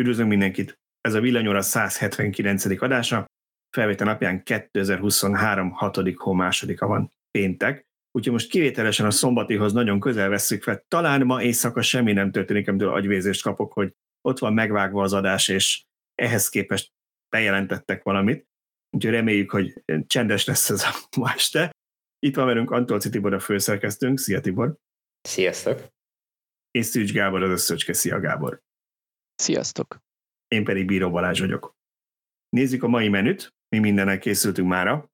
Üdvözlünk mindenkit! Ez a Villanyóra 179. adása. Felvétel napján 2023. 6. hó másodika van péntek. Úgyhogy most kivételesen a szombatihoz nagyon közel vesszük fel. Talán ma éjszaka semmi nem történik, amitől agyvézést kapok, hogy ott van megvágva az adás, és ehhez képest bejelentettek valamit. Úgyhogy reméljük, hogy csendes lesz ez a ma este. Itt van velünk Antolci Tibor a főszerkesztőnk. Szia Tibor! Sziasztok! És Szűcs Gábor az összöcske. Szia Gábor! Sziasztok! Én pedig Bíró Balázs vagyok. Nézzük a mai menüt, mi mindennek készültünk mára.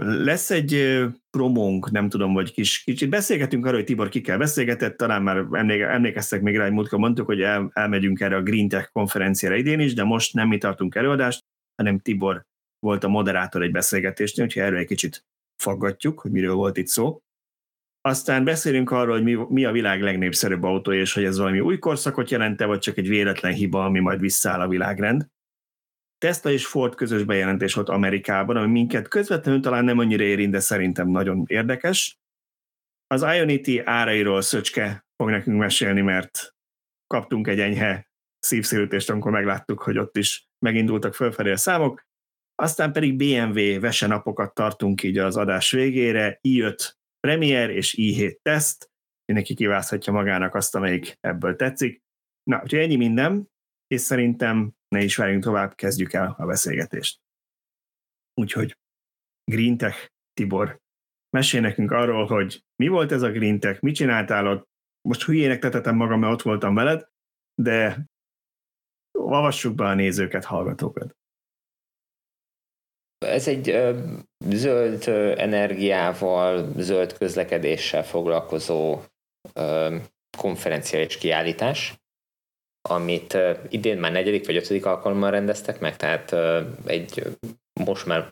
Lesz egy promónk, nem tudom, vagy kis, kicsit beszélgetünk arról, hogy Tibor kikkel beszélgetett, talán már emlékeztek még rá, hogy múltkor mondtuk, hogy el, elmegyünk erre a Green Tech konferenciára idén is, de most nem mi tartunk előadást, hanem Tibor volt a moderátor egy beszélgetésnél, úgyhogy erről egy kicsit faggatjuk, hogy miről volt itt szó. Aztán beszélünk arról, hogy mi, mi a világ legnépszerűbb autója, és hogy ez valami új korszakot jelente, vagy csak egy véletlen hiba, ami majd visszaáll a világrend. Tesla és Ford közös bejelentés volt Amerikában, ami minket közvetlenül talán nem annyira érint, de szerintem nagyon érdekes. Az Ionity árairól Szöcske fog nekünk mesélni, mert kaptunk egy enyhe szívszélítést, amikor megláttuk, hogy ott is megindultak fölfelé a számok. Aztán pedig BMW vesenapokat tartunk így az adás végére, i5 Premiere és i7 teszt, mindenki kiválaszthatja magának azt, amelyik ebből tetszik. Na, úgyhogy ennyi minden, és szerintem ne is várjunk tovább, kezdjük el a beszélgetést. Úgyhogy Green Tech, Tibor, mesél nekünk arról, hogy mi volt ez a Green Tech, mit csináltál ott, most hülyének tetetem magam, mert ott voltam veled, de avassuk be a nézőket, hallgatókat. Ez egy zöld energiával, zöld közlekedéssel foglalkozó konferencia és kiállítás, amit idén már negyedik vagy ötödik alkalommal rendeztek meg, tehát egy most már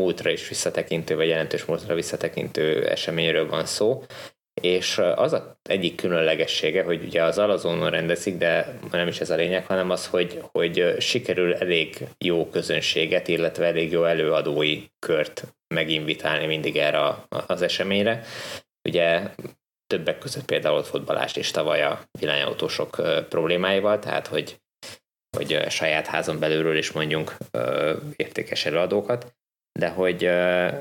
múltra is visszatekintő, vagy jelentős múltra visszatekintő eseményről van szó, és az a egyik különlegessége, hogy ugye az Alazónon rendezik, de nem is ez a lényeg, hanem az, hogy, hogy sikerül elég jó közönséget, illetve elég jó előadói kört meginvitálni mindig erre az eseményre. Ugye többek között például ott volt Balázs és tavaly a villanyautósok problémáival, tehát hogy, hogy saját házon belülről is mondjunk értékes előadókat, de hogy,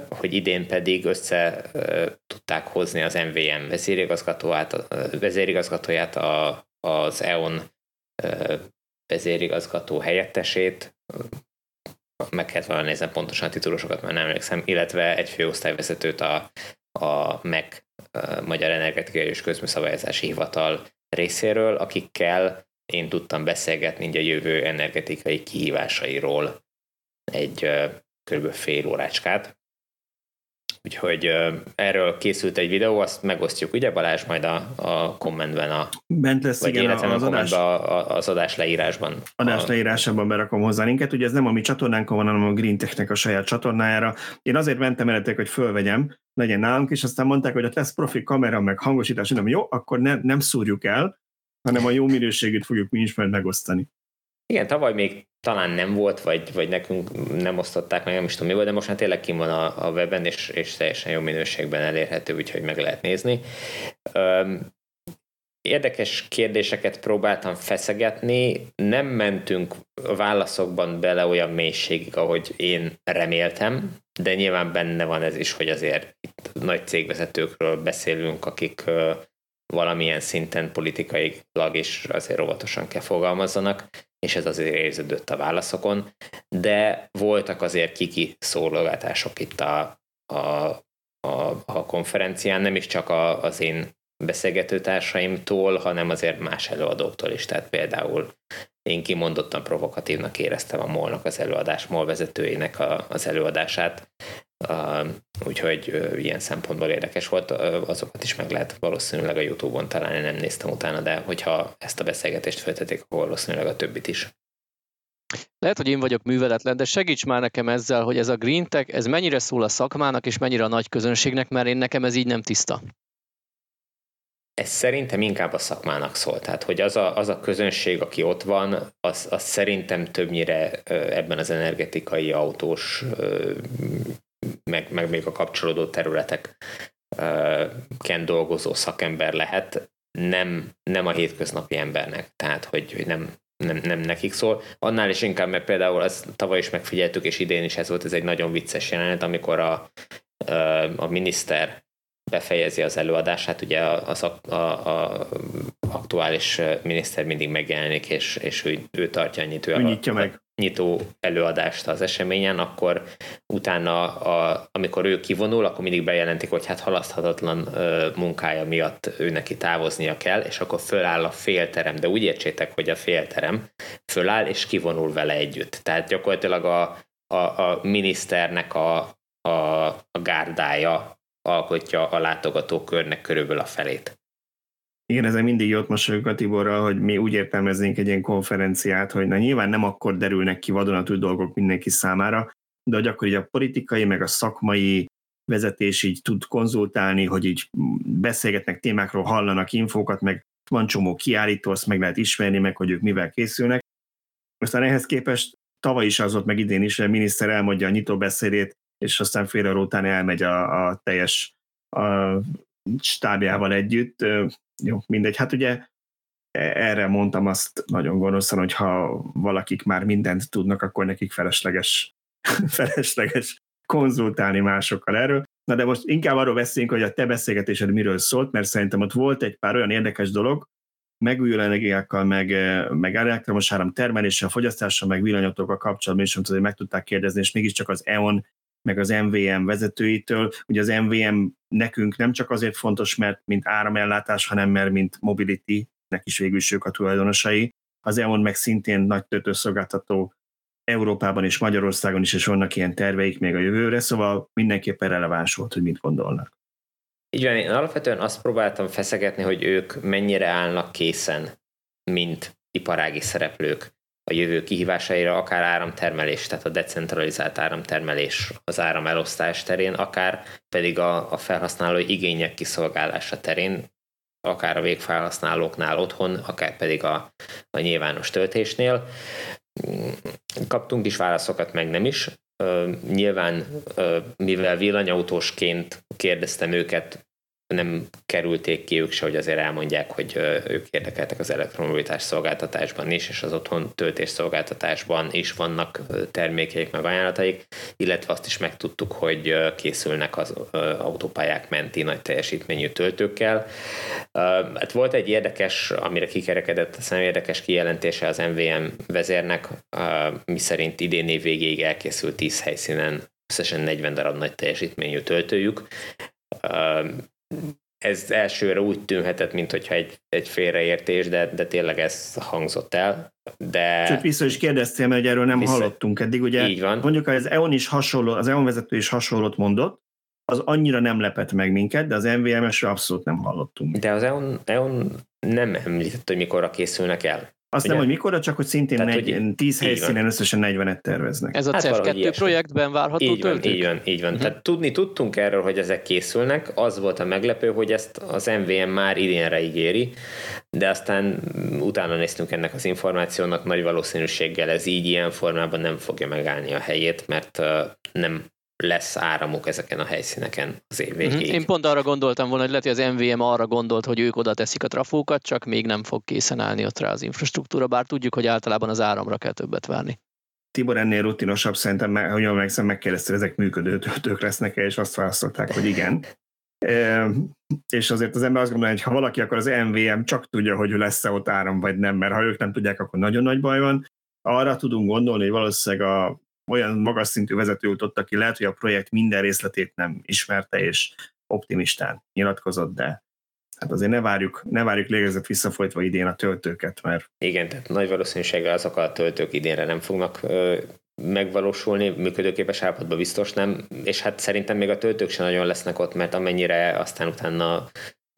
hogy idén pedig össze tudták hozni az MVM vezérigazgatóját, vezérigazgatóját a, az EON vezérigazgató helyettesét, meg kellett volna nézni pontosan a titulosokat, mert nem emlékszem, illetve egy főosztályvezetőt a, a MEC, a Magyar Energetikai és Közműszabályozási Hivatal részéről, akikkel én tudtam beszélgetni a jövő energetikai kihívásairól egy kb. fél órácskát. Úgyhogy erről készült egy videó, azt megosztjuk, ugye Balázs, majd a, a kommentben a... Bent lesz, vagy igen, az, a adás, a, az adás leírásban. Adás a, leírásában berakom hozzá linket, ugye ez nem a mi csatornánkon van, hanem a Green Tech-nek a saját csatornájára. Én azért mentem eredetileg, hogy fölvegyem, legyen nálunk, és aztán mondták, hogy ott lesz profi kamera, meg hangosítás, nem jó, akkor ne, nem szúrjuk el, hanem a jó minőségét fogjuk mi is majd megosztani. Igen, tavaly még talán nem volt, vagy, vagy nekünk nem osztották meg, nem is tudom mi volt, de most már tényleg kim van a, a webben, és, és teljesen jó minőségben elérhető, úgyhogy meg lehet nézni. Érdekes kérdéseket próbáltam feszegetni, nem mentünk válaszokban bele olyan mélységig, ahogy én reméltem, de nyilván benne van ez is, hogy azért itt nagy cégvezetőkről beszélünk, akik valamilyen szinten politikailag is azért óvatosan kell fogalmazzanak, és ez azért érződött a válaszokon, de voltak azért kiki szólogatások itt a, a, a, a konferencián, nem is csak a, az én beszélgető társaimtól, hanem azért más előadóktól is. Tehát például én kimondottan provokatívnak éreztem a molnak az előadás, MOL vezetőjének a, az előadását, úgyhogy ilyen szempontból érdekes volt, azokat is meg lehet valószínűleg a Youtube-on találni, nem néztem utána, de hogyha ezt a beszélgetést feltették, akkor valószínűleg a többit is. Lehet, hogy én vagyok műveletlen, de segíts már nekem ezzel, hogy ez a Green Tech, ez mennyire szól a szakmának, és mennyire a nagy közönségnek, mert én nekem ez így nem tiszta. Ez szerintem inkább a szakmának szól. Tehát, hogy az a, az a közönség, aki ott van, az, az szerintem többnyire ebben az energetikai autós meg, meg még a kapcsolódó területeken dolgozó szakember lehet, nem, nem a hétköznapi embernek. Tehát, hogy, hogy nem, nem, nem nekik szól. Annál is inkább, mert például azt tavaly is megfigyeltük, és idén is ez volt, ez egy nagyon vicces jelenet, amikor a, a miniszter befejezi az előadását, ugye az a, a, a aktuális miniszter mindig megjelenik, és, és ő, ő tartja a nyitó, nyitja meg. Nyitó előadást az eseményen, akkor utána, a, amikor ő kivonul, akkor mindig bejelentik, hogy hát halaszthatatlan munkája miatt ő neki távoznia kell, és akkor föláll a félterem, de úgy értsétek, hogy a félterem föláll, és kivonul vele együtt. Tehát gyakorlatilag a, a, a miniszternek a, a, a gárdája alkotja a látogatókörnek körülbelül a felét. Igen, ezen mindig jót mosolyog a Tiborral, hogy mi úgy értelmeznénk egy ilyen konferenciát, hogy na nyilván nem akkor derülnek ki vadonatúj dolgok mindenki számára, de hogy akkor így a politikai, meg a szakmai vezetés így tud konzultálni, hogy így beszélgetnek témákról, hallanak infókat, meg van csomó kiállító, azt meg lehet ismerni, meg hogy ők mivel készülnek. Aztán ehhez képest tavaly is az volt, meg idén is, a miniszter elmondja a nyitó beszédét, és aztán fél óra után elmegy a, a teljes a stábjával együtt. Jó, mindegy. Hát ugye e, erre mondtam azt nagyon gonoszan, hogy ha valakik már mindent tudnak, akkor nekik felesleges, felesleges konzultálni másokkal erről. Na de most inkább arról beszéljünk, hogy a te beszélgetésed miről szólt, mert szerintem ott volt egy pár olyan érdekes dolog, megújuló energiákkal, meg, meg elektromos áram termeléssel, fogyasztással, meg villanyautókkal kapcsolatban is, hogy meg tudták kérdezni, és mégiscsak az EON meg az MVM vezetőitől. Ugye az MVM nekünk nem csak azért fontos, mert mint áramellátás, hanem mert mint mobility, nek is végül is ők a tulajdonosai. Az EON meg szintén nagy töltőszolgáltató Európában és Magyarországon is, és vannak ilyen terveik még a jövőre, szóval mindenképpen releváns volt, hogy mit gondolnak. Így van, én alapvetően azt próbáltam feszegetni, hogy ők mennyire állnak készen, mint iparági szereplők a jövő kihívásaira, akár áramtermelés, tehát a decentralizált áramtermelés az áramelosztás terén, akár pedig a, a felhasználói igények kiszolgálása terén, akár a végfelhasználóknál otthon, akár pedig a, a nyilvános töltésnél. Kaptunk is válaszokat, meg nem is. Nyilván, mivel villanyautósként kérdeztem őket nem kerülték ki ők se, hogy azért elmondják, hogy ők érdekeltek az elektromobilitás szolgáltatásban is, és az otthon töltés szolgáltatásban is vannak termékeik, meg ajánlataik, illetve azt is megtudtuk, hogy készülnek az autópályák menti nagy teljesítményű töltőkkel. Hát volt egy érdekes, amire kikerekedett a érdekes kijelentése az MVM vezérnek, miszerint idén év végéig elkészült 10 helyszínen összesen 40 darab nagy teljesítményű töltőjük ez elsőre úgy tűnhetett, mintha egy, egy félreértés, de, de tényleg ez hangzott el. De... Csak vissza is kérdeztél, mert erről nem vissza... hallottunk eddig. Ugye Így van. Mondjuk az EON is hasonló, az EON vezető is hasonlót mondott, az annyira nem lepett meg minket, de az MVMS-ről abszolút nem hallottunk. De az EON, EON nem említett, hogy mikorra készülnek el. Azt Ugye? nem, hogy mikor, csak hogy szintén Tehát, negy, hogy 10 helyszínen összesen 40-et terveznek. Ez a hát CEF2 projektben várható így van, így van, így van. Uh-huh. Tehát tudni tudtunk erről, hogy ezek készülnek, az volt a meglepő, hogy ezt az MVM már idénre ígéri, de aztán utána néztünk ennek az információnak, nagy valószínűséggel ez így ilyen formában nem fogja megállni a helyét, mert nem lesz áramuk ezeken a helyszíneken az év végéig. Mhm. Én pont arra gondoltam volna, hogy lehet, hogy az MVM arra gondolt, hogy ők oda teszik a trafókat, csak még nem fog készen állni ott rá az infrastruktúra, bár tudjuk, hogy általában az áramra kell többet várni. Tibor ennél rutinosabb, szerintem, hogy jól megszem, megkérdezte, ezek működő töltők lesznek-e, és azt választották, hogy igen. E, és azért az ember azt gondolja, hogy ha valaki, akkor az MVM csak tudja, hogy lesz-e ott áram, vagy nem, mert ha ők nem tudják, akkor nagyon nagy baj van. Arra tudunk gondolni, hogy valószínűleg a olyan magas szintű vezető ült aki lehet, hogy a projekt minden részletét nem ismerte, és optimistán nyilatkozott, de hát azért ne várjuk, ne várjuk légezet visszafolytva idén a töltőket, mert... Igen, tehát nagy valószínűséggel azok a töltők idénre nem fognak ö, megvalósulni, működőképes állapotban biztos nem, és hát szerintem még a töltők sem nagyon lesznek ott, mert amennyire aztán utána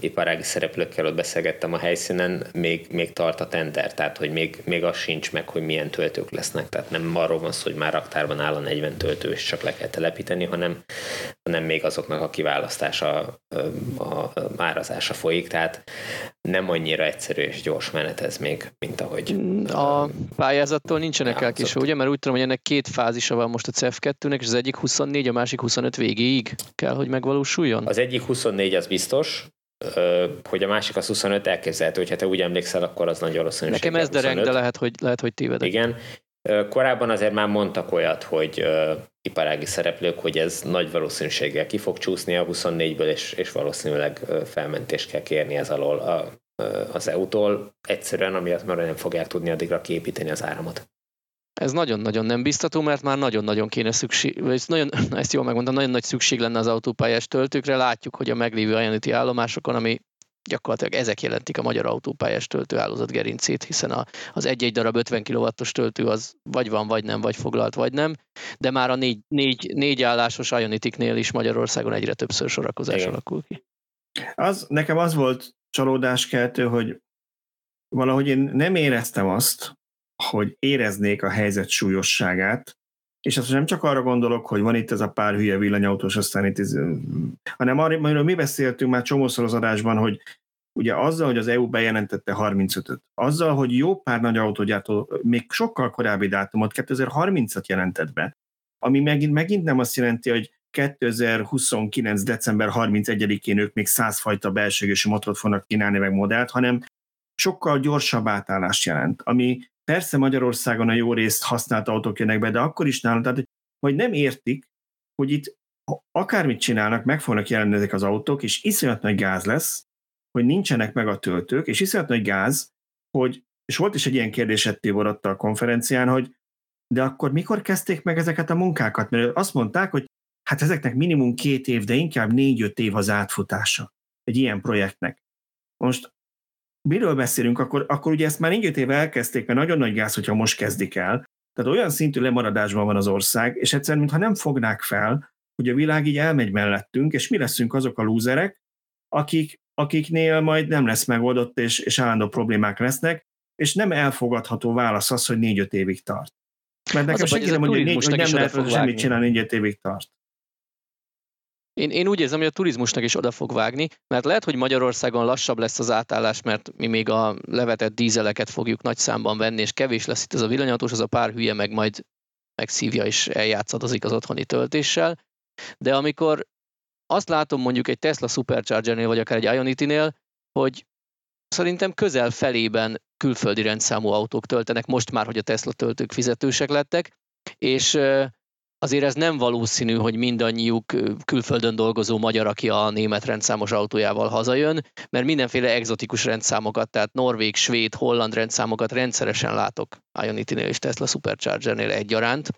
iparági szereplőkkel ott beszélgettem a helyszínen, még, még tart a tender, tehát hogy még, még az sincs meg, hogy milyen töltők lesznek, tehát nem arról van szó, hogy már raktárban áll a 40 töltő, és csak le kell telepíteni, hanem, hanem még azoknak a kiválasztása, a, a árazása folyik, tehát nem annyira egyszerű és gyors menet ez még, mint ahogy... A pályázattól nincsenek elkéső, ugye? Mert úgy tudom, hogy ennek két fázisa van most a CEF2-nek, és az egyik 24, a másik 25 végéig kell, hogy megvalósuljon? Az egyik 24 az biztos, hogy a másik az 25 elképzelhető, hogyha te úgy emlékszel, akkor az nagy valószínűség. Nekem ez dereng, de lehet, hogy, lehet, hogy tévedek. Igen. Korábban azért már mondtak olyat, hogy uh, iparági szereplők, hogy ez nagy valószínűséggel ki fog csúszni a 24-ből, és, és valószínűleg felmentést kell kérni ez alól a, az EU-tól. Egyszerűen amiatt, mert nem fogják tudni addigra kiépíteni az áramot. Ez nagyon-nagyon nem biztató, mert már nagyon-nagyon kéne szükség, vagy nagyon, ezt jól megmondtam, nagyon nagy szükség lenne az autópályás töltőkre. Látjuk, hogy a meglévő Ionity állomásokon, ami gyakorlatilag ezek jelentik a magyar autópályás töltőhálózat gerincét, hiszen a, az egy-egy darab 50 kW-os töltő az vagy van, vagy nem, vagy foglalt, vagy nem, de már a négy, négy, négy állásos Ionity-nél is Magyarországon egyre többször sorakozás Igen. alakul ki. Az, nekem az volt csalódáskeltő, hogy valahogy én nem éreztem azt, hogy éreznék a helyzet súlyosságát, és azt nem csak arra gondolok, hogy van itt ez a pár hülye villanyautós, aztán itt ez, hanem arra, mi beszéltünk már csomószor az adásban, hogy ugye azzal, hogy az EU bejelentette 35-öt, azzal, hogy jó pár nagy autógyártó még sokkal korábbi dátumot, 2030-at jelentett be, ami megint, megint nem azt jelenti, hogy 2029. december 31-én ők még százfajta belsőgésű motort fognak kínálni meg modellt, hanem sokkal gyorsabb átállást jelent, ami Persze Magyarországon a jó részt használt autók jönnek be, de akkor is nálunk, tehát hogy nem értik, hogy itt akármit csinálnak, meg fognak jelenni ezek az autók, és iszonyat nagy gáz lesz, hogy nincsenek meg a töltők, és iszonyat nagy gáz, hogy, és volt is egy ilyen kérdés Tibor a konferencián, hogy de akkor mikor kezdték meg ezeket a munkákat? Mert azt mondták, hogy hát ezeknek minimum két év, de inkább négy-öt év az átfutása egy ilyen projektnek. Most miről beszélünk, akkor, akkor ugye ezt már négy éve elkezdték, mert nagyon nagy gáz, hogyha most kezdik el. Tehát olyan szintű lemaradásban van az ország, és egyszerűen, mintha nem fognák fel, hogy a világ így elmegy mellettünk, és mi leszünk azok a lúzerek, akik, akiknél majd nem lesz megoldott, és, és állandó problémák lesznek, és nem elfogadható válasz az, hogy négy-öt évig tart. Mert nekem senki nem mondja, hogy, hogy nem lehet semmit csinálni, négy-öt évig tart. Én, én úgy érzem, hogy a turizmusnak is oda fog vágni, mert lehet, hogy Magyarországon lassabb lesz az átállás, mert mi még a levetett dízeleket fogjuk nagy számban venni, és kevés lesz itt ez a villanyautós, az a pár hülye meg majd megszívja és eljátszadozik az otthoni töltéssel. De amikor azt látom mondjuk egy Tesla Superchargernél, vagy akár egy Ionity-nél, hogy szerintem közel felében külföldi rendszámú autók töltenek, most már, hogy a Tesla töltők fizetősek lettek, és azért ez nem valószínű, hogy mindannyiuk külföldön dolgozó magyar, aki a német rendszámos autójával hazajön, mert mindenféle egzotikus rendszámokat, tehát norvég, svéd, holland rendszámokat rendszeresen látok Ionity-nél és Tesla Supercharger-nél egyaránt.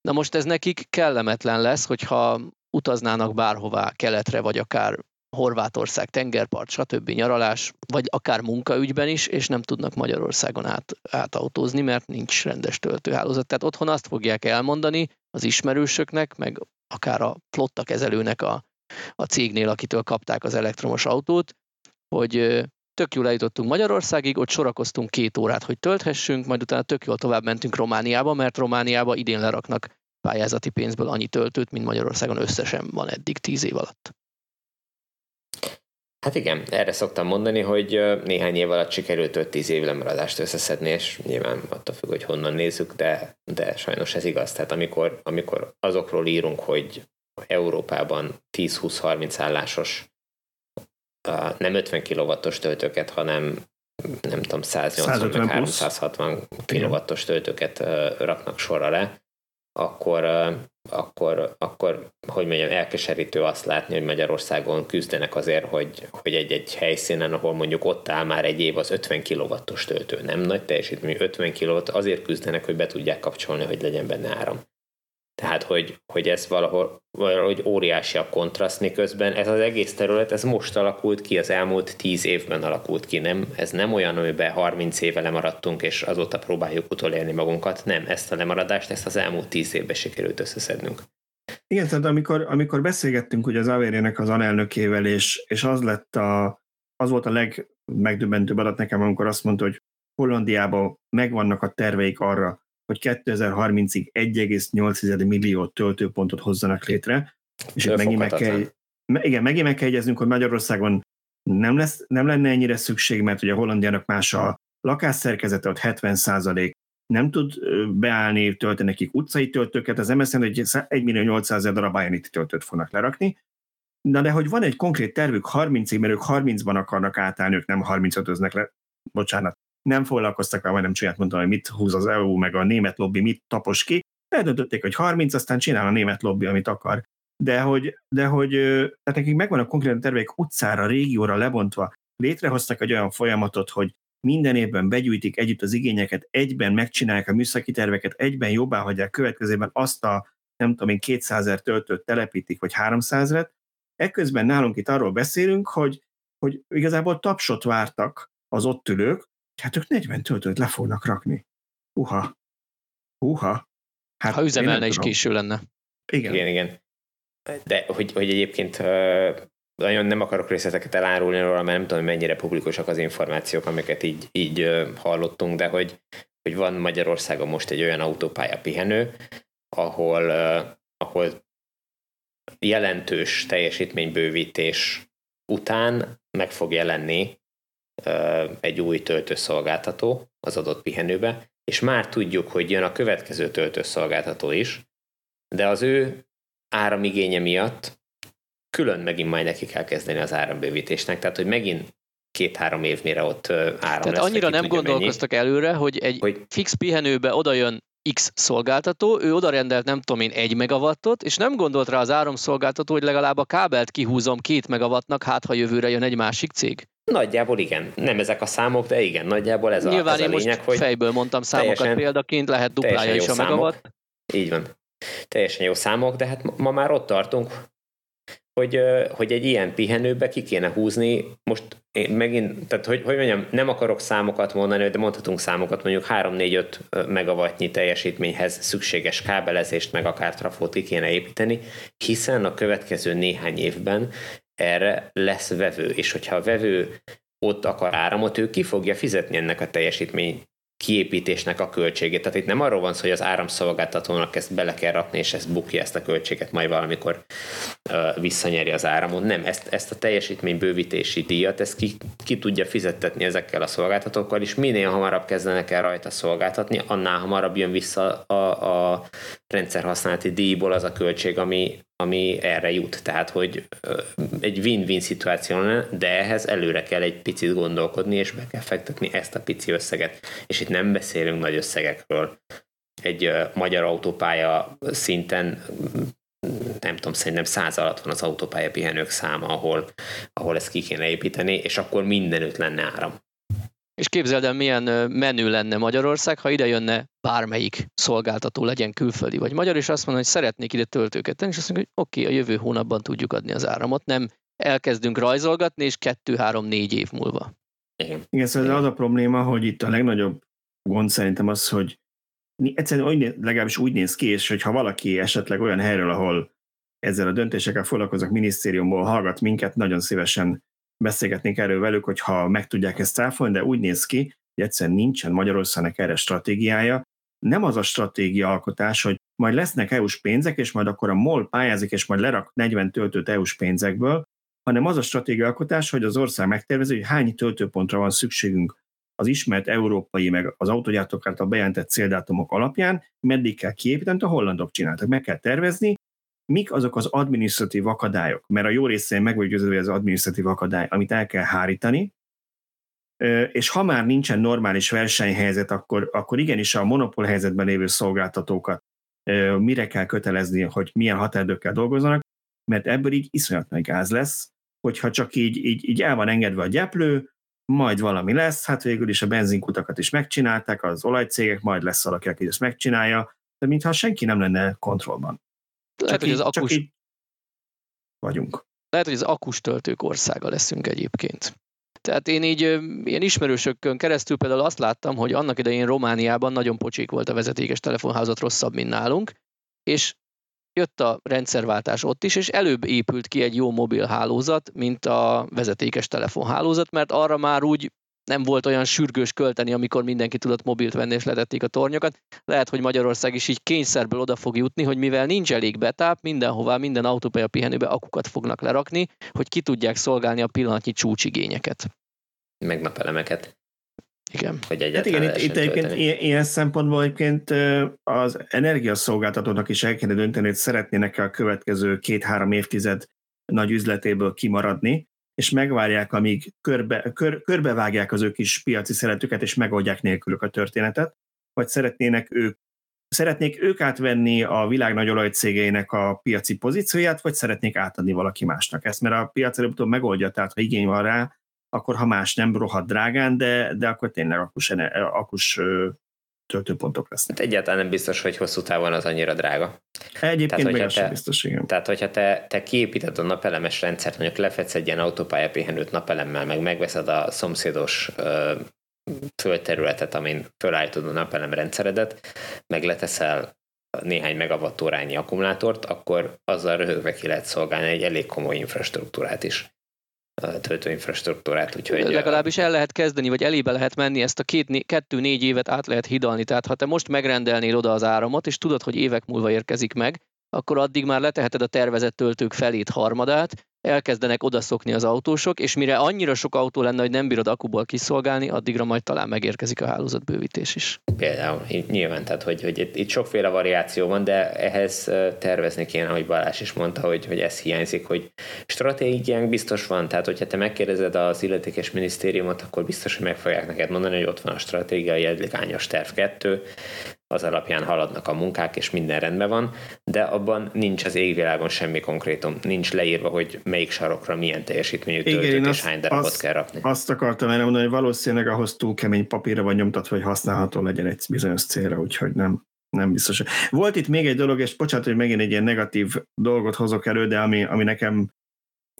Na most ez nekik kellemetlen lesz, hogyha utaznának bárhová, keletre, vagy akár Horvátország, tengerpart, stb. nyaralás, vagy akár munkaügyben is, és nem tudnak Magyarországon át, átautózni, mert nincs rendes töltőhálózat. Tehát otthon azt fogják elmondani az ismerősöknek, meg akár a flotta kezelőnek a, a cégnél, akitől kapták az elektromos autót, hogy tök jól eljutottunk Magyarországig, ott sorakoztunk két órát, hogy tölthessünk, majd utána tök jól tovább mentünk Romániába, mert Romániába idén leraknak pályázati pénzből annyi töltőt, mint Magyarországon összesen van eddig tíz év alatt. Hát igen, erre szoktam mondani, hogy néhány év alatt sikerült 5-10 év lemaradást összeszedni, és nyilván attól függ, hogy honnan nézzük, de, de sajnos ez igaz. Tehát amikor, amikor azokról írunk, hogy Európában 10-20-30 állásos nem 50 kW-os töltőket, hanem nem tudom, 180 360 kW-os töltőket raknak sorra le, akkor, akkor, akkor, hogy mondjam, elkeserítő azt látni, hogy Magyarországon küzdenek azért, hogy, hogy egy-egy helyszínen, ahol mondjuk ott áll már egy év az 50 kW-os töltő, nem nagy teljesítmény, 50 kW, azért küzdenek, hogy be tudják kapcsolni, hogy legyen benne áram. Tehát, hogy, hogy ez valahol valahogy óriási a kontraszt, miközben ez az egész terület, ez most alakult ki, az elmúlt 10 évben alakult ki. Nem, ez nem olyan, amiben 30 éve lemaradtunk, és azóta próbáljuk utolérni magunkat. Nem, ezt a lemaradást, ezt az elmúlt 10 évben sikerült összeszednünk. Igen, tehát amikor, amikor beszélgettünk ugye az Averének az alelnökével, és, és az lett a, az volt a legmegdöbbentőbb adat nekem, amikor azt mondta, hogy Hollandiában megvannak a terveik arra, hogy 2030-ig 1,8 millió töltőpontot hozzanak létre, és itt megint meg kell, igen, megint meg kell egyeznünk, hogy Magyarországon nem, lesz, nem lenne ennyire szükség, mert ugye a Hollandiának más a lakásszerkezete, ott 70 százalék nem tud beállni, tölteni nekik utcai töltőket, az MSZN egy 1 millió 800 ezer darab Ionity töltőt fognak lerakni, Na de hogy van egy konkrét tervük 30-ig, mert ők 30-ban akarnak átállni, ők nem 35-öznek le, bocsánat, nem foglalkoztak vele, nem csinált mondtam, hogy mit húz az EU, meg a német lobby mit tapos ki. Eldöntötték, hogy 30, aztán csinál a német lobby, amit akar. De hogy, de hogy tehát nekik megvan a konkrét tervek utcára, régióra lebontva, létrehoztak egy olyan folyamatot, hogy minden évben begyűjtik együtt az igényeket, egyben megcsinálják a műszaki terveket, egyben jobbá hagyják következőben azt a nem tudom én 200 ezer töltőt telepítik, vagy 300 et Ekközben nálunk itt arról beszélünk, hogy, hogy igazából tapsot vártak az ott ülők, hát ők 40 töltőt le fognak rakni. Uha. Uha. Hát ha üzemelne is késő lenne. Igen. Igen, igen. De hogy, hogy egyébként nagyon nem akarok részleteket elárulni róla, mert nem tudom, mennyire publikusak az információk, amiket így, így hallottunk, de hogy, hogy van Magyarországon most egy olyan autópálya pihenő, ahol, ahol jelentős teljesítménybővítés után meg fog jelenni egy új töltőszolgáltató az adott pihenőbe, és már tudjuk, hogy jön a következő töltőszolgáltató is, de az ő áramigénye miatt külön megint majd neki kell kezdeni az árambővítésnek, tehát hogy megint két-három év mire ott áram Tehát lesz, annyira nem gondolkoztak mennyi. előre, hogy egy hogy... fix pihenőbe oda jön X szolgáltató, ő oda rendelt nem tudom én egy megawattot, és nem gondolt rá az áramszolgáltató, hogy legalább a kábelt kihúzom két megawattnak, hát ha jövőre jön egy másik cég. Nagyjából igen. Nem ezek a számok, de igen, nagyjából ez Nyilván a, ez én a lényeg, most hogy fejből mondtam számokat teljesen, példaként, lehet duplája is a megawatt. Így van. Teljesen jó számok, de hát ma már ott tartunk, hogy, hogy egy ilyen pihenőbe ki kéne húzni, most én megint, tehát hogy, hogy mondjam, nem akarok számokat mondani, de mondhatunk számokat, mondjuk 3-4-5 megawattnyi teljesítményhez szükséges kábelezést, meg akár trafót ki kéne építeni, hiszen a következő néhány évben erre lesz vevő, és hogyha a vevő ott akar áramot, ő ki fogja fizetni ennek a teljesítmény kiépítésnek a költségét. Tehát itt nem arról van szó, hogy az áramszolgáltatónak ezt bele kell rakni, és ezt bukja ezt a költséget, majd valamikor uh, visszanyeri az áramot. Nem, ezt, ezt a teljesítménybővítési díjat, ezt ki, ki tudja fizettetni ezekkel a szolgáltatókkal, és minél hamarabb kezdenek el rajta szolgáltatni, annál hamarabb jön vissza a, a rendszerhasználati díjból az a költség, ami, ami erre jut. Tehát, hogy egy win-win szituáció lenne, de ehhez előre kell egy picit gondolkodni, és be kell fektetni ezt a pici összeget. És itt nem beszélünk nagy összegekről. Egy magyar autópálya szinten nem tudom, szerintem száz alatt van az autópálya pihenők száma, ahol, ahol ezt ki kéne építeni, és akkor mindenütt lenne áram. És képzeld el, milyen menő lenne Magyarország, ha ide jönne bármelyik szolgáltató, legyen külföldi vagy magyar, és azt mondja, hogy szeretnék ide töltőket tenni, és azt mondja, hogy oké, okay, a jövő hónapban tudjuk adni az áramot, nem elkezdünk rajzolgatni, és kettő, három, négy év múlva. Igen, Igen szóval az a probléma, hogy itt a legnagyobb gond szerintem az, hogy egyszerűen úgy, legalábbis úgy néz ki, és hogyha valaki esetleg olyan helyről, ahol ezzel a döntésekkel foglalkoznak minisztériumból hallgat minket, nagyon szívesen beszélgetnénk erről velük, hogyha meg tudják ezt cáfolni, de úgy néz ki, hogy egyszerűen nincsen Magyarországnak erre stratégiája. Nem az a stratégia alkotás, hogy majd lesznek EU-s pénzek, és majd akkor a MOL pályázik, és majd lerak 40 töltőt EU-s pénzekből, hanem az a stratégia alkotás, hogy az ország megtervezi, hogy hány töltőpontra van szükségünk az ismert európai, meg az autogyártók által bejelentett céldátumok alapján, meddig kell kiépíteni, a hollandok csináltak. Meg kell tervezni, mik azok az administratív akadályok, mert a jó részén meg vagy győződve az administratív akadály, amit el kell hárítani, és ha már nincsen normális versenyhelyzet, akkor, akkor igenis a monopól helyzetben lévő szolgáltatókat mire kell kötelezni, hogy milyen határidőkkel dolgozzanak, mert ebből így iszonyat nagy gáz lesz, hogyha csak így, így, így el van engedve a gyeplő, majd valami lesz, hát végül is a benzinkutakat is megcsinálták, az olajcégek, majd lesz valaki, aki ezt megcsinálja, de mintha senki nem lenne kontrollban. Lehet, hogy az akus... vagyunk. Lehet, hogy az akus töltők országa leszünk egyébként. Tehát én így ilyen ismerősökön keresztül például azt láttam, hogy annak idején Romániában nagyon pocsék volt a vezetékes telefonházat, rosszabb, mint nálunk, és jött a rendszerváltás ott is, és előbb épült ki egy jó mobil hálózat, mint a vezetékes telefonhálózat, mert arra már úgy nem volt olyan sürgős költeni, amikor mindenki tudott mobilt venni és letették a tornyokat. Lehet, hogy Magyarország is így kényszerből oda fog jutni, hogy mivel nincs elég betáp, mindenhová, minden autópálya pihenőbe akukat fognak lerakni, hogy ki tudják szolgálni a pillanatnyi csúcsigényeket. Meg napelemeket. Igen. Hogy hát igen, itt, itt egyébként ilyen, ilyen szempontból egyébként az energiaszolgáltatónak is el kéne dönteni, hogy szeretnének a következő két-három évtized nagy üzletéből kimaradni, és megvárják, amíg körbe, kör, körbevágják az ő kis piaci szeretüket, és megoldják nélkülük a történetet, vagy szeretnének ők Szeretnék ők átvenni a világ nagy olajcégeinek a piaci pozícióját, vagy szeretnék átadni valaki másnak. Ezt, mert a piac előbb megoldja, tehát ha igény van rá, akkor ha más nem rohadt drágán, de, de akkor tényleg akus, akus töltőpontok lesznek. Hát egyáltalán nem biztos, hogy hosszú távon az annyira drága. Egyébként tehát, meg te, biztos, igen. Tehát, hogyha te, te kiépíted a napelemes rendszert, mondjuk lefedsz egy ilyen autópályapihenőt napelemmel, meg megveszed a szomszédos ö, földterületet, amin fölállítod a napelem rendszeredet, meg leteszel néhány megawattórányi akkumulátort, akkor azzal röhögve ki lehet szolgálni egy elég komoly infrastruktúrát is töltőinfrastruktúrát. Úgyhogy Legalábbis el lehet kezdeni, vagy elébe lehet menni, ezt a két, kettő-négy évet át lehet hidalni. Tehát ha te most megrendelnél oda az áramot, és tudod, hogy évek múlva érkezik meg, akkor addig már leteheted a tervezett töltők felét, harmadát, elkezdenek odaszokni az autósok, és mire annyira sok autó lenne, hogy nem bírod akuból kiszolgálni, addigra majd talán megérkezik a hálózatbővítés is. Például, nyilván, tehát hogy, hogy itt, itt sokféle variáció van, de ehhez tervezni kéne, hogy Balázs is mondta, hogy, hogy ez hiányzik, hogy stratégiánk biztos van, tehát hogyha te megkérdezed az illetékes minisztériumot, akkor biztos, hogy meg fogják neked mondani, hogy ott van a stratégiai edligányos terv 2, az alapján haladnak a munkák, és minden rendben van, de abban nincs az égvilágon semmi konkrétum, nincs leírva, hogy melyik sarokra milyen teljesítményű töltőt és hány darabot azt, kell rakni. Azt akartam erre mondani, hogy valószínűleg ahhoz túl kemény papírra van nyomtatva, hogy használható legyen egy bizonyos célra, úgyhogy nem, nem biztos. Volt itt még egy dolog, és bocsánat, hogy megint egy ilyen negatív dolgot hozok elő, de ami, ami nekem,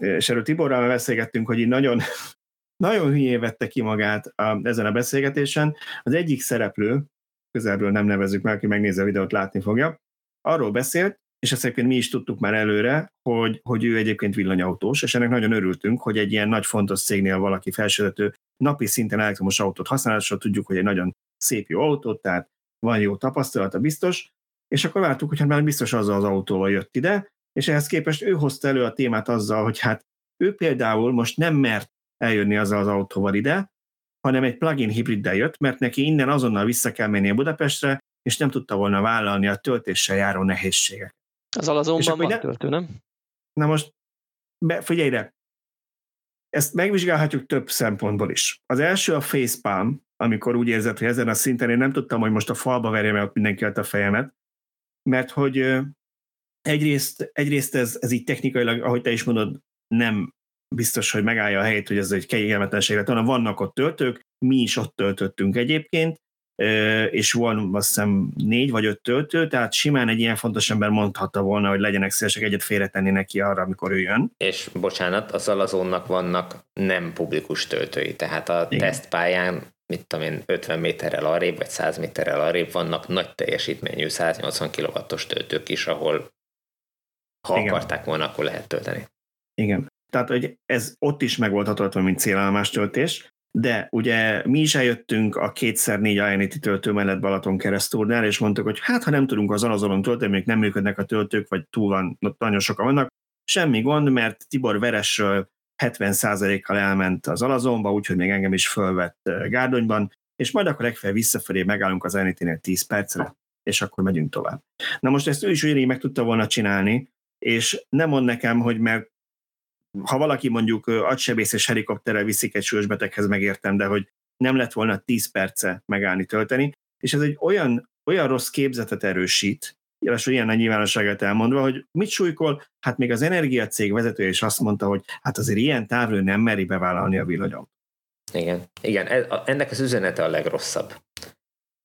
és erről Tiborral beszélgettünk, hogy így nagyon, nagyon hülyé vette ki magát a, ezen a beszélgetésen. Az egyik szereplő, közelről nem nevezük meg, aki megnézi a videót, látni fogja, arról beszélt, és ezt egyébként mi is tudtuk már előre, hogy, hogy ő egyébként villanyautós, és ennek nagyon örültünk, hogy egy ilyen nagy fontos cégnél valaki felsővető napi szinten elektromos autót használásra tudjuk, hogy egy nagyon szép jó autót, tehát van jó tapasztalata biztos, és akkor vártuk, hogy hát már biztos azzal az autóval jött ide, és ehhez képest ő hozta elő a témát azzal, hogy hát ő például most nem mert eljönni azzal az autóval ide, hanem egy plugin hibriddel jött, mert neki innen azonnal vissza kell mennie Budapestre, és nem tudta volna vállalni a töltéssel járó nehézségek. Az alazonban van ne... töltő, nem? Na most, be, figyelj ide, ezt megvizsgálhatjuk több szempontból is. Az első a facepalm, amikor úgy érzed, hogy ezen a szinten én nem tudtam, hogy most a falba verjem el mindenki a fejemet, mert hogy egyrészt, egyrészt ez, ez így technikailag, ahogy te is mondod, nem biztos, hogy megállja a helyét, hogy ez egy kényelmetlenség lett volna. Vannak ott töltők, mi is ott töltöttünk egyébként, és van azt hiszem négy vagy öt töltő, tehát simán egy ilyen fontos ember mondhatta volna, hogy legyenek szívesek egyet félretenni neki arra, amikor ő jön. És bocsánat, az alazónnak vannak nem publikus töltői, tehát a Igen. tesztpályán mit tudom én, 50 méterrel arrébb, vagy 100 méterrel arrébb vannak nagy teljesítményű 180 kW-os töltők is, ahol ha Igen. akarták volna, akkor lehet tölteni. Igen. Tehát, hogy ez ott is meg volt hatolható, mint célállomás töltés, de ugye mi is eljöttünk a kétszer négy Ionity töltő mellett Balaton keresztúrnál, és mondtuk, hogy hát ha nem tudunk az Alazolon tölteni, még nem működnek a töltők, vagy túl van, nagyon sokan vannak, semmi gond, mert Tibor Veresről 70%-kal elment az Alazonba, úgyhogy még engem is fölvett Gárdonyban, és majd akkor legfeljebb visszafelé megállunk az Ionity-nél 10 percre, és akkor megyünk tovább. Na most ezt ő is ugyanígy meg tudta volna csinálni, és nem mond nekem, hogy mert ha valaki mondjuk agysebészes helikopterrel viszik egy súlyos beteghez, megértem, de hogy nem lett volna 10 perce megállni tölteni, és ez egy olyan, olyan rossz képzetet erősít, és ilyen nagy nyilvánosságát elmondva, hogy mit súlykol, hát még az energiacég vezetője is azt mondta, hogy hát azért ilyen távról nem meri bevállalni a villanyom. Igen, igen, ennek az üzenete a legrosszabb,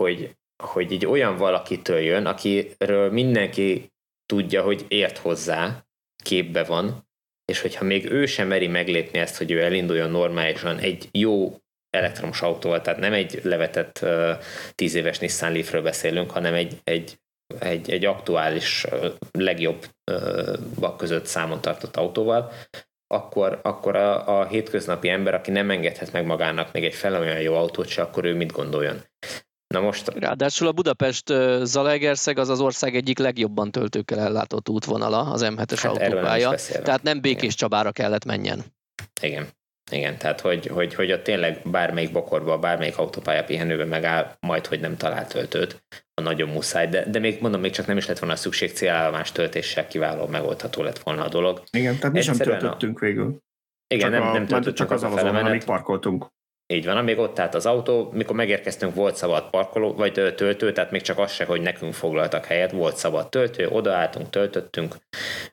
hogy, hogy így olyan valakitől jön, akiről mindenki tudja, hogy ért hozzá, képbe van, és hogyha még ő sem meri meglépni ezt, hogy ő elinduljon normálisan egy jó elektromos autóval, tehát nem egy levetett uh, éves Nissan Leafről beszélünk, hanem egy, egy, egy, egy aktuális, uh, legjobb uh, között számon tartott autóval, akkor, akkor a, a hétköznapi ember, aki nem engedhet meg magának még egy fel olyan jó autót se, akkor ő mit gondoljon. Na most... Ráadásul a Budapest Zalaegerszeg az az ország egyik legjobban töltőkkel ellátott útvonala, az M7-es hát autópálya. Tehát nem Békés Igen. Csabára kellett menjen. Igen. Igen, tehát hogy, hogy, hogy ott tényleg bármelyik bokorba, bármelyik autópálya pihenőben megáll, majd, hogy nem talál töltőt, a nagyon muszáj, de, de még mondom, még csak nem is lett volna szükség célállomás töltéssel kiváló megoldható lett volna a dolog. Igen, tehát mi sem töltöttünk a... végül. Igen, csak nem, a, nem töltöttünk csak az, az azon, amíg parkoltunk. Így van, amíg ott állt az autó, mikor megérkeztünk, volt szabad parkoló, vagy töltő, tehát még csak az se, hogy nekünk foglaltak helyet, volt szabad töltő, odaálltunk, töltöttünk.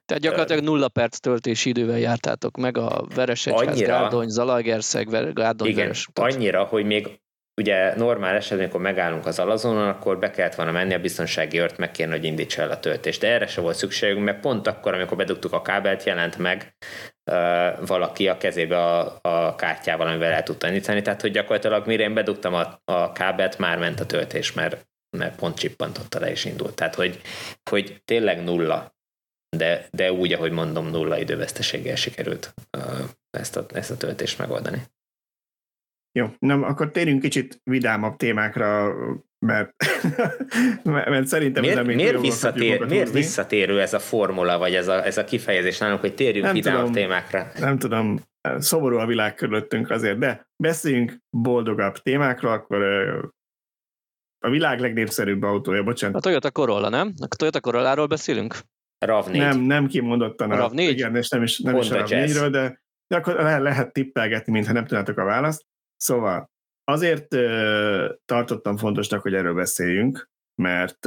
Tehát gyakorlatilag nulla perc töltési idővel jártátok meg a Veresegyház, Gárdony, Zalaegerszeg, Gárdony, Igen, Veres. annyira, hogy még ugye normál esetben, amikor megállunk az alazonon, akkor be kellett volna menni a biztonsági meg kéne, hogy indítsa el a töltést. De erre se volt szükségünk, mert pont akkor, amikor bedugtuk a kábelt, jelent meg uh, valaki a kezébe a, a kártyával, amivel el tudta indítani. Tehát, hogy gyakorlatilag mire én bedugtam a, a kábelt, már ment a töltés, mert, mert pont csippantotta le és indult. Tehát, hogy, hogy tényleg nulla de, de úgy, ahogy mondom, nulla időveszteséggel sikerült uh, ezt, a, ezt a töltést megoldani. Jó, nem, akkor térjünk kicsit vidámabb témákra, mert, mert szerintem miért, ez miért, visszatér, miért visszatérő ez a formula, vagy ez a, ez a kifejezés nálunk, hogy térjünk nem vidámabb tudom, témákra? Nem tudom, szomorú a világ körülöttünk azért, de beszéljünk boldogabb témákról, akkor a világ legnépszerűbb autója, bocsánat. A Toyota Corolla, nem? A Toyota Corolláról beszélünk? RAV4. Nem, nem kimondottan a, a RAV4? Igen, és nem is, nem is a RAV4-ről, de, de akkor le, lehet tippelgetni, mintha nem tudnátok a választ. Szóval azért tartottam fontosnak, hogy erről beszéljünk, mert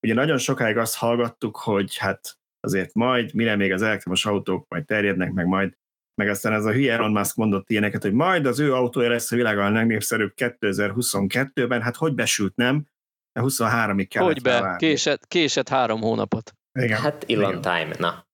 ugye nagyon sokáig azt hallgattuk, hogy hát azért majd, mire még az elektromos autók majd terjednek, meg majd, meg aztán ez a hülye Elon Musk mondott ilyeneket, hogy majd az ő autója lesz a világon a legnépszerűbb 2022-ben, hát hogy besült, nem? De 23-ig kellett Hogy be, késett, késett három hónapot. Igen. Hát Elon igen. time, na.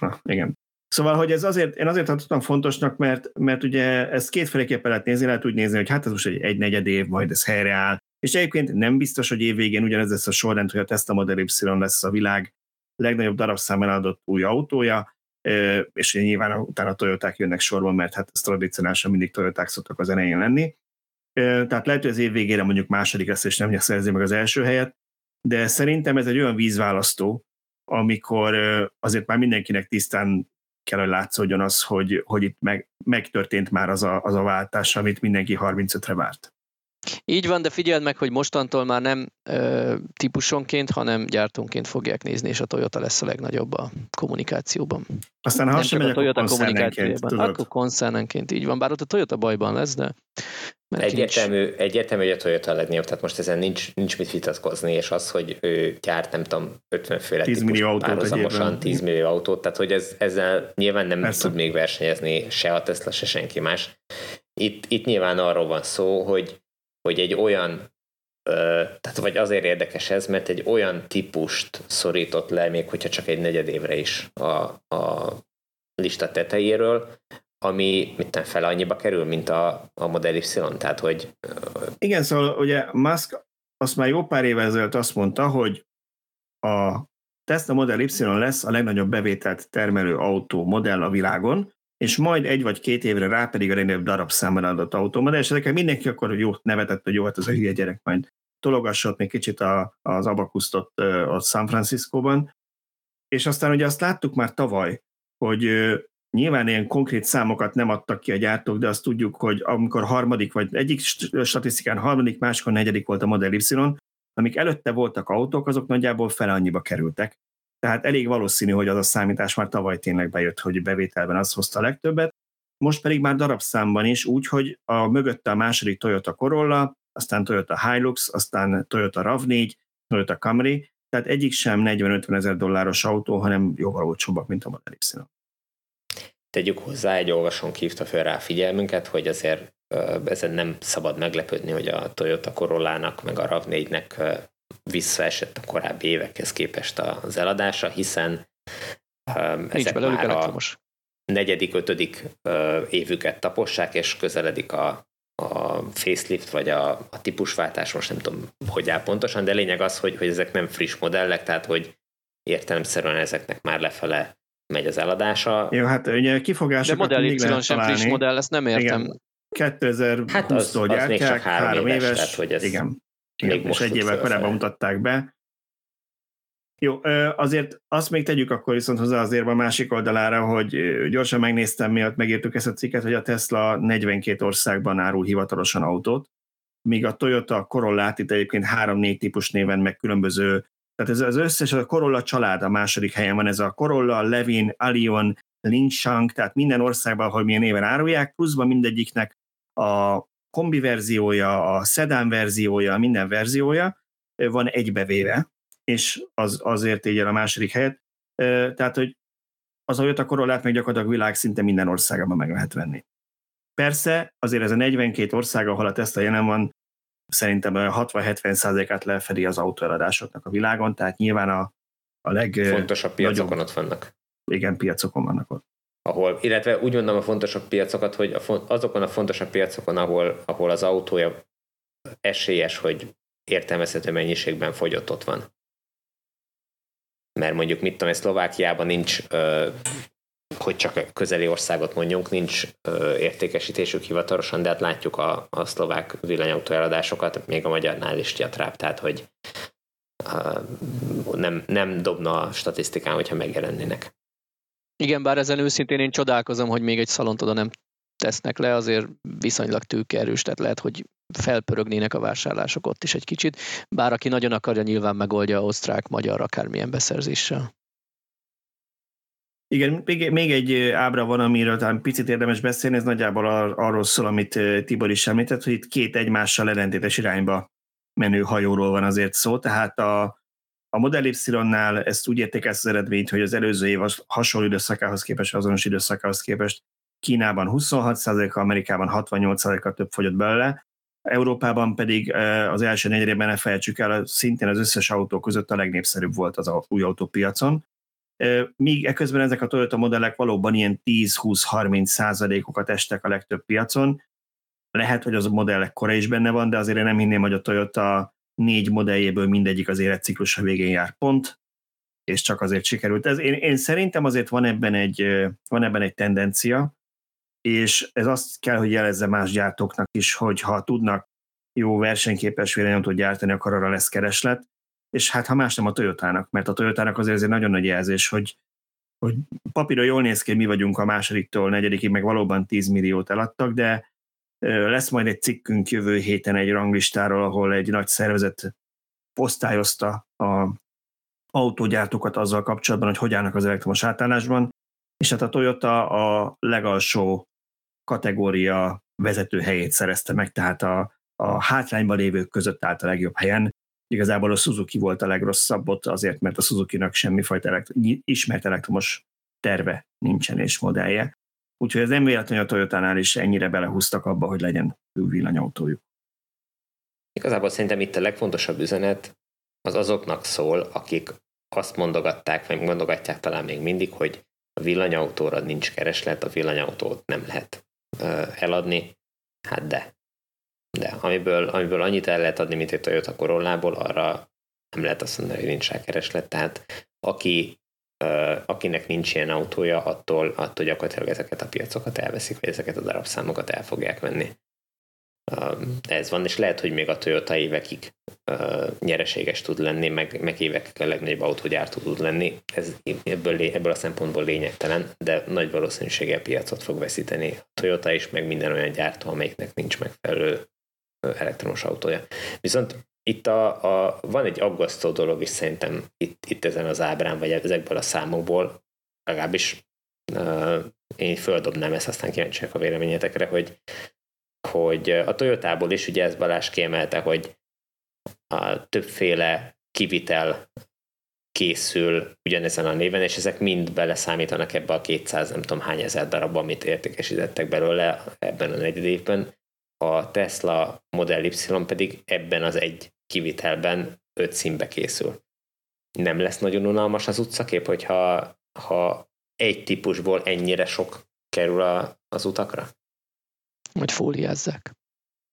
na. Igen. Szóval, hogy ez azért, én azért tartottam fontosnak, mert, mert ugye ezt kétféleképpen lehet nézni, lehet úgy nézni, hogy hát ez most egy, egy negyed év, majd ez helyreáll, és egyébként nem biztos, hogy évvégén ugyanez lesz a sorrend, hogy a Tesla Model Y lesz a világ legnagyobb darabszámban adott új autója, és ugye nyilván utána a Toyoták jönnek sorban, mert hát ez tradicionálisan mindig Toyoták szoktak az elején lenni. Tehát lehet, hogy az év végére mondjuk második lesz, és nem szerzi meg az első helyet, de szerintem ez egy olyan vízválasztó, amikor azért már mindenkinek tisztán kell, hogy látszódjon az, hogy, hogy itt meg, megtörtént már az a, az a váltás, amit mindenki 35-re várt. Így van, de figyeld meg, hogy mostantól már nem ö, típusonként, hanem gyártónként fogják nézni, és a Toyota lesz a legnagyobb a kommunikációban. Aztán ha sem a Toyota kommunikációban, akkor koncernenként így van, bár ott a Toyota bajban lesz, de Egyértelmű, egyértelmű, hogy a Toyota a legnagyobb, tehát most ezen nincs, nincs mit vitatkozni, és az, hogy ő gyárt, nem tudom, 50 féle 10 millió autót párhuzamosan, 10 millió autót, tehát hogy ez, ezzel nyilván nem Persze. tud még versenyezni se a Tesla, se senki más. Itt, itt nyilván arról van szó, hogy, hogy egy olyan tehát vagy azért érdekes ez, mert egy olyan típust szorított le, még hogyha csak egy negyed évre is a, a lista tetejéről, ami mit fel annyiba kerül, mint a, a Model Y, tehát hogy... Igen, szóval ugye Musk azt már jó pár évvel ezelőtt azt mondta, hogy a Tesla Model Y lesz a legnagyobb bevételt termelő autó modell a világon, és majd egy vagy két évre rá pedig a legnagyobb darabszámban adott autómodell, és ezeket mindenki akkor jó nevetett, hogy jó, hát az a hülye gyerek majd tologassott még kicsit a, az abakusztot a San Franciscóban, és aztán ugye azt láttuk már tavaly, hogy Nyilván ilyen konkrét számokat nem adtak ki a gyártók, de azt tudjuk, hogy amikor harmadik, vagy egyik statisztikán harmadik, máskor negyedik volt a Model Y, amik előtte voltak autók, azok nagyjából fele annyiba kerültek. Tehát elég valószínű, hogy az a számítás már tavaly tényleg bejött, hogy bevételben az hozta a legtöbbet. Most pedig már darabszámban is, úgy, hogy a mögötte a második Toyota Corolla, aztán Toyota Hilux, aztán Toyota RAV4, Toyota Camry, tehát egyik sem 40-50 ezer dolláros autó, hanem jóval olcsóbbak, mint a Model Y. Tegyük hozzá, egy olvasónk hívta fel rá figyelmünket, hogy azért ezen nem szabad meglepődni, hogy a Toyota Corollának meg a RAV4-nek visszaesett a korábbi évekhez képest az eladása, hiszen ezek már elektromos. a negyedik, ötödik évüket tapossák, és közeledik a, a facelift, vagy a, a típusváltás, most nem tudom, hogy áll pontosan, de lényeg az, hogy, hogy ezek nem friss modellek, tehát hogy értelemszerűen ezeknek már lefele megy az eladása. Jó, hát ugye kifogásokat De Model Y sem friss modell, ezt nem értem. Igen. 2020-tól hát az, az gyártják, még csak három, három éves, éves tehát, hogy ez igen. igen. és egy évvel korábban mutatták be. Jó, azért azt még tegyük akkor viszont hozzá azért a másik oldalára, hogy gyorsan megnéztem, miatt megírtuk ezt a cikket, hogy a Tesla 42 országban árul hivatalosan autót, míg a Toyota Corollát itt egyébként három-négy típus néven meg különböző, tehát ez az összes, a Corolla család a második helyen van, ez a Corolla, Levin, Alion, Lingshank, tehát minden országban, ahol milyen néven árulják, pluszban mindegyiknek a kombi verziója, a sedan verziója, minden verziója van egybevéve, és az, azért így a második helyet. Tehát, hogy az Toyota Corollát meg gyakorlatilag világ szinte minden országban meg lehet venni. Persze, azért ez a 42 ország, ahol a Tesla jelen van, szerintem 60-70%-át lefedi az autóeladásoknak a világon, tehát nyilván a, a leg... Fontosabb piacokon ott vannak. Igen, piacokon vannak ott. Ahol, illetve úgy mondom a fontosabb piacokat, hogy azokon a fontosabb piacokon, ahol, ahol az autója esélyes, hogy értelmezhető mennyiségben fogyott ott van. Mert mondjuk, mit tudom, Szlovákiában nincs hogy csak a közeli országot mondjunk, nincs ö, értékesítésük hivatalosan, de hát látjuk a, a szlovák villanyautó eladásokat, még a magyarnál is gyatrább, tehát hogy ö, nem, nem dobna a statisztikán, hogyha megjelennének. Igen, bár ezen őszintén én csodálkozom, hogy még egy szalont oda nem tesznek le, azért viszonylag tőkerős, tehát lehet, hogy felpörögnének a vásárlások ott is egy kicsit, bár aki nagyon akarja, nyilván megoldja osztrák, magyar, akármilyen beszerzéssel. Igen, még, egy ábra van, amiről talán picit érdemes beszélni, ez nagyjából ar- arról szól, amit Tibor is említett, hogy itt két egymással ellentétes irányba menő hajóról van azért szó, tehát a, a Model Y-nál ezt úgy érték ezt az eredményt, hogy az előző év hasonló időszakához képest, azonos időszakához képest Kínában 26%-a, Amerikában 68%-a több fogyott belőle, Európában pedig az első negyedében ne felejtsük el, szintén az összes autó között a legnépszerűbb volt az új autópiacon, Míg eközben ezek a Toyota modellek valóban ilyen 10-20-30 százalékokat estek a legtöbb piacon. Lehet, hogy az a modellek kora is benne van, de azért én nem hinném, hogy a Toyota négy modelljéből mindegyik az életciklus a végén jár pont, és csak azért sikerült. Ez, én, én szerintem azért van ebben, egy, van ebben egy tendencia, és ez azt kell, hogy jelezze más gyártóknak is, hogy ha tudnak jó versenyképes villanyautót gyártani, akkor arra lesz kereslet, és hát ha más nem a Toyotának, mert a Toyotának azért ez nagyon nagy jelzés, hogy, hogy papíron jól néz ki, mi vagyunk a másodiktól negyedikig, meg valóban 10 milliót eladtak, de lesz majd egy cikkünk jövő héten egy ranglistáról, ahol egy nagy szervezet osztályozta a autógyártókat azzal kapcsolatban, hogy hogy állnak az elektromos átállásban, és hát a Toyota a legalsó kategória vezető helyét szerezte meg, tehát a, a hátrányban lévők között állt a legjobb helyen, Igazából a Suzuki volt a legrosszabb ott azért, mert a Suzuki-nak semmifajta elektro- ismert elektromos terve nincsen és modellje. Úgyhogy ez nem véletlenül a Toyota-nál is ennyire belehúztak abba, hogy legyen villanyautójuk. Igazából szerintem itt a legfontosabb üzenet az azoknak szól, akik azt mondogatták, vagy mondogatják talán még mindig, hogy a villanyautóra nincs kereslet, a villanyautót nem lehet eladni. Hát de de amiből, amiből annyit el lehet adni, mint egy Toyota Corollából, arra nem lehet azt mondani, hogy nincs rá kereslet. Tehát aki, akinek nincs ilyen autója, attól, attól gyakorlatilag ezeket a piacokat elveszik, vagy ezeket a darabszámokat el fogják venni. Ez van, és lehet, hogy még a Toyota évekig nyereséges tud lenni, meg, meg évekig a legnagyobb autógyártó tud lenni. Ez ebből, ebből a szempontból lényegtelen, de nagy valószínűséggel piacot fog veszíteni a Toyota is, meg minden olyan gyártó, amelyiknek nincs megfelelő elektromos autója. Viszont itt a, a, van egy aggasztó dolog is szerintem itt, itt ezen az ábrán, vagy ezekből a számokból, legalábbis uh, én földobnám ezt, aztán kíváncsiak a véleményetekre, hogy, hogy a Toyotából is, ugye ez Balázs kiemelte, hogy a többféle kivitel készül ugyanezen a néven, és ezek mind beleszámítanak ebbe a 200 nem tudom hány ezer darabba, amit értékesítettek belőle ebben a negyed évben a Tesla Model Y pedig ebben az egy kivitelben öt színbe készül. Nem lesz nagyon unalmas az utcakép, hogyha ha egy típusból ennyire sok kerül a, az utakra? Vagy fóliázzák.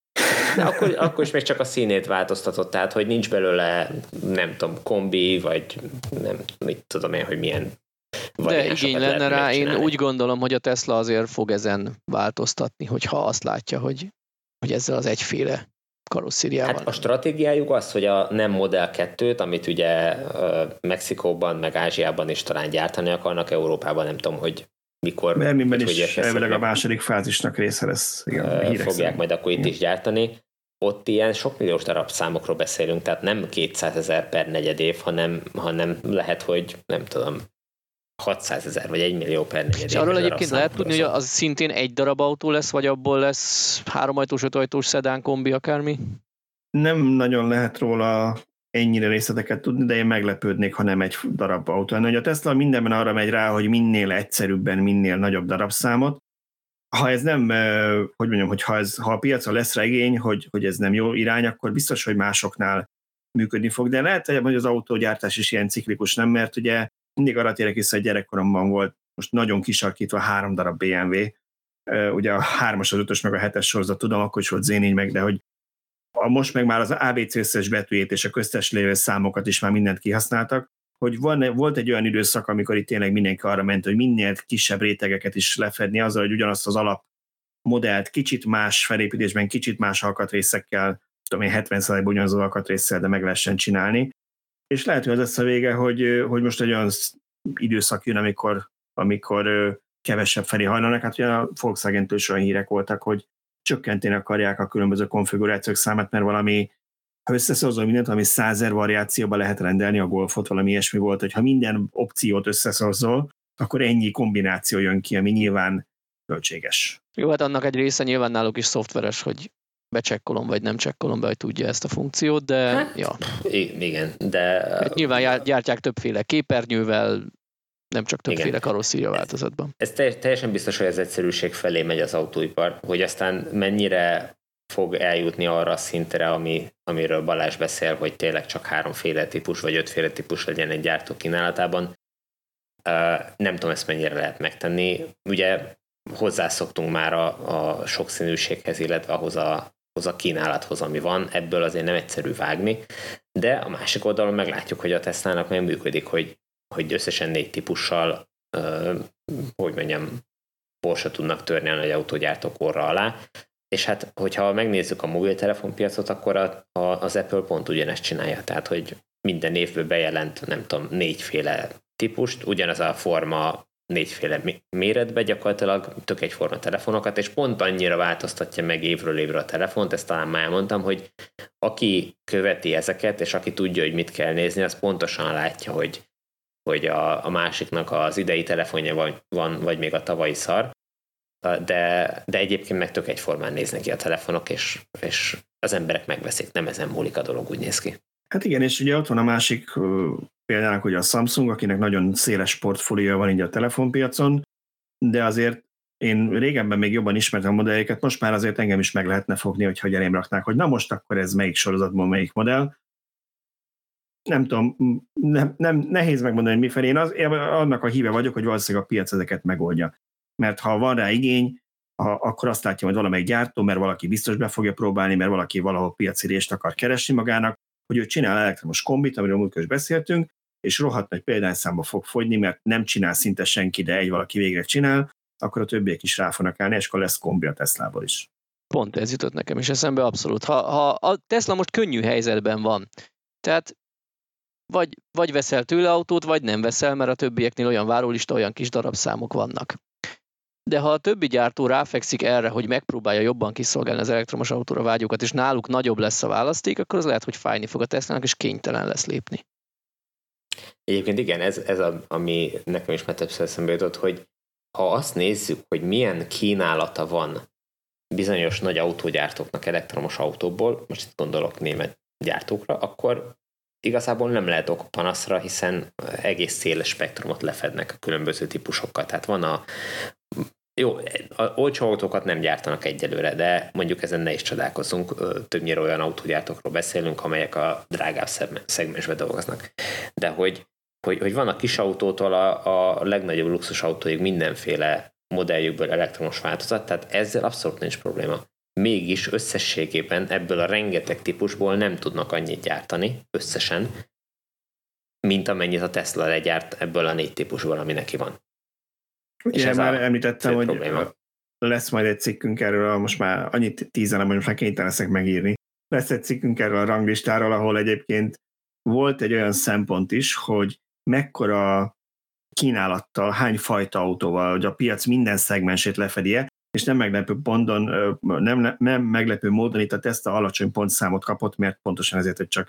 De akkor, akkor is még csak a színét változtatott, tehát hogy nincs belőle, nem tudom, kombi, vagy nem mit tudom én, hogy milyen de igény lenne rá, én úgy gondolom, hogy a Tesla azért fog ezen változtatni, hogyha azt látja, hogy hogy ezzel az egyféle karosszériával. Hát a stratégiájuk az, hogy a nem Model 2-t, amit ugye Mexikóban, meg Ázsiában is talán gyártani akarnak, Európában nem tudom, hogy mikor. Berlinben is elvileg a második fázisnak része lesz. Igen, fogják szerint. majd akkor itt is gyártani. Ott ilyen sok milliós darab számokról beszélünk, tehát nem 200 ezer per negyed év, hanem, hanem lehet, hogy nem tudom, 600 ezer vagy 1 millió per negyed És arról egyébként lehet tudni, hogy az szintén egy darab autó lesz, vagy abból lesz háromajtós, ötajtós szedán, kombi, akármi? Nem nagyon lehet róla ennyire részleteket tudni, de én meglepődnék, ha nem egy darab autó lenne. a Tesla mindenben arra megy rá, hogy minél egyszerűbben, minél nagyobb darabszámot. Ha ez nem, hogy mondjam, hogy ha, ez, ha a piacon lesz regény, hogy, hogy ez nem jó irány, akkor biztos, hogy másoknál működni fog, de lehet, hogy az autógyártás is ilyen ciklikus, nem? Mert ugye mindig arra térek vissza, hogy gyerekkoromban volt most nagyon kisarkítva három darab BMW, ugye a hármas, az ötös, meg a hetes sorozat, tudom, akkor is volt Z4 meg, de hogy a most meg már az ABC összes betűjét és a köztes lévő számokat is már mindent kihasználtak, hogy van, volt egy olyan időszak, amikor itt tényleg mindenki arra ment, hogy minél kisebb rétegeket is lefedni, azzal, hogy ugyanazt az alap modellt kicsit más felépítésben, kicsit más alkatrészekkel, tudom én 70 ugyanazó alkatrészsel, de meg lehessen csinálni. És lehet, hogy az lesz a vége, hogy, hogy most egy olyan időszak jön, amikor, amikor kevesebb felé hajlanak. Hát ugye a Volkswagen-től is olyan hírek voltak, hogy csökkenteni akarják a különböző konfigurációk számát, mert valami, ha összeszorozol mindent, ami százer variációba lehet rendelni a golfot, valami ilyesmi volt, hogy ha minden opciót összeszorzol, akkor ennyi kombináció jön ki, ami nyilván költséges. Jó, hát annak egy része nyilván náluk is szoftveres, hogy becsekkolom, vagy nem csekkolom be, hogy tudja ezt a funkciót, de hát, ja. Igen, de... Hát nyilván gyártják többféle képernyővel, nem csak többféle Igen. karosszíria változatban. Ez, ez teljesen biztos, hogy az egyszerűség felé megy az autóipar, hogy aztán mennyire fog eljutni arra a szintre, ami, amiről Balázs beszél, hogy tényleg csak háromféle típus vagy ötféle típus legyen egy gyártó kínálatában. Uh, nem tudom, ezt mennyire lehet megtenni. Ugye hozzászoktunk már a, a sokszínűséghez, illetve ahhoz a, ahhoz a kínálathoz, ami van, ebből azért nem egyszerű vágni, de a másik oldalon meglátjuk, hogy a Tesla-nak meg működik, hogy hogy összesen négy típussal, hogy mondjam, Porsche tudnak törni a nagy autógyártók orra alá, és hát, hogyha megnézzük a mobiltelefonpiacot, akkor a, a, az Apple pont ugyanezt csinálja, tehát, hogy minden évben bejelent, nem tudom, négyféle típust, ugyanaz a forma négyféle méretbe gyakorlatilag tök egyforma telefonokat, és pont annyira változtatja meg évről évre a telefont, ezt talán már elmondtam, hogy aki követi ezeket, és aki tudja, hogy mit kell nézni, az pontosan látja, hogy hogy a, a másiknak az idei telefonja van, van, vagy még a tavalyi szar, de, de egyébként meg tök egyformán néznek ki a telefonok, és, és az emberek megveszik, nem ezen múlik a dolog, úgy néz ki. Hát igen, és ugye ott van a másik példának, hogy a Samsung, akinek nagyon széles portfóliója van így a telefonpiacon, de azért én régebben még jobban ismertem a modelljéket, most már azért engem is meg lehetne fogni, hogy hogy elém raknák, hogy na most akkor ez melyik sorozatban melyik modell, nem tudom, nem, nem, nehéz megmondani, hogy mifelé. Én, az, én annak a híve vagyok, hogy valószínűleg a piac ezeket megoldja. Mert ha van rá igény, ha, akkor azt látja hogy valamelyik gyártó, mert valaki biztos be fogja próbálni, mert valaki valahol piaci akar keresni magának, hogy ő csinál elektromos kombit, amiről múltkor is beszéltünk, és rohadt nagy példányszámba fog fogyni, mert nem csinál szinte senki, de egy valaki végre csinál, akkor a többiek is rá fognak állni, és akkor lesz kombi a Teslából is. Pont ez jutott nekem is eszembe abszolút. Ha, ha a Tesla most könnyű helyzetben van, tehát vagy, vagy veszel tőle autót, vagy nem veszel, mert a többieknél olyan várólista, olyan kis darabszámok vannak. De ha a többi gyártó ráfekszik erre, hogy megpróbálja jobban kiszolgálni az elektromos autóra vágyókat, és náluk nagyobb lesz a választék, akkor az lehet, hogy fájni fog a Tesla-nak, és kénytelen lesz lépni. Egyébként igen, ez, ez a, ami nekem is már többször eszembe jutott, hogy ha azt nézzük, hogy milyen kínálata van bizonyos nagy autógyártóknak elektromos autóból, most itt gondolok német gyártókra, akkor igazából nem lehet ok panaszra, hiszen egész széles spektrumot lefednek a különböző típusokkal. Tehát van a jó, olcsó autókat nem gyártanak egyelőre, de mondjuk ezen ne is csodálkozunk, többnyire olyan autógyártókról beszélünk, amelyek a drágább szegmensbe dolgoznak. De hogy, hogy, hogy van a kis autótól a, a legnagyobb luxus autóig mindenféle modelljükből elektromos változat, tehát ezzel abszolút nincs probléma mégis összességében ebből a rengeteg típusból nem tudnak annyit gyártani összesen, mint amennyit a Tesla legyárt ebből a négy típusból, ami neki van. Ugye És már említettem, hogy probléma. lesz majd egy cikkünk erről, most már annyit tízenem, hogy most már kénytelen leszek megírni, lesz egy cikkünk erről a ranglistáról, ahol egyébként volt egy olyan szempont is, hogy mekkora kínálattal, hány fajta autóval, hogy a piac minden szegmensét lefedje, és nem meglepő ponton, nem, nem meglepő módon itt a Tesla alacsony pontszámot kapott, mert pontosan ezért, hogy csak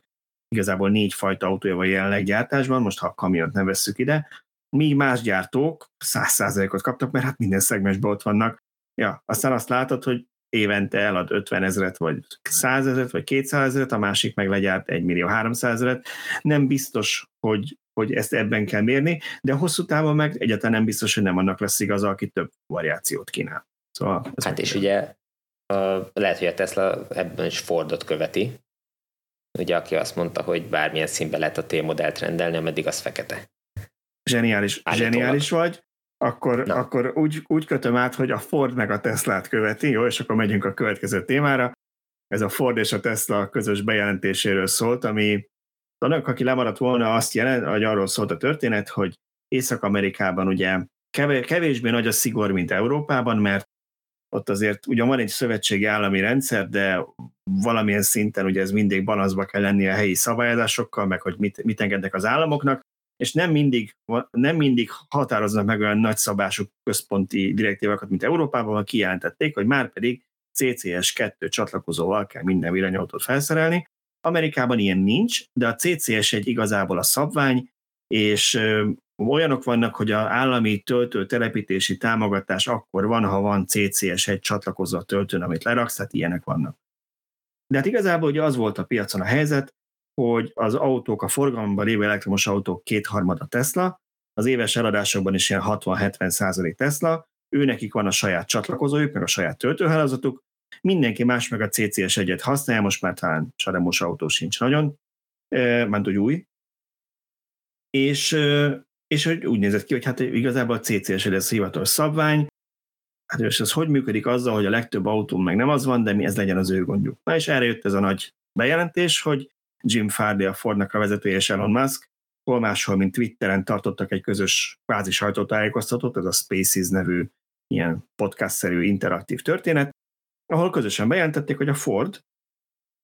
igazából négy fajta autója van jelenleg gyártásban, most ha a kamiont nem vesszük ide, míg más gyártók 100%-ot kaptak, mert hát minden szegmensben ott vannak. Ja, aztán azt látod, hogy évente elad 50 ezeret, vagy 100 ezeret, vagy 200 ezeret, a másik meg legyárt 1 millió 300 ezeret. Nem biztos, hogy, hogy ezt ebben kell mérni, de hosszú távon meg egyáltalán nem biztos, hogy nem annak lesz igaza, aki több variációt kínál. Szóval hát és ugye lehet, hogy a Tesla ebben is Fordot követi, ugye aki azt mondta, hogy bármilyen színben lehet a T-modellt rendelni, ameddig az fekete. Zseniális, zseniális vagy, akkor, akkor úgy, úgy kötöm át, hogy a Ford meg a Teslát követi, jó, és akkor megyünk a következő témára. Ez a Ford és a Tesla közös bejelentéséről szólt, ami annak, aki lemaradt volna, azt jelent, hogy arról szólt a történet, hogy Észak-Amerikában ugye kevésbé nagy a szigor, mint Európában, mert ott azért ugyan van egy szövetségi állami rendszer, de valamilyen szinten ugye ez mindig balanszba kell lennie a helyi szabályozásokkal, meg hogy mit, mit engednek az államoknak, és nem mindig, nem mindig határoznak meg olyan nagyszabású központi direktívákat, mint Európában, ahol kijelentették, hogy már pedig CCS2 csatlakozóval kell minden villanyautót felszerelni. Amerikában ilyen nincs, de a CCS egy igazából a szabvány, és olyanok vannak, hogy a állami töltő telepítési támogatás akkor van, ha van CCS egy csatlakozó a töltőn, amit leraksz, tehát ilyenek vannak. De hát igazából ugye az volt a piacon a helyzet, hogy az autók, a forgalomban lévő elektromos autók kétharmada Tesla, az éves eladásokban is ilyen 60-70 százalék Tesla, ő nekik van a saját csatlakozójuk, meg a saját töltőhálózatuk, mindenki más meg a CCS egyet használja, most már talán saremos autó sincs nagyon, ment úgy új, és, és hogy úgy nézett ki, hogy hát igazából a CCS egy hivatalos szabvány, hát és ez hogy működik azzal, hogy a legtöbb autó meg nem az van, de mi ez legyen az ő gondjuk. Na és erre jött ez a nagy bejelentés, hogy Jim Farley, a Fordnak a vezetője és Elon Musk, hol máshol, mint Twitteren tartottak egy közös kvázi sajtótájékoztatót, ez a Spaces nevű ilyen podcast-szerű interaktív történet, ahol közösen bejelentették, hogy a Ford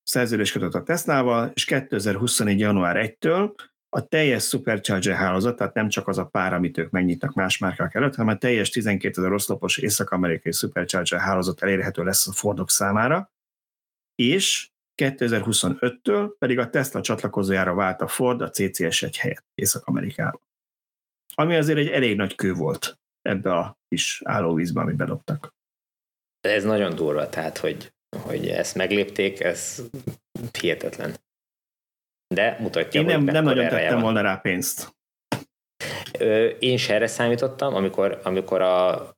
szerződés kötött a Teslával, és 2024. január 1-től a teljes Supercharger hálózat, tehát nem csak az a pár, amit ők megnyitnak más márkák előtt, hanem a teljes 12 ezer oszlopos észak-amerikai Supercharger hálózat elérhető lesz a Fordok számára, és 2025-től pedig a Tesla csatlakozójára vált a Ford a CCS1 helyett Észak-Amerikában. Ami azért egy elég nagy kő volt ebbe a kis állóvízbe, amit bedobtak. Ez nagyon durva, tehát, hogy, hogy ezt meglépték, ez hihetetlen. De mutatja, Én nem, nem nagyon tettem van. volna rá pénzt. Én se erre számítottam, amikor, amikor a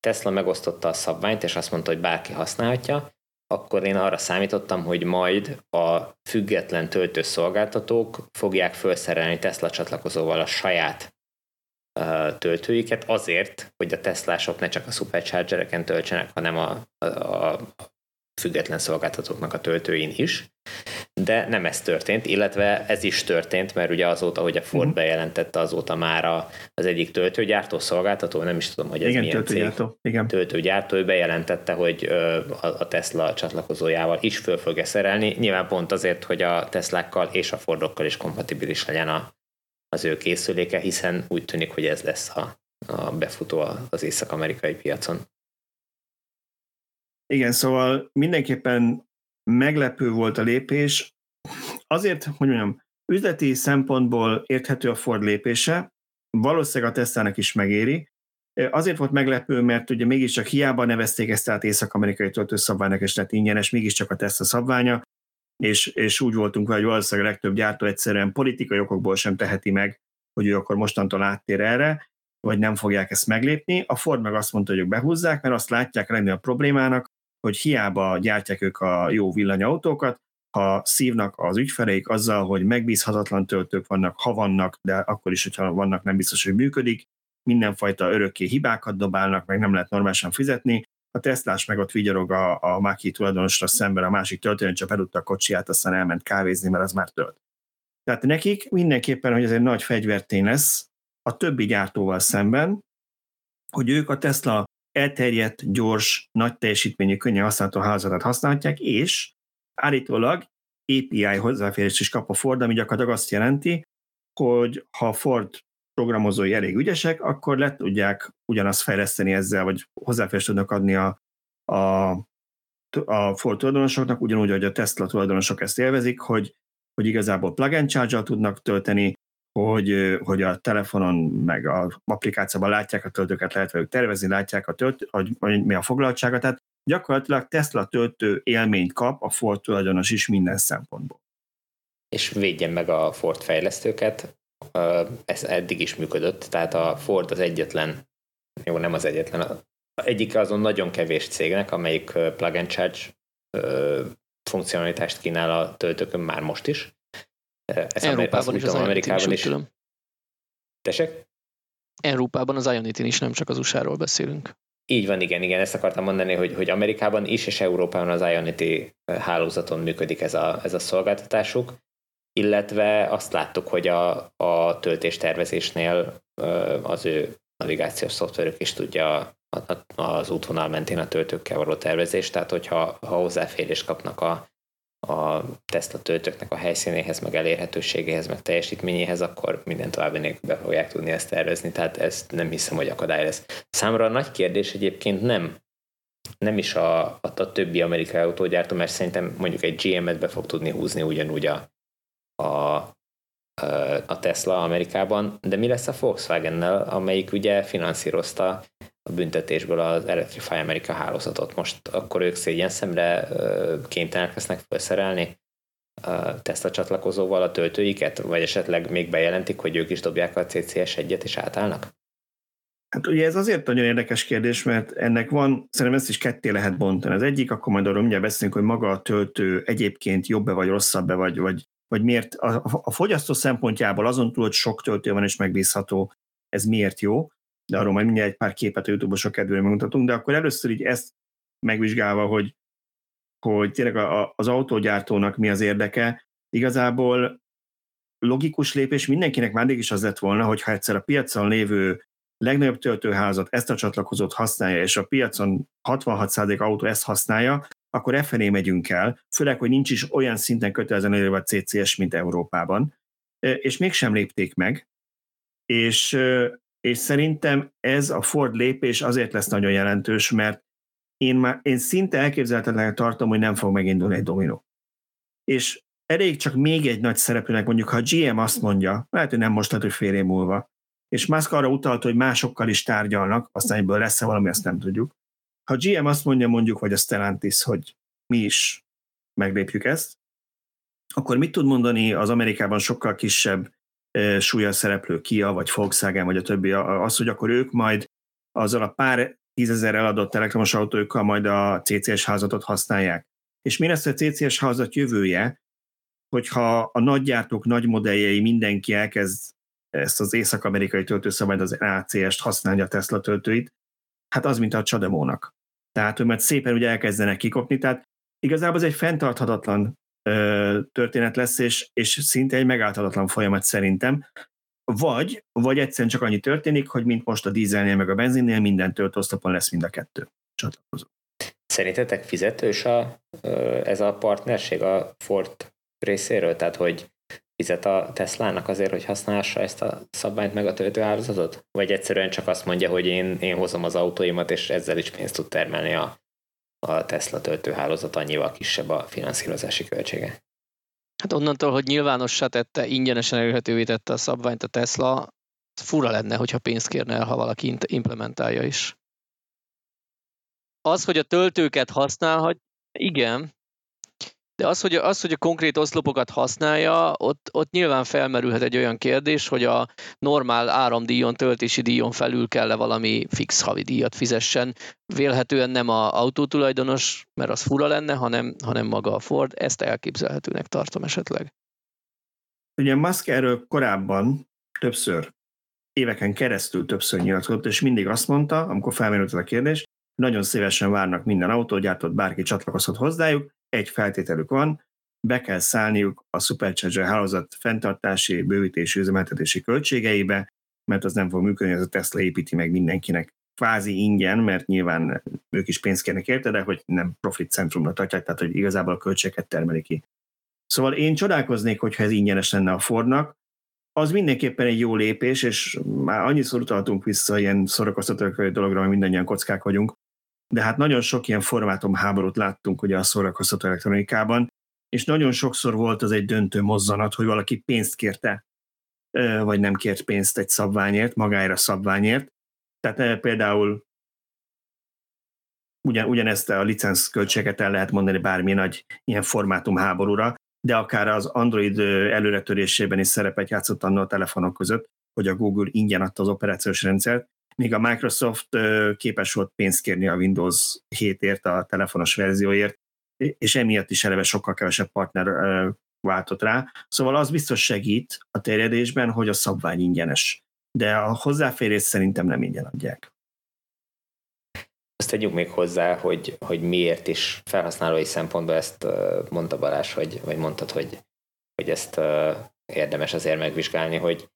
Tesla megosztotta a szabványt, és azt mondta, hogy bárki használhatja, akkor én arra számítottam, hogy majd a független töltőszolgáltatók fogják felszerelni Tesla csatlakozóval a saját töltőiket azért, hogy a Teslások ne csak a superchargereken töltsenek, hanem a, a, a független szolgáltatóknak a töltőin is de nem ez történt, illetve ez is történt, mert ugye azóta, hogy a Ford uh-huh. bejelentette, azóta már az egyik töltőgyártó szolgáltató, nem is tudom, hogy ez Igen, milyen töltőgyártó. cég, Igen. töltőgyártó, ő bejelentette, hogy a Tesla csatlakozójával is föl fogja szerelni, nyilván pont azért, hogy a Teslákkal és a Fordokkal is kompatibilis legyen a, az ő készüléke, hiszen úgy tűnik, hogy ez lesz a, a befutó az észak-amerikai piacon. Igen, szóval mindenképpen meglepő volt a lépés. Azért, hogy mondjam, üzleti szempontból érthető a Ford lépése, valószínűleg a Tesla-nak is megéri. Azért volt meglepő, mert ugye mégiscsak hiába nevezték ezt át észak-amerikai töltőszabványnak, és lett ingyenes, mégiscsak a Tesla szabványa, és, és úgy voltunk vele, hogy valószínűleg a legtöbb gyártó egyszerűen politikai okokból sem teheti meg, hogy ő akkor mostantól áttér erre, vagy nem fogják ezt meglépni. A Ford meg azt mondta, hogy ők behúzzák, mert azt látják lenni a problémának, hogy hiába gyártják ők a jó villanyautókat, ha szívnak az ügyfeleik azzal, hogy megbízhatatlan töltők vannak, ha vannak, de akkor is, hogyha vannak, nem biztos, hogy működik, mindenfajta örökké hibákat dobálnak, meg nem lehet normálisan fizetni, a Teslás meg ott vigyorog a, a Maki tulajdonosra szemben, a másik töltőn csak eludta a kocsiját, aztán elment kávézni, mert az már tölt. Tehát nekik mindenképpen, hogy ez egy nagy fegyvertény lesz a többi gyártóval szemben, hogy ők a Tesla elterjedt, gyors, nagy teljesítményű, könnyen használható hálózatot használhatják, és állítólag API hozzáférést is kap a Ford, ami gyakorlatilag azt jelenti, hogy ha Ford programozói elég ügyesek, akkor le tudják ugyanazt fejleszteni ezzel, vagy hozzáférést tudnak adni a, a, a Ford tulajdonosoknak, ugyanúgy, hogy a Tesla tulajdonosok ezt élvezik, hogy, hogy igazából plug and charge tudnak tölteni, hogy, hogy a telefonon meg a applikációban látják a töltőket, lehet velük tervezni, látják a töltő, hogy, hogy mi a foglaltsága, tehát gyakorlatilag Tesla töltő élményt kap a Ford tulajdonos is minden szempontból. És védjen meg a Ford fejlesztőket, ez eddig is működött, tehát a Ford az egyetlen, jó, nem az egyetlen, a egyik azon nagyon kevés cégnek, amelyik plug and charge funkcionalitást kínál a töltőkön már most is. Ez Európában is, az Amerikában is. Tudom. Tessék? Európában az Ionity is, nem csak az USA-ról beszélünk. Így van, igen, igen, ezt akartam mondani, hogy, hogy Amerikában is és Európában az Ionity hálózaton működik ez a, ez a szolgáltatásuk, illetve azt láttuk, hogy a, a töltéstervezésnél az ő navigációs szoftverük is tudja az útvonal mentén a töltőkkel való tervezést, tehát hogyha ha hozzáférést kapnak a, a Tesla töltőknek a helyszínéhez, meg elérhetőségéhez, meg teljesítményéhez, akkor minden további nélkül be fogják tudni ezt tervezni, tehát ezt nem hiszem, hogy akadály lesz. Számomra a nagy kérdés egyébként nem nem is a, a, a többi amerikai autógyártó, mert szerintem mondjuk egy GM-et be fog tudni húzni ugyanúgy a, a, a Tesla Amerikában, de mi lesz a Volkswagen-nel, amelyik ugye finanszírozta a büntetésből az Electrify America hálózatot. Most akkor ők szégyen szemre kénytelenek lesznek felszerelni a Tesla csatlakozóval a töltőiket, vagy esetleg még bejelentik, hogy ők is dobják a CCS egyet és átállnak? Hát ugye ez azért nagyon érdekes kérdés, mert ennek van, szerintem ezt is ketté lehet bontani. Az egyik, akkor majd arról mindjárt beszélünk, hogy maga a töltő egyébként jobb-e vagy rosszabb-e, vagy, vagy, vagy miért a, a fogyasztó szempontjából azon túl, hogy sok töltő van és megbízható, ez miért jó de arról majd mindjárt egy pár képet a YouTube-osok kedvére megmutatunk, de akkor először így ezt megvizsgálva, hogy, hogy tényleg a, az autógyártónak mi az érdeke, igazából logikus lépés mindenkinek már is az lett volna, hogyha egyszer a piacon lévő legnagyobb töltőházat ezt a csatlakozót használja, és a piacon 66% autó ezt használja, akkor e felé megyünk el, főleg, hogy nincs is olyan szinten kötelezően előre a CCS, mint Európában, és mégsem lépték meg, és és szerintem ez a Ford lépés azért lesz nagyon jelentős, mert én, már, én szinte elképzelhetetlenek tartom, hogy nem fog megindulni egy dominó. És elég csak még egy nagy szereplőnek, mondjuk ha a GM azt mondja, lehet, hogy nem most, lehet, hogy fél év múlva, és Musk arra utalt, hogy másokkal is tárgyalnak, aztán ebből lesz-e valami, azt nem tudjuk. Ha GM azt mondja mondjuk, vagy a Stellantis, hogy mi is meglépjük ezt, akkor mit tud mondani az Amerikában sokkal kisebb súlyos szereplő, Kia, vagy Volkswagen, vagy a többi, az, hogy akkor ők majd azzal a pár tízezer eladott elektromos autókkal majd a CCS házatot használják. És mi lesz a CCS házat jövője, hogyha a nagygyártók nagy modelljei mindenki elkezd ezt az észak-amerikai töltőszabályt, az ACS-t használni a Tesla töltőit, hát az, mint a csademónak. Tehát, hogy majd szépen ugye elkezdenek kikopni, tehát igazából ez egy fenntarthatatlan történet lesz, és, és szinte egy megállhatatlan folyamat szerintem. Vagy, vagy egyszerűen csak annyi történik, hogy mint most a dízelnél meg a benzinnél, minden töltőosztopon lesz mind a kettő csatlakozó. Szerintetek fizetős a, ez a partnerség a Ford részéről? Tehát, hogy fizet a Teslának azért, hogy használhassa ezt a szabványt meg a töltőhálózatot? Vagy egyszerűen csak azt mondja, hogy én, én hozom az autóimat, és ezzel is pénzt tud termelni a a Tesla töltőhálózat annyival kisebb a finanszírozási költsége. Hát onnantól, hogy nyilvánossá tette, ingyenesen elérhetővé tette a szabványt a Tesla, fura lenne, hogyha pénzt kérne el, ha valaki implementálja is. Az, hogy a töltőket használhat, igen, de az, hogy, az, hogy a konkrét oszlopokat használja, ott, ott nyilván felmerülhet egy olyan kérdés, hogy a normál áramdíjon, töltési díjon felül kell-e valami fix havi díjat fizessen. Vélhetően nem a autótulajdonos, mert az fura lenne, hanem, hanem maga a Ford. Ezt elképzelhetőnek tartom esetleg. Ugye Musk erről korábban többször, éveken keresztül többször nyilatkozott, és mindig azt mondta, amikor felmerült a kérdés, nagyon szívesen várnak minden autógyártót, bárki csatlakozhat hozzájuk, egy feltételük van, be kell szállniuk a Supercharger hálózat fenntartási, bővítési, üzemeltetési költségeibe, mert az nem fog működni, ez a Tesla építi meg mindenkinek kvázi ingyen, mert nyilván ők is pénzt kérnek érte, de hogy nem profit centrumra tartják, tehát hogy igazából a költségeket termelik ki. Szóval én csodálkoznék, hogyha ez ingyenes lenne a Fordnak, az mindenképpen egy jó lépés, és már annyiszor utaltunk vissza ilyen szórakoztató dologra, hogy mindannyian kockák vagyunk, de hát nagyon sok ilyen formátum háborút láttunk ugye a szórakoztató elektronikában, és nagyon sokszor volt az egy döntő mozzanat, hogy valaki pénzt kérte, vagy nem kért pénzt egy szabványért, magáért a szabványért. Tehát például ugyan, ugyanezt a licensz költséget el lehet mondani bármi nagy ilyen formátum háborúra, de akár az Android előretörésében is szerepet játszott annól a telefonok között, hogy a Google ingyen adta az operációs rendszert, míg a Microsoft képes volt pénzt kérni a Windows 7-ért, a telefonos verzióért, és emiatt is eleve sokkal kevesebb partner váltott rá. Szóval az biztos segít a terjedésben, hogy a szabvány ingyenes. De a hozzáférés szerintem nem ingyen adják. Azt tegyük még hozzá, hogy, hogy miért is felhasználói szempontból ezt mondta Balázs, hogy, vagy mondtad, hogy, hogy ezt érdemes azért megvizsgálni, hogy,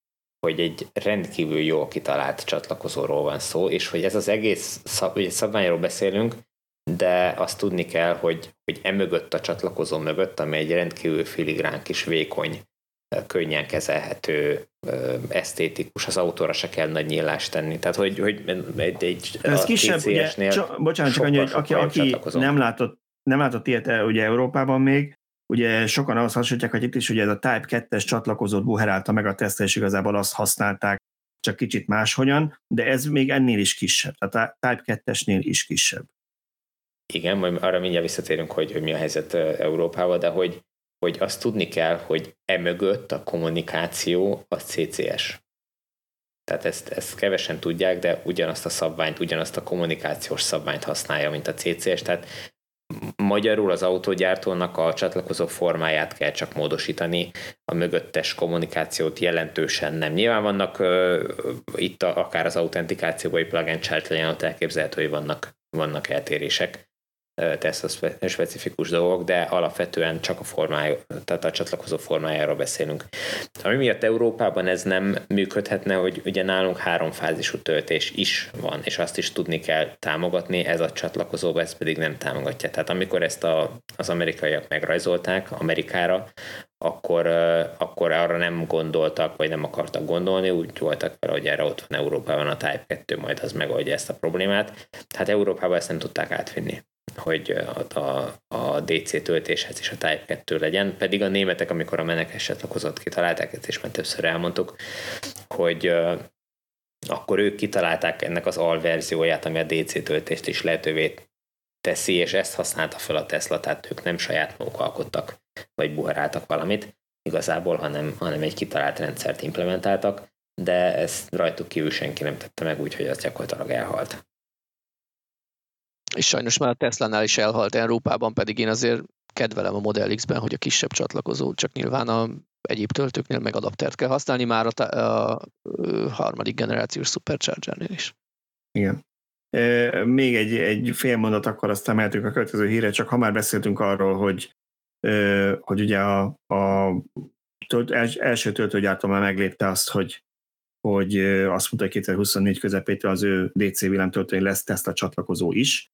hogy egy rendkívül jó kitalált csatlakozóról van szó, és hogy ez az egész szab, ugye szabványról beszélünk, de azt tudni kell, hogy, hogy emögött a csatlakozó mögött, ami egy rendkívül filigrán kis vékony, könnyen kezelhető, esztétikus, az autóra se kell nagy nyílást tenni. Tehát, hogy, hogy egy, egy Ez kisebb, ugye, csak, bocsánat, csak annyi, hogy aki, aki nem látott, nem látott ilyet ugye Európában még, ugye sokan azt hasonlítják, hogy itt is ugye ez a Type 2-es csatlakozót buherálta meg a tesztel, és igazából azt használták, csak kicsit máshogyan, de ez még ennél is kisebb, a Type 2-esnél is kisebb. Igen, majd arra mindjárt visszatérünk, hogy, hogy mi a helyzet Európában, de hogy, hogy azt tudni kell, hogy emögött a kommunikáció a CCS. Tehát ezt, ezt kevesen tudják, de ugyanazt a szabványt, ugyanazt a kommunikációs szabványt használja, mint a CCS, tehát magyarul az autógyártónak a csatlakozó formáját kell csak módosítani, a mögöttes kommunikációt jelentősen nem. Nyilván vannak itt akár az autentikációban, vagy plug and ott elképzelhető, hogy vannak, vannak eltérések, Tesla specifikus dolgok, de alapvetően csak a formája, tehát a csatlakozó formájáról beszélünk. Ami miatt Európában ez nem működhetne, hogy ugye nálunk háromfázisú töltés is van, és azt is tudni kell támogatni, ez a csatlakozó, ez pedig nem támogatja. Tehát amikor ezt a, az amerikaiak megrajzolták Amerikára, akkor, akkor arra nem gondoltak, vagy nem akartak gondolni, úgy voltak vele, hogy erre ott van Európában a Type 2, majd az megoldja ezt a problémát. Tehát Európában ezt nem tudták átvinni hogy a, a, a DC töltéshez is a Type 2 legyen, pedig a németek, amikor a menekes csatlakozót kitalálták, ezt is már többször elmondtuk, hogy akkor ők kitalálták ennek az alverzióját, ami a DC töltést is lehetővé teszi, és ezt használta fel a Tesla, tehát ők nem saját maguk alkottak, vagy buharáltak valamit igazából, hanem, hanem egy kitalált rendszert implementáltak, de ezt rajtuk kívül senki nem tette meg, úgyhogy az gyakorlatilag elhalt és sajnos már a Tesla-nál is elhalt Európában, pedig én azért kedvelem a Model X-ben, hogy a kisebb csatlakozó, csak nyilván a egyéb töltőknél meg adaptert kell használni, már a, a, a harmadik generációs Supercharger-nél is. Igen. Még egy, egy fél mondat, akkor aztán mehetünk a következő híre, csak ha már beszéltünk arról, hogy, hogy ugye a, a tölt, els, első töltőgyártó már meglépte azt, hogy hogy azt mondta, hogy 2024 közepétől az ő DC villámtöltőin lesz Tesla csatlakozó is,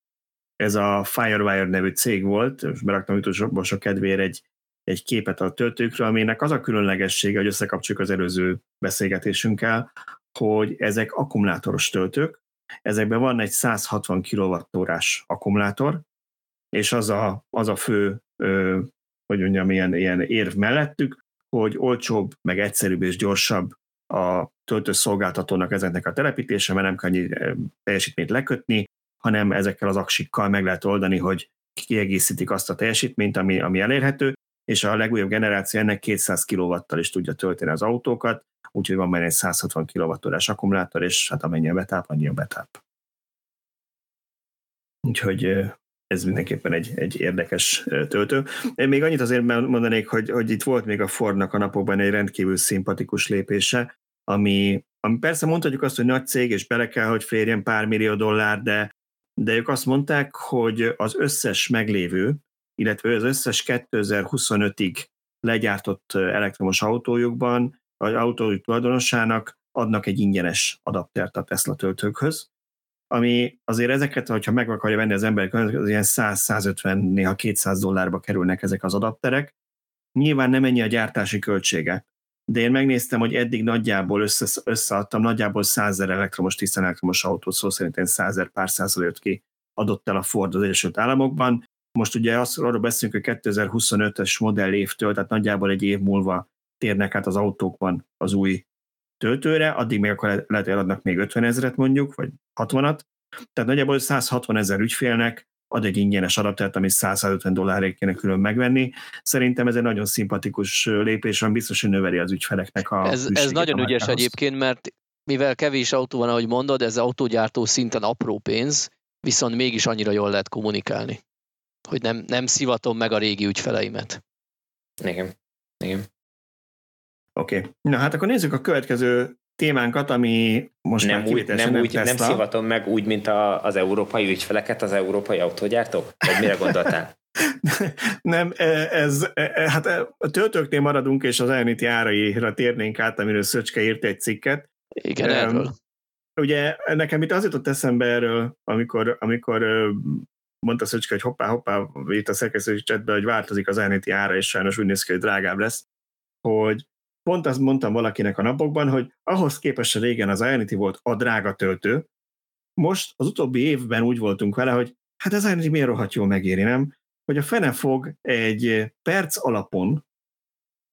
ez a Firewire nevű cég volt, és beraktam utolsóban sok kedvéért egy, egy képet a töltőkről, aminek az a különlegessége, hogy összekapcsoljuk az előző beszélgetésünkkel, hogy ezek akkumulátoros töltők, ezekben van egy 160 kWh akkumulátor, és az a, az a fő, ö, hogy mondjam, ilyen, ilyen érv mellettük, hogy olcsóbb, meg egyszerűbb és gyorsabb a töltőszolgáltatónak ezeknek a telepítése, mert nem kell annyi teljesítményt lekötni, hanem ezekkel az aksikkal meg lehet oldani, hogy kiegészítik azt a teljesítményt, ami, ami elérhető, és a legújabb generáció ennek 200 kW-tal is tudja tölteni az autókat, úgyhogy van benne egy 160 kWh akkumulátor, és hát amennyi a betáp, annyi a betáp. Úgyhogy ez mindenképpen egy, egy érdekes töltő. Én még annyit azért mondanék, hogy, hogy itt volt még a Fordnak a napokban egy rendkívül szimpatikus lépése, ami, ami persze mondhatjuk azt, hogy nagy cég, és bele kell, hogy férjen pár millió dollár, de de ők azt mondták, hogy az összes meglévő, illetve az összes 2025-ig legyártott elektromos autójukban, vagy autójuk tulajdonosának adnak egy ingyenes adaptert a Tesla töltőkhöz. ami azért ezeket, hogyha meg akarja venni az ember, az ilyen 100-150, néha 200 dollárba kerülnek ezek az adapterek. Nyilván nem ennyi a gyártási költsége, de én megnéztem, hogy eddig nagyjából össze, összeadtam, nagyjából 100 elektromos, tisztán elektromos autót, szó szerint 100 pár százalékot ki adott el a Ford az Egyesült Államokban. Most ugye azt, arról beszélünk, hogy 2025-ös modell évtől, tehát nagyjából egy év múlva térnek át az autókban az új töltőre, addig még akkor lehet, eladnak még 50 ezeret mondjuk, vagy 60-at. Tehát nagyjából 160 ezer ügyfélnek ad egy ingyenes adaptert, amit 150 dollárért kéne külön megvenni. Szerintem ez egy nagyon szimpatikus lépés, ami biztos, hogy növeli az ügyfeleknek a Ez, ez nagyon ügyes egyébként, mert mivel kevés autó van, ahogy mondod, ez autógyártó szinten apró pénz, viszont mégis annyira jól lehet kommunikálni, hogy nem, nem szivatom meg a régi ügyfeleimet. Igen. Igen. Oké. Okay. Na hát akkor nézzük a következő témánkat, ami most nem már úgy, nem, úgy, nem szivatom meg úgy, mint a, az európai ügyfeleket, az európai autógyártók? Vagy mire gondoltál? nem, e, ez, e, e, hát a töltőknél maradunk, és az Ionity áraira térnénk át, amiről Szöcske írt egy cikket. Igen, erről. Ugye nekem itt az jutott eszembe erről, amikor, amikor mondta Szöcske, hogy hoppá, hoppá, itt a szerkesztői csetben, hogy változik az Ionity ára, és sajnos úgy néz ki, hogy drágább lesz, hogy pont azt mondtam valakinek a napokban, hogy ahhoz képest régen az Ionity volt a drága töltő, most az utóbbi évben úgy voltunk vele, hogy hát az Ionity miért rohadt jól megéri, nem? Hogy a fene fog egy perc alapon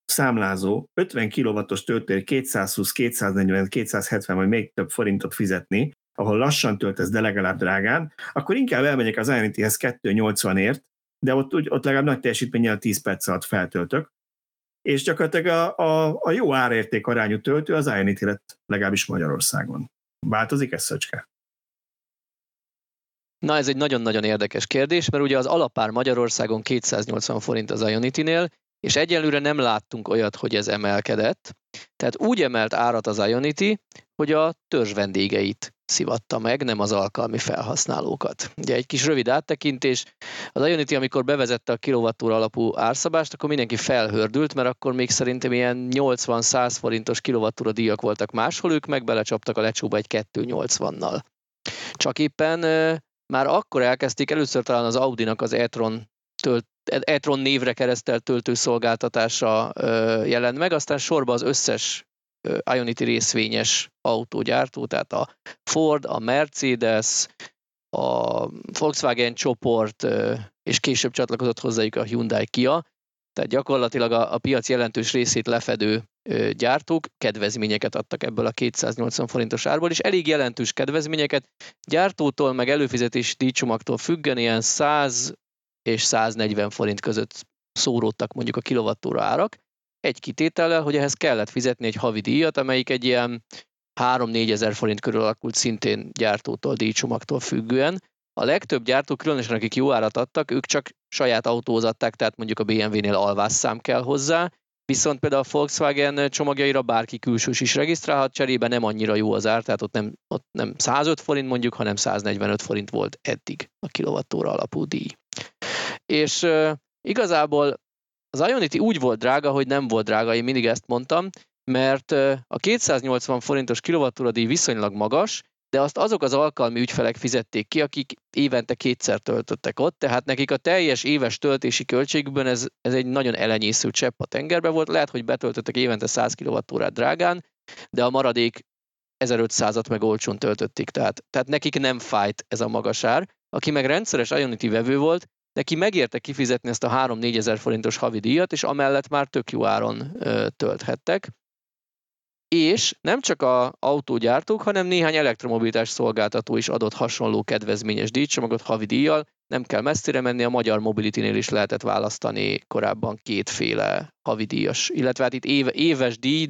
számlázó 50 kW-os töltő 220, 240, 270 vagy még több forintot fizetni, ahol lassan töltesz, de legalább drágán, akkor inkább elmegyek az Ionity-hez 280-ért, de ott, ott legalább nagy teljesítménnyel 10 perc alatt feltöltök, és gyakorlatilag a, a, a jó árérték arányú töltő az Ionity lett legalábbis Magyarországon. Változik ez, Szöcske? Na ez egy nagyon-nagyon érdekes kérdés, mert ugye az alapár Magyarországon 280 forint az Ionity-nél, és egyelőre nem láttunk olyat, hogy ez emelkedett. Tehát úgy emelt árat az Ionity, hogy a törzs vendégeit szivatta meg, nem az alkalmi felhasználókat. Ugye egy kis rövid áttekintés, az Ionity, amikor bevezette a kilovattóra alapú árszabást, akkor mindenki felhördült, mert akkor még szerintem ilyen 80-100 forintos kilovattóra díjak voltak máshol, ők meg belecsaptak a lecsóba egy 280-nal. Csak éppen már akkor elkezdték, először talán az Audi-nak az e-tron tölt, e-tron névre keresztelt töltőszolgáltatása jelent meg, aztán sorba az összes Ionity részvényes autógyártó, tehát a Ford, a Mercedes, a Volkswagen csoport, és később csatlakozott hozzájuk a Hyundai Kia, tehát gyakorlatilag a, a piac jelentős részét lefedő gyártók kedvezményeket adtak ebből a 280 forintos árból, és elég jelentős kedvezményeket. Gyártótól, meg előfizetési díjcsomagtól függen ilyen 100 és 140 forint között szóródtak mondjuk a kilovattóra árak, egy kitétellel, hogy ehhez kellett fizetni egy havi díjat, amelyik egy ilyen 3-4 ezer forint körül alakult szintén gyártótól, díjcsomagtól függően. A legtöbb gyártó, különösen akik jó árat adtak, ők csak saját autózatták, tehát mondjuk a BMW-nél alvásszám kell hozzá, viszont például a Volkswagen csomagjaira bárki külsős is regisztrálhat, cserébe nem annyira jó az ár, tehát ott nem, ott nem 105 forint mondjuk, hanem 145 forint volt eddig a kilovattóra alapú díj. És uh, igazából az Ionity úgy volt drága, hogy nem volt drága, én mindig ezt mondtam, mert a 280 forintos kilovattúra díj viszonylag magas, de azt azok az alkalmi ügyfelek fizették ki, akik évente kétszer töltöttek ott, tehát nekik a teljes éves töltési költségükben ez, ez egy nagyon elenyésző csepp a tengerbe volt, lehet, hogy betöltöttek évente 100 kWh drágán, de a maradék 1500-at meg olcsón töltötték, tehát, tehát nekik nem fájt ez a magas ár. Aki meg rendszeres Ionity vevő volt, neki megérte kifizetni ezt a 3-4 ezer forintos havi díjat, és amellett már tök jó áron ö, tölthettek. És nem csak a autógyártók, hanem néhány elektromobilitás szolgáltató is adott hasonló kedvezményes díjcsomagot havi díjjal. Nem kell messzire menni, a Magyar Mobility-nél is lehetett választani korábban kétféle havidíjas, illetve hát itt éve, éves díj,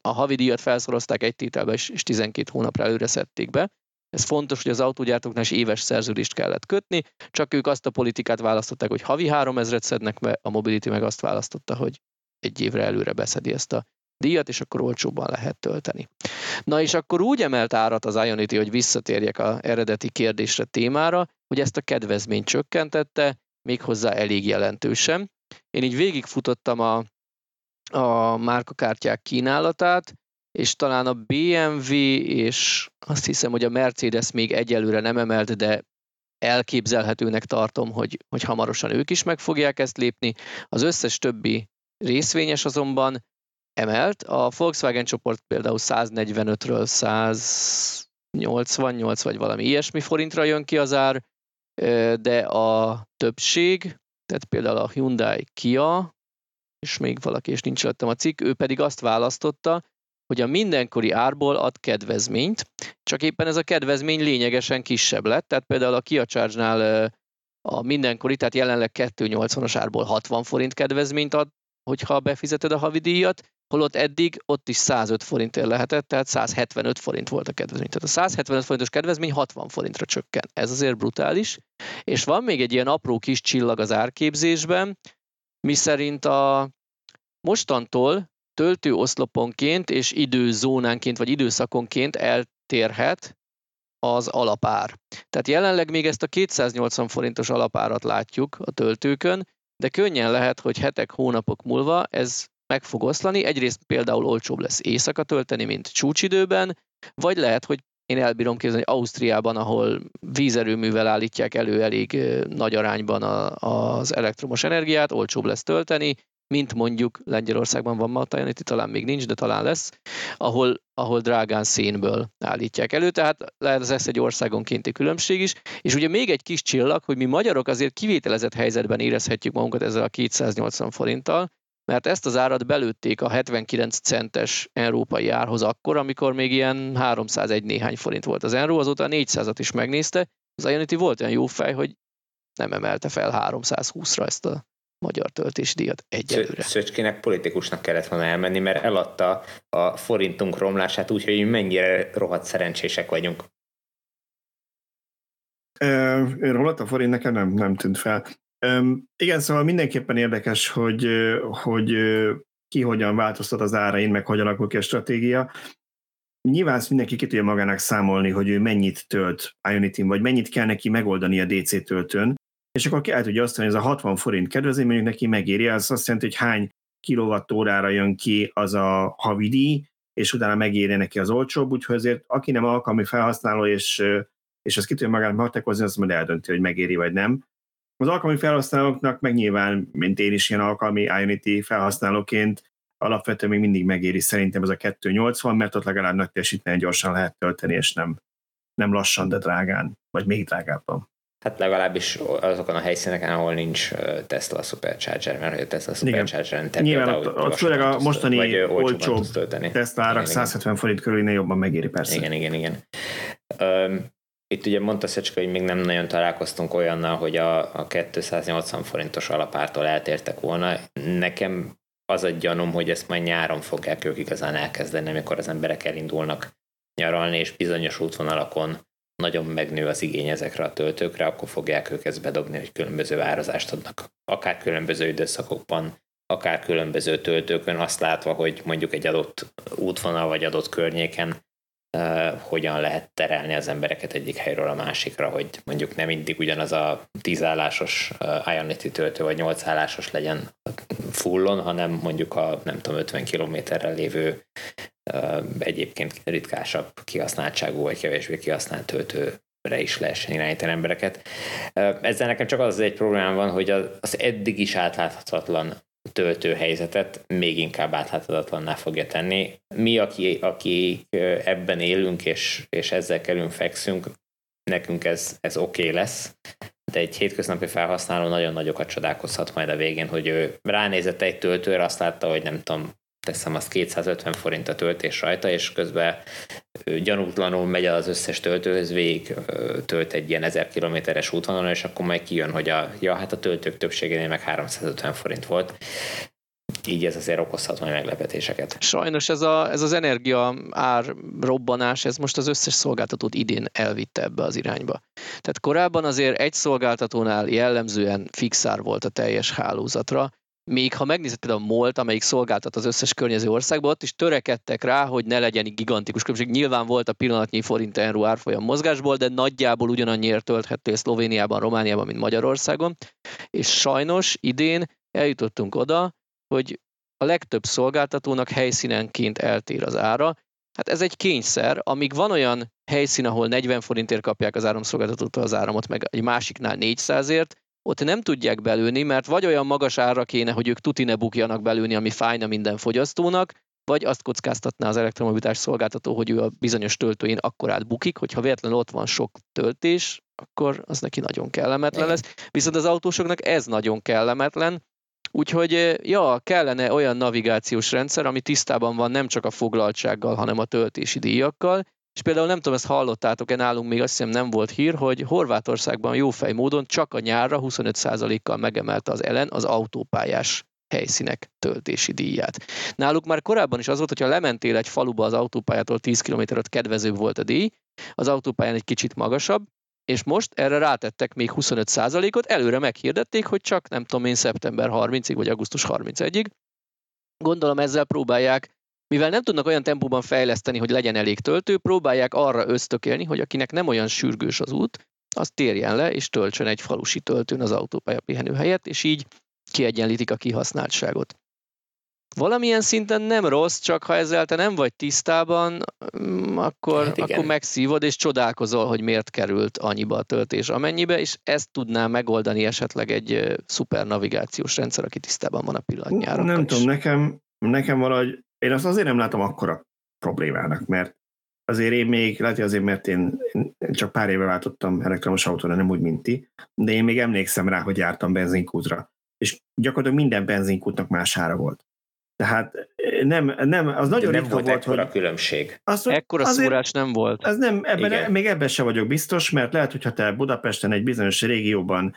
a havidíjat felszorozták egy tételbe, és 12 hónapra előre szedték be. Ez fontos, hogy az autógyártóknál is éves szerződést kellett kötni, csak ők azt a politikát választották, hogy havi 3000-et szednek be, a Mobility meg azt választotta, hogy egy évre előre beszedi ezt a díjat, és akkor olcsóbban lehet tölteni. Na és akkor úgy emelt árat az Ionity, hogy visszatérjek a eredeti kérdésre, témára, hogy ezt a kedvezményt csökkentette, méghozzá elég jelentősen. Én így végigfutottam a, a márkakártyák kínálatát, és talán a BMW és azt hiszem, hogy a Mercedes még egyelőre nem emelt, de elképzelhetőnek tartom, hogy, hogy hamarosan ők is meg fogják ezt lépni. Az összes többi részvényes azonban emelt. A Volkswagen csoport például 145-ről 188 vagy valami ilyesmi forintra jön ki az ár, de a többség, tehát például a Hyundai Kia, és még valaki, és nincs lettem a cikk, ő pedig azt választotta, hogy a mindenkori árból ad kedvezményt, csak éppen ez a kedvezmény lényegesen kisebb lett, tehát például a Kia Charge-nál a mindenkori, tehát jelenleg 280-as árból 60 forint kedvezményt ad, hogyha befizeted a havidíjat, holott eddig ott is 105 forintért lehetett, tehát 175 forint volt a kedvezmény. Tehát a 175 forintos kedvezmény 60 forintra csökken. Ez azért brutális. És van még egy ilyen apró kis csillag az árképzésben, mi szerint a mostantól töltőoszloponként és időzónánként vagy időszakonként eltérhet az alapár. Tehát jelenleg még ezt a 280 forintos alapárat látjuk a töltőkön, de könnyen lehet, hogy hetek, hónapok múlva ez meg fog oszlani. Egyrészt például olcsóbb lesz éjszaka tölteni, mint csúcsidőben, vagy lehet, hogy én elbírom képzelni, hogy Ausztriában, ahol vízerőművel állítják elő elég nagy arányban az elektromos energiát, olcsóbb lesz tölteni, mint mondjuk Lengyelországban van ma Tajaniti, talán még nincs, de talán lesz, ahol, ahol drágán szénből állítják elő, tehát ez egy országonkénti különbség is. És ugye még egy kis csillag, hogy mi magyarok azért kivételezett helyzetben érezhetjük magunkat ezzel a 280 forinttal, mert ezt az árat belőtték a 79 centes európai árhoz akkor, amikor még ilyen 301 néhány forint volt az Enro, azóta a 400-at is megnézte. Az Ionity volt olyan jó fej, hogy nem emelte fel 320-ra ezt a magyar töltési díjat egyelőre. Szöcskének politikusnak kellett volna elmenni, mert eladta a forintunk romlását úgy, hogy mennyire rohadt szerencsések vagyunk. Rohadt a forint nekem nem, nem tűnt fel. Igen, szóval mindenképpen érdekes, hogy, hogy ki hogyan változtat az árain, meg hogyan alakul ki a stratégia. Nyilván ezt mindenki ki tudja magának számolni, hogy ő mennyit tölt Ionity, vagy mennyit kell neki megoldani a DC töltőn, és akkor el tudja hogy ez a 60 forint kedvezmény mondjuk neki megéri, az azt jelenti, hogy hány kilovattórára jön ki az a havidíj, és utána megéri neki az olcsóbb, úgyhogy azért aki nem alkalmi felhasználó, és, és az ki tudja magának matekozni, az majd eldönti, hogy megéri vagy nem. Az alkalmi felhasználóknak meg nyilván, mint én is ilyen alkalmi Ionity felhasználóként, alapvetően még mindig megéri szerintem ez a 280, mert ott legalább nagy teljesítmény gyorsan lehet tölteni, és nem, nem lassan, de drágán, vagy még drágábban. Hát legalábbis azokon a helyszíneken, ahol nincs Tesla Supercharger, mert a Tesla Supercharger te Nyilván ott, ott főleg a mostani vagy olcsóbb Tesla árak 170 forint körül jobban megéri persze. Igen, igen, igen. Um, itt ugye mondta Szecska, hogy még nem nagyon találkoztunk olyannal, hogy a, a 280 forintos alapártól eltértek volna. Nekem az a gyanúm, hogy ezt majd nyáron fogják ők igazán elkezdeni, amikor az emberek elindulnak nyaralni, és bizonyos útvonalakon nagyon megnő az igény ezekre a töltőkre, akkor fogják ők ezt bedobni, hogy különböző árazást adnak, akár különböző időszakokban, akár különböző töltőkön, azt látva, hogy mondjuk egy adott útvonal vagy adott környéken hogyan lehet terelni az embereket egyik helyről a másikra, hogy mondjuk nem mindig ugyanaz a 10 állásos uh, Ionity töltő vagy 8 állásos legyen fullon, hanem mondjuk a nem tudom 50 kilométerrel lévő egyébként ritkásabb kihasználtságú vagy kevésbé kihasznált töltőre is lehessen irányítani embereket. Ezzel nekem csak az egy problémám van, hogy az eddig is átláthatatlan töltőhelyzetet még inkább átláthatatlanná fogja tenni. Mi, aki, aki ebben élünk és, és ezzel kerülünk, fekszünk, nekünk ez, ez oké okay lesz, de egy hétköznapi felhasználó nagyon nagyokat csodálkozhat majd a végén, hogy ő ránézett egy töltőre, azt látta, hogy nem tudom, teszem azt 250 forint a töltés rajta, és közben gyanútlanul megy az összes töltőhöz, végig tölt egy ilyen 1000 kilométeres útvonalon, és akkor majd kijön, hogy a, ja, hát a töltők többségénél meg 350 forint volt. Így ez azért okozhat majd meglepetéseket. Sajnos ez, a, ez az energia ár robbanás, ez most az összes szolgáltatót idén elvitte ebbe az irányba. Tehát korábban azért egy szolgáltatónál jellemzően fixár volt a teljes hálózatra, még ha megnézed például a MOLT, amelyik szolgáltat az összes környező országban, ott is törekedtek rá, hogy ne legyen gigantikus különbség. Nyilván volt a pillanatnyi forint euró árfolyam mozgásból, de nagyjából ugyanannyiért tölthettél Szlovéniában, Romániában, mint Magyarországon. És sajnos idén eljutottunk oda, hogy a legtöbb szolgáltatónak helyszínenként eltér az ára. Hát ez egy kényszer, amíg van olyan helyszín, ahol 40 forintért kapják az áramszolgáltatótól az áramot, meg egy másiknál 400ért, ott nem tudják belőni, mert vagy olyan magas ára kéne, hogy ők tuti ne bukjanak belőni, ami fájna minden fogyasztónak, vagy azt kockáztatná az elektromobilitás szolgáltató, hogy ő a bizonyos töltőjén akkor átbukik, hogyha véletlenül ott van sok töltés, akkor az neki nagyon kellemetlen lesz. Viszont az autósoknak ez nagyon kellemetlen, Úgyhogy ja, kellene olyan navigációs rendszer, ami tisztában van nem csak a foglaltsággal, hanem a töltési díjakkal, és például nem tudom, ezt hallottátok-e nálunk, még azt hiszem nem volt hír, hogy Horvátországban jófej módon csak a nyárra 25%-kal megemelte az ellen az autópályás helyszínek töltési díját. Náluk már korábban is az volt, hogyha lementél egy faluba az autópályától 10 km kedvezőbb volt a díj, az autópályán egy kicsit magasabb, és most erre rátettek még 25%-ot, előre meghirdették, hogy csak nem tudom én szeptember 30-ig vagy augusztus 31-ig. Gondolom ezzel próbálják, mivel nem tudnak olyan tempóban fejleszteni, hogy legyen elég töltő, próbálják arra ösztökélni, hogy akinek nem olyan sürgős az út, az térjen le és töltsön egy falusi töltőn az autópálya pihenő helyett, és így kiegyenlítik a kihasználtságot. Valamilyen szinten nem rossz, csak ha ezzel te nem vagy tisztában, mm, akkor, hát akkor megszívod, és csodálkozol, hogy miért került annyiba a töltés amennyibe, és ezt tudná megoldani esetleg egy szuper navigációs rendszer, aki tisztában van a pillanatnyára. Nem is. tudom, nekem, nekem valahogy, én azt azért nem látom akkora problémának, mert azért én még, lehet, hogy azért, mert én, én csak pár éve váltottam elektromos autóra, nem úgy, mint ti, de én még emlékszem rá, hogy jártam benzinkútra és gyakorlatilag minden benzinkútnak más ára volt. Tehát eh, nem, nem az nagyon nem ritka volt, hogy... a különbség. Azt, ekkora azért, szórás nem volt. Ez nem, ebben, Igen. még ebben sem vagyok biztos, mert lehet, hogyha te Budapesten egy bizonyos régióban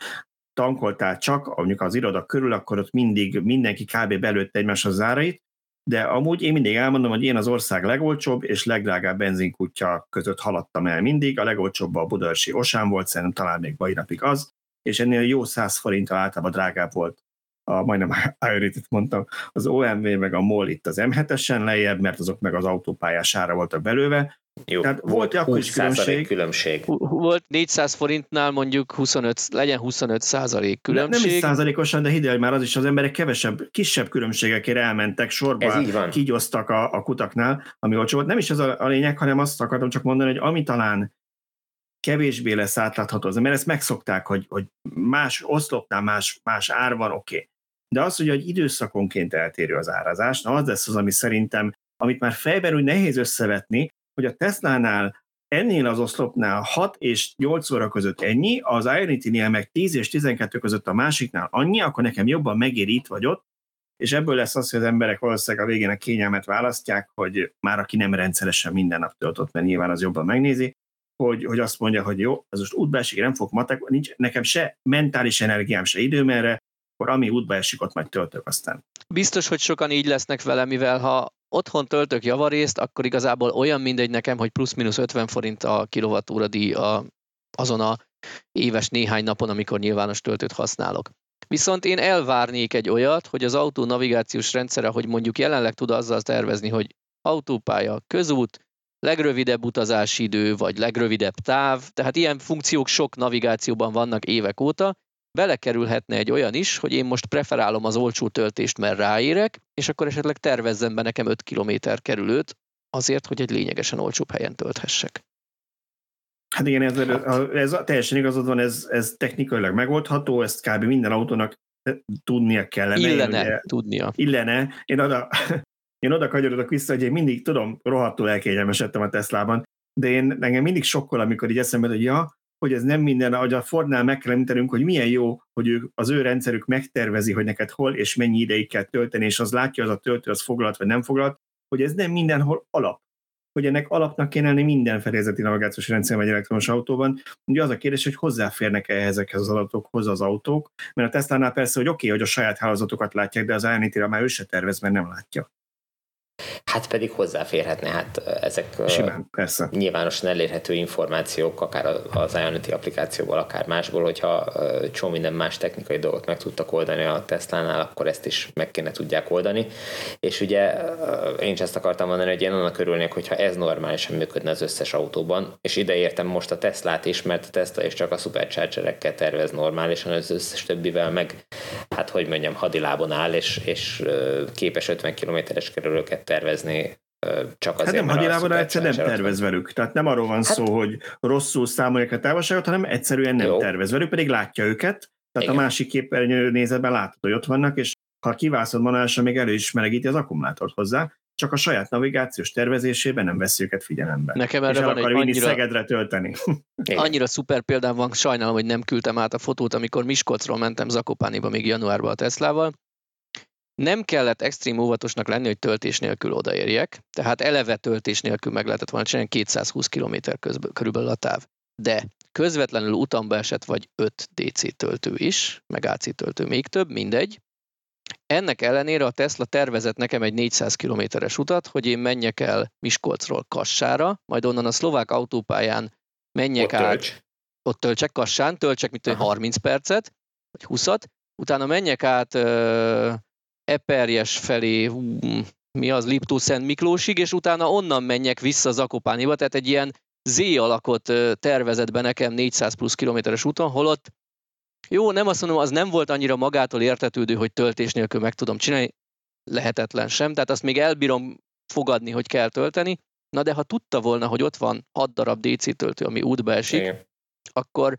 tankoltál csak, mondjuk az iroda körül, akkor ott mindig mindenki kb. belőtte egymás az árait, de amúgy én mindig elmondom, hogy én az ország legolcsóbb és legdrágább benzinkutya között haladtam el mindig. A legolcsóbb a Budaörsi Osán volt, szerintem talán még mai napig az, és ennél jó 100 forinttal általában drágább volt a, majdnem iritit mondtam, az OMV meg a MOL itt az M7-esen lejjebb, mert azok meg az autópályás ára voltak belőve. Jó, Tehát volt akkor is különbség. különbség. Volt 400 forintnál mondjuk 25, legyen 25 százalék különbség. Nem, nem is százalékosan, de hideg már az is, az emberek kevesebb, kisebb különbségekért elmentek sorba, Ez így van. kigyoztak a, a kutaknál, ami olcsó volt. Nem is ez a, a lényeg, hanem azt akartam csak mondani, hogy ami talán kevésbé lesz átlátható, mert ezt megszokták, hogy, hogy más oszlopnál más, más ár van, oké. Okay. De az, hogy egy időszakonként eltérő az árazás, na az lesz az, ami szerintem, amit már fejben úgy nehéz összevetni, hogy a Tesla-nál ennél az oszlopnál 6 és 8 óra között ennyi, az Ionity-nél meg 10 és 12 között a másiknál annyi, akkor nekem jobban megéri itt vagy ott, és ebből lesz az, hogy az emberek valószínűleg a végén a kényelmet választják, hogy már aki nem rendszeresen minden nap töltött, mert nyilván az jobban megnézi, hogy, hogy azt mondja, hogy jó, ez most útba esik, nem fog matek, nincs nekem se mentális energiám, se időm erre, akkor ami útba esik, ott majd töltök aztán. Biztos, hogy sokan így lesznek vele, mivel ha otthon töltök javarészt, akkor igazából olyan mindegy nekem, hogy plusz-minusz 50 forint a kilovattóra díj a, azon a éves néhány napon, amikor nyilvános töltőt használok. Viszont én elvárnék egy olyat, hogy az autó navigációs rendszere, hogy mondjuk jelenleg tud azzal tervezni, hogy autópálya, közút, legrövidebb utazási idő, vagy legrövidebb táv, tehát ilyen funkciók sok navigációban vannak évek óta, belekerülhetne egy olyan is, hogy én most preferálom az olcsó töltést, mert ráérek, és akkor esetleg tervezzem be nekem 5 km kerülőt, azért, hogy egy lényegesen olcsóbb helyen tölthessek. Hát igen, ez, ez teljesen igazad van, ez, ez technikailag megoldható, ezt kb. minden autónak tudnia kellene. Illene ugye, tudnia. Illene. Én oda, én oda kanyarodok vissza, hogy én mindig tudom, rohadtul elkényelmesedtem a Teslában, de én engem mindig sokkol, amikor így eszembe, hogy ja, hogy ez nem minden, ahogy a Fordnál meg kell említenünk, hogy milyen jó, hogy ők, az ő rendszerük megtervezi, hogy neked hol és mennyi ideig kell tölteni, és az látja, az a töltő, az foglalt vagy nem foglalt, hogy ez nem mindenhol alap. Hogy ennek alapnak kéne lenni minden felézeti navigációs rendszer vagy elektromos autóban. Ugye az a kérdés, hogy hozzáférnek-e ezekhez az adatokhoz az autók, mert a Tesla-nál persze, hogy oké, okay, hogy a saját hálózatokat látják, de az ionity már ő se tervez, mert nem látja. Hát pedig hozzáférhetne, hát ezek Simán, persze. nyilvánosan elérhető információk, akár az Ionity applikációból, akár másból, hogyha csomó minden más technikai dolgot meg tudtak oldani a Tesla-nál, akkor ezt is meg kéne tudják oldani. És ugye én is ezt akartam mondani, hogy én annak örülnék, hogyha ez normálisan működne az összes autóban, és ide értem most a Teslát is, mert a Tesla is csak a superchargerekkel tervez normálisan, az összes többivel meg, hát hogy mondjam, hadilábon áll, és, és képes 50 kilométeres kerülőket tervezni csak azért, hát nem hadilában egyszer nem tervez velük. Tehát nem arról van hát, szó, hogy rosszul számolják a távolságot, hanem egyszerűen nem jó. tervez velük, pedig látja őket. Tehát Igen. a másik képernyő nézetben látod, hogy ott vannak, és ha kivászod manuálisan, még elő is melegíti az akkumulátort hozzá, csak a saját navigációs tervezésében nem veszi őket figyelembe. Nekem erre és van akar egy annyira, Szegedre tölteni. annyira szuper példám van, sajnálom, hogy nem küldtem át a fotót, amikor Miskolcról mentem Zakopániba még januárban a Teslával, nem kellett extrém óvatosnak lenni, hogy töltés nélkül odaérjek, tehát eleve töltés nélkül meg lehetett volna csinálni 220 km körülbelül a táv. De közvetlenül utamba esett vagy 5 DC töltő is, meg AC töltő még több, mindegy. Ennek ellenére a Tesla tervezett nekem egy 400 kilométeres utat, hogy én menjek el Miskolcról Kassára, majd onnan a szlovák autópályán menjek ott át, tölts. ott töltsek Kassán, töltsek mint 30 percet, vagy 20-at, utána menjek át Eperjes felé, mi az, Liptó-Szent Miklósig, és utána onnan menjek vissza Zakopániba, tehát egy ilyen Z alakot tervezett be nekem 400 plusz kilométeres úton, holott jó, nem azt mondom, az nem volt annyira magától értetődő, hogy töltés nélkül meg tudom csinálni, lehetetlen sem, tehát azt még elbírom fogadni, hogy kell tölteni, na de ha tudta volna, hogy ott van 6 darab DC töltő, ami útba esik, Igen. akkor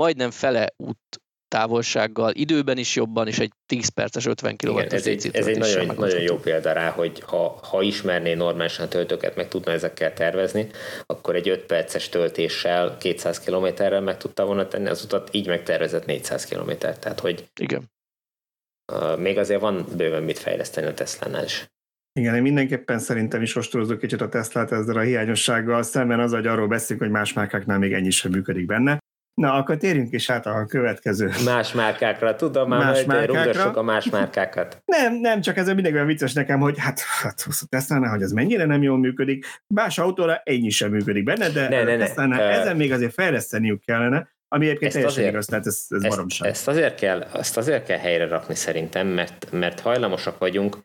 majdnem fele út távolsággal, időben is jobban, és egy 10 perces 50 kW ez egy, ez egy nagyon, nagyon jó példa rá, hogy ha, ha ismerné normálisan a töltőket, meg tudna ezekkel tervezni, akkor egy 5 perces töltéssel 200 kilométerrel meg tudta volna tenni az utat, így megtervezett 400 kilométert. Tehát, hogy Igen. Uh, még azért van bőven mit fejleszteni a Tesla-nál is. Igen, én mindenképpen szerintem is ostorozok kicsit a Teslát ezzel a hiányossággal, szemben az, hogy arról beszélünk, hogy más márkáknál még ennyi sem működik benne. Na, akkor térjünk is át a következő. Más márkákra, tudom már, más márkákra. a más márkákat. Nem, nem, csak ez olyan vicces nekem, hogy hát, hát tesla hogy ez mennyire nem jól működik. Más autóra ennyi sem működik benne, de ne, ne, ne. ne. ezen még azért fejleszteniük kellene, ami egyébként teljesen azért, igaz, tehát ez, ez ezt, Ezt azért, kell, ezt azért kell helyre rakni szerintem, mert, mert hajlamosak vagyunk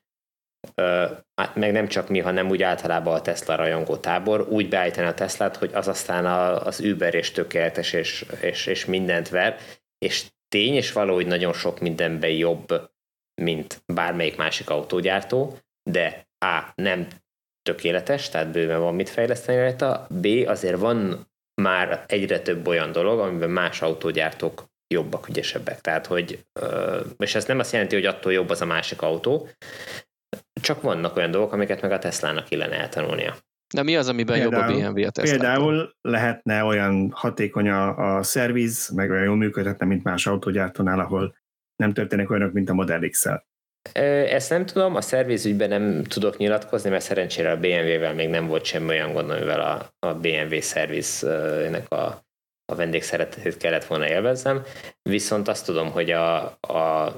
meg nem csak mi, hanem úgy általában a Tesla rajongó tábor, úgy beállítani a Teslát, hogy az aztán az Uber és tökéletes és, és, és mindent ver, és tény és való, hogy nagyon sok mindenben jobb, mint bármelyik másik autógyártó, de A. nem tökéletes, tehát bőven van mit fejleszteni rajta, B. azért van már egyre több olyan dolog, amiben más autógyártók jobbak, ügyesebbek. Tehát, hogy, és ez nem azt jelenti, hogy attól jobb az a másik autó, csak vannak olyan dolgok, amiket meg a Teslának illene eltanulnia. De mi az, amiben például, jobb a BMW a Tesla? Például lehetne olyan hatékony a, a szerviz, meg olyan jól működhetne, mint más autógyártónál, ahol nem történnek olyanok, mint a Model X-el. Ezt nem tudom, a szervizügyben nem tudok nyilatkozni, mert szerencsére a BMW-vel még nem volt semmi olyan gond, amivel a, a BMW szerviznek a a vendégszeretetét kellett volna élvezzem, viszont azt tudom, hogy a, a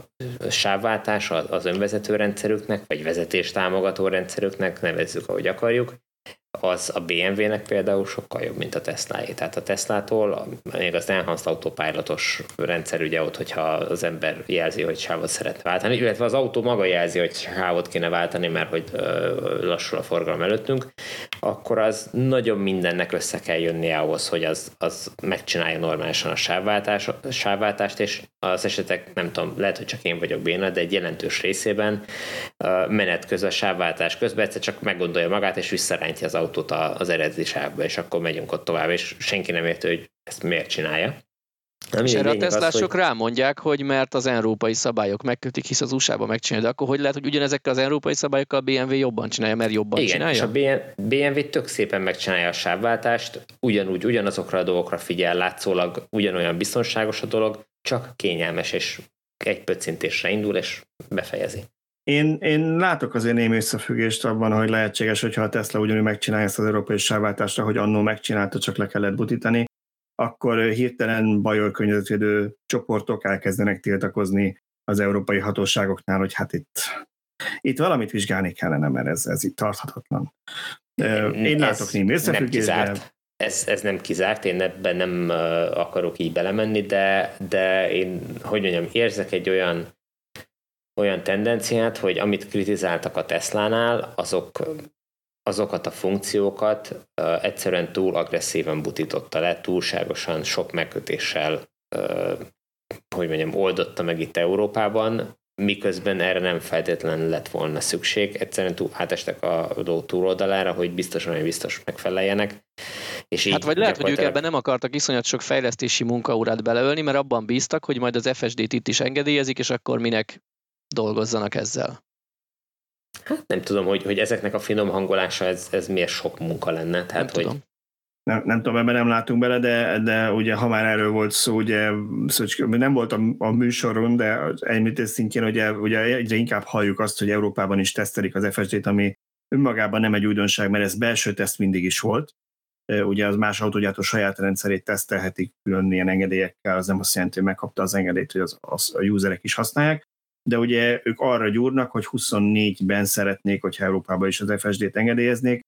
sávváltás az önvezető rendszerüknek, vagy vezetés támogató rendszerüknek, nevezzük, ahogy akarjuk, az a BMW-nek például sokkal jobb, mint a Tesla-é. Tehát a Tesla-tól még az Enhanced Autopilotos rendszer ugye ott, hogyha az ember jelzi, hogy sávot szeretne váltani, illetve az autó maga jelzi, hogy sávot kéne váltani, mert hogy lassul a forgalom előttünk, akkor az nagyon mindennek össze kell jönnie ahhoz, hogy az, az megcsinálja normálisan a sávváltás, sávváltást, és az esetek, nem tudom, lehet, hogy csak én vagyok béna, de egy jelentős részében menet közben, sávváltás közben egyszer csak meggondolja magát, és visszarántja az autót az eredeti sávba, és akkor megyünk ott tovább, és senki nem érti, hogy ezt miért csinálja. Nem és erre a teszlások hogy... rámondják, hogy mert az európai szabályok megkötik, hisz az USA-ban megcsinálja, de akkor hogy lehet, hogy ugyanezekkel az európai szabályokkal a BMW jobban csinálja, mert jobban Igen, csinálja? és a BMW tök szépen megcsinálja a sávváltást, ugyanúgy, ugyanazokra a dolgokra figyel, látszólag ugyanolyan biztonságos a dolog, csak kényelmes, és egy pöccintésre indul, és befejezi. Én, én látok azért némi összefüggést abban, hogy lehetséges, hogyha a Tesla ugyanúgy megcsinálja ezt az európai sávváltást, hogy annó megcsinálta, csak le kellett butítani, akkor hirtelen bajor környezetvédő csoportok elkezdenek tiltakozni az európai hatóságoknál, hogy hát itt Itt valamit vizsgálni kellene, mert ez, ez itt tarthatatlan. Én látok némi összefüggésben. Ez, ez nem kizárt, én ebben nem akarok így belemenni, de, de én, hogy mondjam, érzek egy olyan olyan tendenciát, hogy amit kritizáltak a Tesla-nál, azok, azokat a funkciókat uh, egyszerűen túl agresszíven butította le, túlságosan sok megkötéssel, uh, hogy mondjam, oldotta meg itt Európában, miközben erre nem feltétlenül lett volna szükség. Egyszerűen túl, átestek a ló túloldalára, hogy biztosan, hogy biztos megfeleljenek. És így hát vagy lehet, hogy ők ebben nem akartak iszonyat sok fejlesztési munkaórát beleölni, mert abban bíztak, hogy majd az FSD-t itt is engedélyezik, és akkor minek dolgozzanak ezzel? Hát nem tudom, hogy, hogy ezeknek a finom hangolása, ez, ez miért sok munka lenne. Tehát, nem hogy... tudom. Nem, nem tudom, ebben nem látunk bele, de, de ugye, ha már erről volt szó, ugye, nem volt a, a műsoron, de említés szintjén ugye, ugye egyre inkább halljuk azt, hogy Európában is tesztelik az FSD-t, ami önmagában nem egy újdonság, mert ez belső teszt mindig is volt. Ugye az más autógyártó saját rendszerét tesztelhetik külön ilyen engedélyekkel, az nem azt jelenti, hogy megkapta az engedélyt, hogy az, az a userek is használják de ugye ők arra gyúrnak, hogy 24-ben szeretnék, hogyha Európában is az FSD-t engedélyeznék.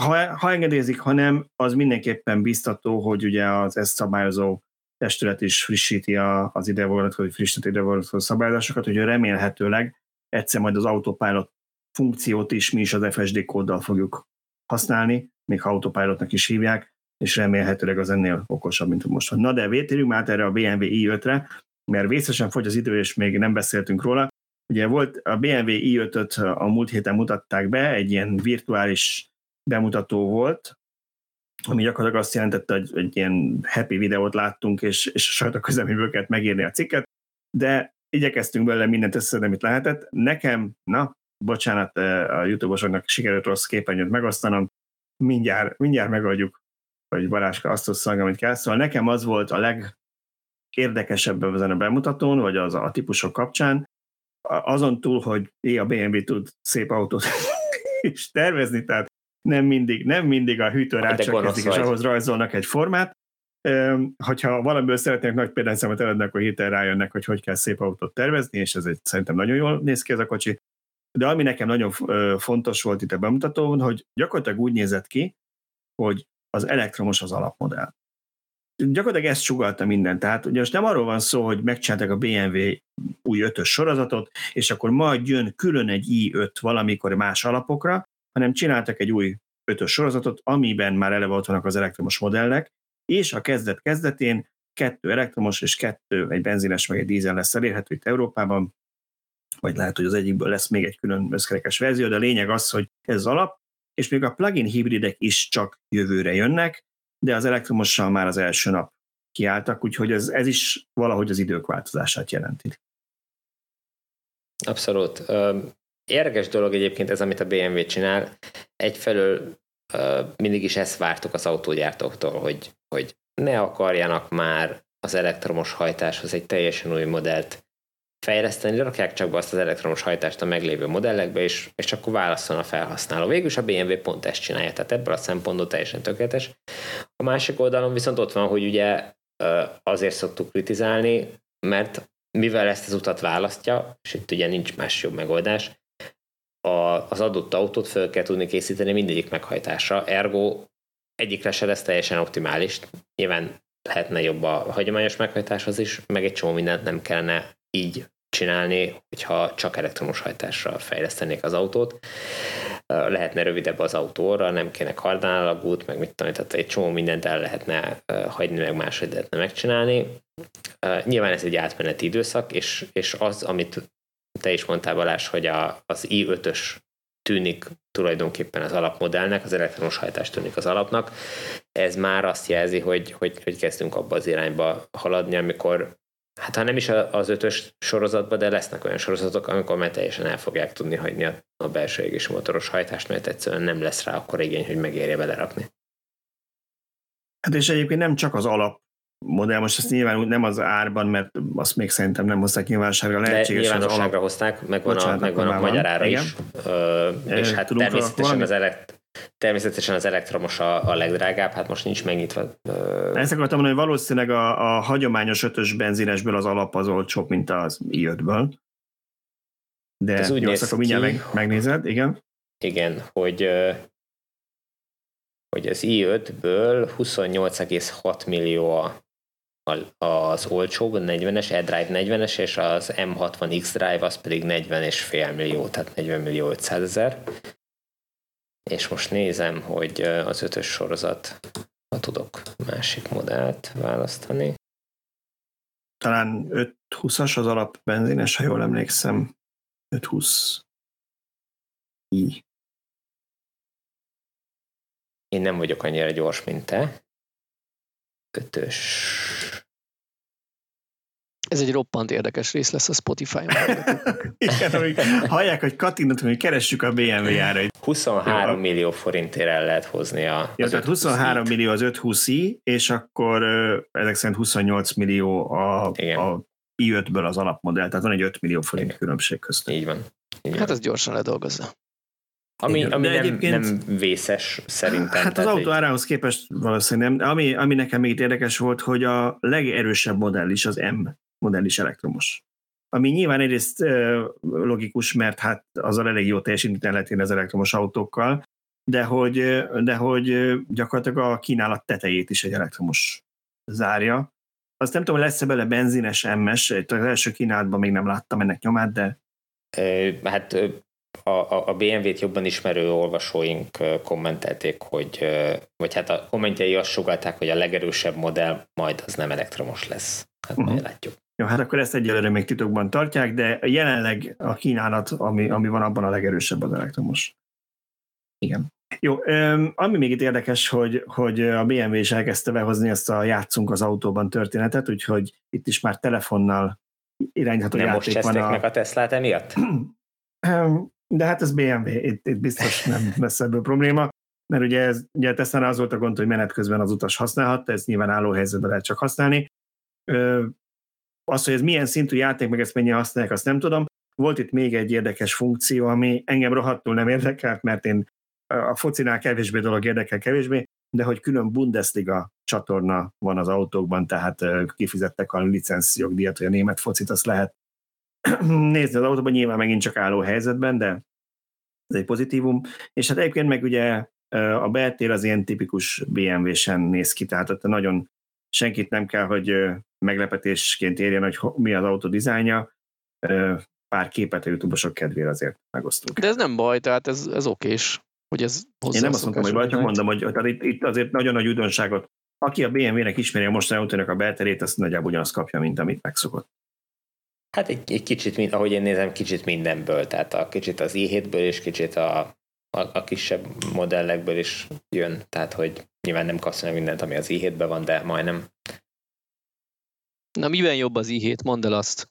Ha, ha engedélyezik, ha nem, az mindenképpen biztató, hogy ugye az ezt szabályozó testület is frissíti a, az ide vonatkozó, frissíti ide vonatkozó szabályozásokat, hogy remélhetőleg egyszer majd az autopilot funkciót is mi is az FSD kóddal fogjuk használni, még ha autopilotnak is hívják, és remélhetőleg az ennél okosabb, mint most. Na de vétérjünk át erre a BMW i5-re, mert vészesen fogy az idő, és még nem beszéltünk róla. Ugye volt a BMW i5-öt a múlt héten mutatták be, egy ilyen virtuális bemutató volt, ami gyakorlatilag azt jelentette, hogy egy ilyen happy videót láttunk, és, és a sajtóközleményből kellett megírni a cikket, de igyekeztünk belőle mindent összeszedni, amit lehetett. Nekem, na, bocsánat, a YouTube-osoknak sikerült rossz képernyőt megosztanom, mindjárt, mindjárt megadjuk, hogy Baráska azt hozza, amit kell. Szóval nekem az volt a leg, érdekesebb ezen a bemutatón, vagy az a típusok kapcsán, azon túl, hogy a BMW tud szép autót is tervezni, tehát nem mindig, nem mindig a hűtő rácsakkezik, és ahhoz rajzolnak egy formát. Hogyha valamiből szeretnék nagy példányszámot eladni, akkor hirtelen rájönnek, hogy hogy kell szép autót tervezni, és ez egy, szerintem nagyon jól néz ki ez a kocsi. De ami nekem nagyon fontos volt itt a bemutatón, hogy gyakorlatilag úgy nézett ki, hogy az elektromos az alapmodell gyakorlatilag ezt sugalta minden. Tehát ugye most nem arról van szó, hogy megcsinálták a BMW új ötös sorozatot, és akkor majd jön külön egy i5 valamikor más alapokra, hanem csináltak egy új ötös sorozatot, amiben már eleve ott vannak az elektromos modellek, és a kezdet kezdetén kettő elektromos és kettő, egy benzines meg egy dízel lesz elérhető itt Európában, vagy lehet, hogy az egyikből lesz még egy külön összkerekes verzió, de a lényeg az, hogy ez az alap, és még a plug-in hibridek is csak jövőre jönnek, de az elektromossal már az első nap kiálltak, úgyhogy ez, ez is valahogy az idők változását jelenti. Abszolút. Érdekes dolog egyébként ez, amit a BMW csinál. Egyfelől mindig is ezt vártuk az autógyártóktól, hogy, hogy ne akarjanak már az elektromos hajtáshoz egy teljesen új modellt fejleszteni, rakják csak be azt az elektromos hajtást a meglévő modellekbe, és, és akkor válaszol a felhasználó. Végülis a BMW pont ezt csinálja, tehát ebből a szempontból teljesen tökéletes. A másik oldalon viszont ott van, hogy ugye azért szoktuk kritizálni, mert mivel ezt az utat választja, és itt ugye nincs más jobb megoldás, a, az adott autót fel kell tudni készíteni mindegyik meghajtásra, ergo egyikre se lesz teljesen optimális. Nyilván lehetne jobb a hagyományos meghajtáshoz is, meg egy csomó mindent nem kellene így csinálni, hogyha csak elektromos hajtásra fejlesztenék az autót. Lehetne rövidebb az autóra, nem kéne kardánalagút, meg mit tudom, tehát egy csomó mindent el lehetne hagyni, meg máshogy lehetne megcsinálni. Nyilván ez egy átmeneti időszak, és, és az, amit te is mondtál Balázs, hogy a, az i5-ös tűnik tulajdonképpen az alapmodellnek, az elektromos hajtás tűnik az alapnak. Ez már azt jelzi, hogy, hogy, hogy kezdünk abba az irányba haladni, amikor hát ha nem is az ötös sorozatban, de lesznek olyan sorozatok, amikor már teljesen el fogják tudni hagyni a, a belső égés motoros hajtást, mert egyszerűen nem lesz rá akkor igény, hogy megérje belerakni. Hát és egyébként nem csak az alap modell, most ezt nyilván nem az árban, mert azt még szerintem nem hozták nyilvánosságra. Lehetséges, De nyilvánosságra alap... hozták, megvan a, megvan a magyar ára is. Ö, és hát természetesen az, elekt, Természetesen az elektromos a, a legdrágább, hát most nincs megnyitva. Ezt akartam mondani, hogy valószínűleg a, a hagyományos ötös benzinesből az alap az olcsóbb, mint az i5-ből. De Ez úgy jó, azt akkor mindjárt meg, megnézed, igen. Igen, hogy, hogy az i5-ből 28,6 millió a, a, az olcsóbb, a 40-es, eDrive 40-es, és az M60 X-Drive az pedig 40,5 millió, tehát 40 millió 500 ezer. És most nézem, hogy az ötös sorozat, ha tudok másik modellt választani. Talán 520-as az alap benzines, ha jól emlékszem. 520 i. Én nem vagyok annyira gyors, mint te. Ötös. Ez egy roppant érdekes rész lesz a Spotify-on. Igen, amik hallják, hogy kattintatunk, hogy keressük a BMW árait. 23 Jó. millió forintért el lehet hozni a Ja, az tehát 520 23 i-t. millió az 520i, és akkor ezek szerint 28 millió a, Igen. a i5-ből az alapmodell, tehát van egy 5 millió forint Igen. különbség köztük. Így van. Így Hát van. ez gyorsan ledolgozza. Ami, Igen. ami De nem, egyébként- nem vészes szerintem. Hát az autó hogy- árához képest valószínűleg nem. Ami, ami nekem még itt érdekes volt, hogy a legerősebb modell is, az M modell is elektromos. Ami nyilván egyrészt logikus, mert hát azzal elég jó teljesítményt lehet érni az elektromos autókkal, de hogy, de hogy gyakorlatilag a kínálat tetejét is egy elektromos zárja. Azt nem tudom, hogy lesz-e bele benzines MS, az első kínálatban még nem láttam ennek nyomát, de Hát a, a, BMW-t jobban ismerő olvasóink kommentelték, hogy, vagy hát a kommentjei azt sugalták, hogy a legerősebb modell majd az nem elektromos lesz. Hát Mhm. majd látjuk. Jó, hát akkor ezt egyelőre még titokban tartják, de jelenleg a kínálat, ami, ami van abban a legerősebb az elektromos. Igen. Jó, ami még itt érdekes, hogy, hogy a BMW is elkezdte behozni ezt a játszunk az autóban történetet, úgyhogy itt is már telefonnal irányítható Nem most játék van. cseszték A... meg a Teslát emiatt? De hát ez BMW, itt, itt biztos nem lesz ebből probléma, mert ugye, ez, ugye Tesla az volt a gond, hogy menet közben az utas használhatta, ezt nyilván álló helyzetben lehet csak használni. Az, hogy ez milyen szintű játék, meg ezt mennyien használják, azt nem tudom. Volt itt még egy érdekes funkció, ami engem rohadtul nem érdekelt, mert én a focinál kevésbé dolog érdekel kevésbé, de hogy külön Bundesliga csatorna van az autókban, tehát kifizettek a licenszjogdíjat, hogy a német focit azt lehet nézni az autóban, nyilván megint csak álló helyzetben, de ez egy pozitívum. És hát egyébként meg ugye a beltér az ilyen tipikus BMW-sen néz ki, tehát ott nagyon senkit nem kell, hogy meglepetésként érjen, hogy ho- mi az autó dizájnja. Pár képet a youtube kedvére azért megosztunk. De ez nem baj, tehát ez, ez okés, hogy ez hozzá Én nem azt mondtam, hogy baj, csak mondom, hogy tehát itt, itt azért nagyon nagy újdonságot. Aki a BMW-nek ismeri a mostani autónak a belterét, azt nagyjából ugyanazt kapja, mint amit megszokott. Hát egy, egy kicsit, min- ahogy én nézem, kicsit mindenből, tehát a kicsit az i7-ből és kicsit a, a, a kisebb modellekből is jön, tehát hogy nyilván nem kapsz meg mindent, ami az i7-ben van, de majdnem. Na miben jobb az i7? Mondd el azt.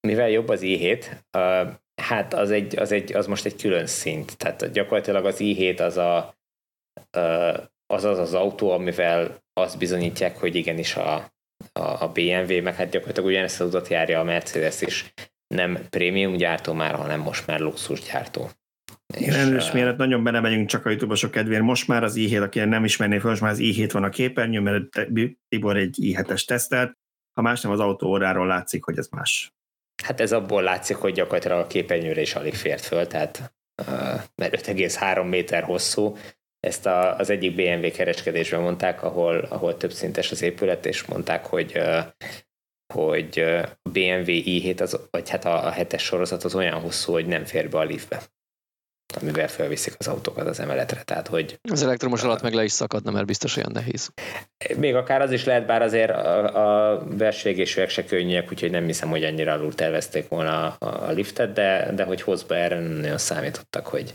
Mivel jobb az i7, uh, hát az, egy, az, egy, az most egy külön szint, tehát gyakorlatilag az i7 az a, uh, az, az az autó, amivel azt bizonyítják, hogy igenis a, a, a BMW, meg hát gyakorlatilag ugyanezt az utat járja a Mercedes is, nem prémium gyártó már, hanem most már luxus gyártó. Igen, és eh, mielőtt nagyon belemegyünk csak a youtube kedvéért, most már az i7, aki nem ismerné fel, most már az i7 van a képernyőn, mert Tibor egy i7-es tesztelt, ha más nem az autó óráról látszik, hogy ez más. Hát ez abból látszik, hogy gyakorlatilag a képernyőre is alig fért föl, tehát mert 5,3 méter hosszú, ezt a, az egyik BMW kereskedésben mondták, ahol, ahol több szintes az épület, és mondták, hogy hogy BMW i7, az, vagy hát a, a hetes sorozat az olyan hosszú, hogy nem fér be a liftbe, amivel felviszik az autókat az emeletre, tehát hogy Az elektromos alatt meg le is szakadna, mert biztos olyan nehéz. még akár az is lehet, bár azért a, a versvégésűek se könnyűek, úgyhogy nem hiszem, hogy annyira alul tervezték volna a, a liftet, de, de hogy hozba erre nem nagyon számítottak, hogy,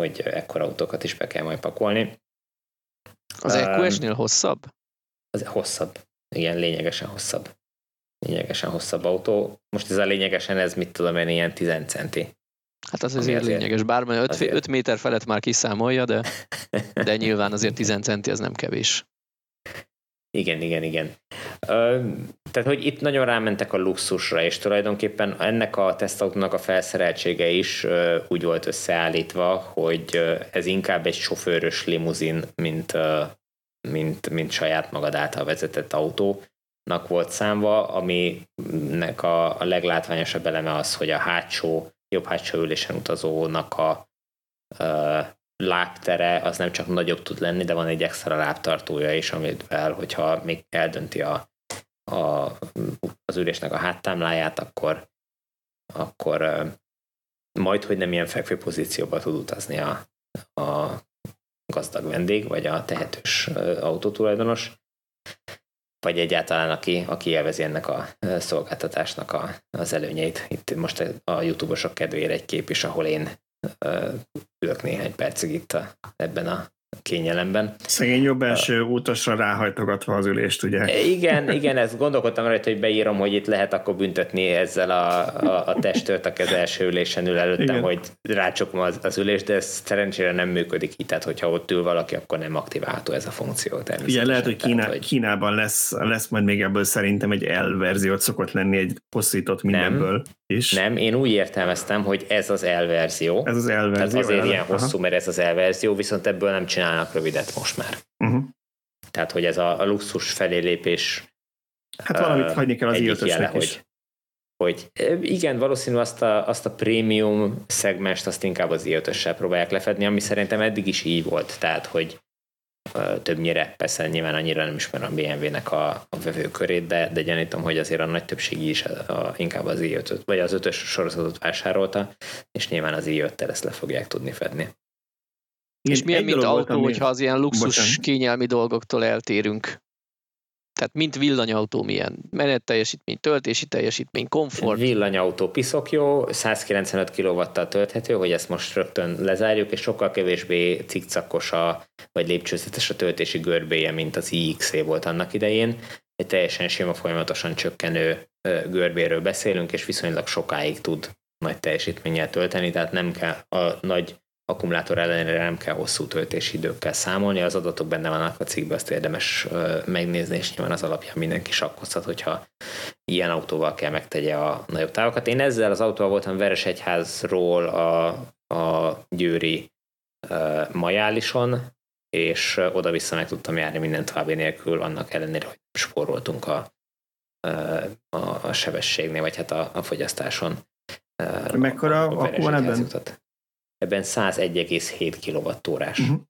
hogy ekkor autókat is be kell majd pakolni. Az Um, EQS-nél hosszabb? Az hosszabb. Igen, lényegesen hosszabb. Lényegesen hosszabb autó. Most ez a lényegesen, ez mit tudom én, ilyen 10 centi. Hát az azért azért- lényeges. Bár 5, azért- 5 méter felett már kiszámolja, de, de nyilván azért 10 centi az nem kevés. Igen, igen, igen. Ö, tehát, hogy itt nagyon rámentek a luxusra, és tulajdonképpen ennek a tesztautónak a felszereltsége is ö, úgy volt összeállítva, hogy ö, ez inkább egy sofőrös limuzin, mint, ö, mint, mint saját magad által vezetett autó. volt számva, aminek a, a leglátványosabb eleme az, hogy a hátsó, jobb hátsó ülésen utazónak a, a lábtere az nem csak nagyobb tud lenni, de van egy extra lábtartója is, amivel, hogyha még eldönti a, a, az ülésnek a háttámláját, akkor, akkor majd, hogy nem ilyen fekvő pozícióba tud utazni a, a gazdag vendég, vagy a tehetős autótulajdonos, vagy egyáltalán aki, aki élvezi ennek a szolgáltatásnak a, az előnyeit. Itt most a YouTube-osok kedvére egy kép is, ahol én ülök néhány percig itt a, ebben a kényelemben. Szegény jobb első utasra ráhajtogatva az ülést, ugye? E, igen, igen, ezt gondolkodtam rajta, hogy beírom, hogy itt lehet akkor büntetni ezzel a, a, a testőrt, aki az első ülésen ül előttem, igen. hogy rácsokom az, az ülést, de ez szerencsére nem működik így, tehát hogyha ott ül valaki, akkor nem aktiválható ez a funkció. Ugye lehet, hogy, Kína, tehát, hogy Kínában lesz, lesz majd még ebből szerintem egy L verziót szokott lenni, egy posztított mindenből nem, is. Nem, én úgy értelmeztem, hogy ez az L verzió. Ez az L verzió. Tehát azért ilyen hosszú, mert ez az L verzió, viszont ebből nem csinál csinálnak rövidet most már. Uh-huh. Tehát, hogy ez a, a luxus felé lépés Hát valamit hagyni kell az i jele, hogy, hogy igen, valószínű azt a, azt a prémium szegmest azt inkább az i próbálják lefedni, ami szerintem eddig is így volt, tehát hogy többnyire, persze nyilván annyira nem ismerem a BMW-nek a, a vevőkörét, de, de gyanítom, hogy azért a nagy többség is a, a, inkább az i vagy az ötös sorozatot vásárolta, és nyilván az i ezt le fogják tudni fedni. És milyen, mint autó, voltam, hogyha az ilyen luxus bocsánat. kényelmi dolgoktól eltérünk? Tehát mint villanyautó milyen? Menet teljesítmény, töltési teljesítmény, komfort? Villanyautó piszok jó, 195 kw tölthető, hogy ezt most rögtön lezárjuk, és sokkal kevésbé cikcakos a, vagy lépcsőzetes a töltési görbéje, mint az iX volt annak idején. Egy teljesen sima, folyamatosan csökkenő görbéről beszélünk, és viszonylag sokáig tud nagy teljesítménnyel tölteni, tehát nem kell a nagy akkumulátor ellenére nem kell hosszú töltési időkkel számolni, az adatok benne vannak a cikkben, azt érdemes megnézni, és nyilván az alapján mindenki sakkozhat, hogyha ilyen autóval kell megtegye a nagyobb távokat. Én ezzel az autóval voltam Veresegyházról a, a Győri uh, Majálison, és oda-vissza meg tudtam járni minden további nélkül, annak ellenére, hogy spóroltunk a, a, a sebességnél, vagy hát a, a fogyasztáson. Mekkora akkor van ebben? Jutott ebben 101,7 kWh-órás. Uh-huh.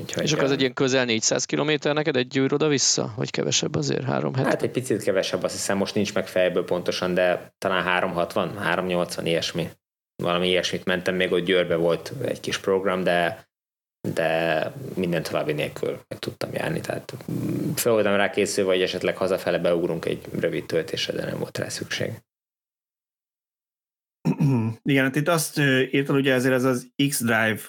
Úgyhogy, és akkor ez egy ilyen közel 400 km neked egy gyűr oda-vissza? Vagy kevesebb azért? 370? Hát egy picit kevesebb, azt hiszem most nincs meg fejből pontosan, de talán 360, 380, ilyesmi. Valami ilyesmit mentem, még ott Győrbe volt egy kis program, de de minden további nélkül meg tudtam járni, tehát fel voltam rá készülve, hogy esetleg hazafele beugrunk egy rövid töltésre, de nem volt rá szükség. Igen, hát itt azt írtam, ugye ezért ez az X-Drive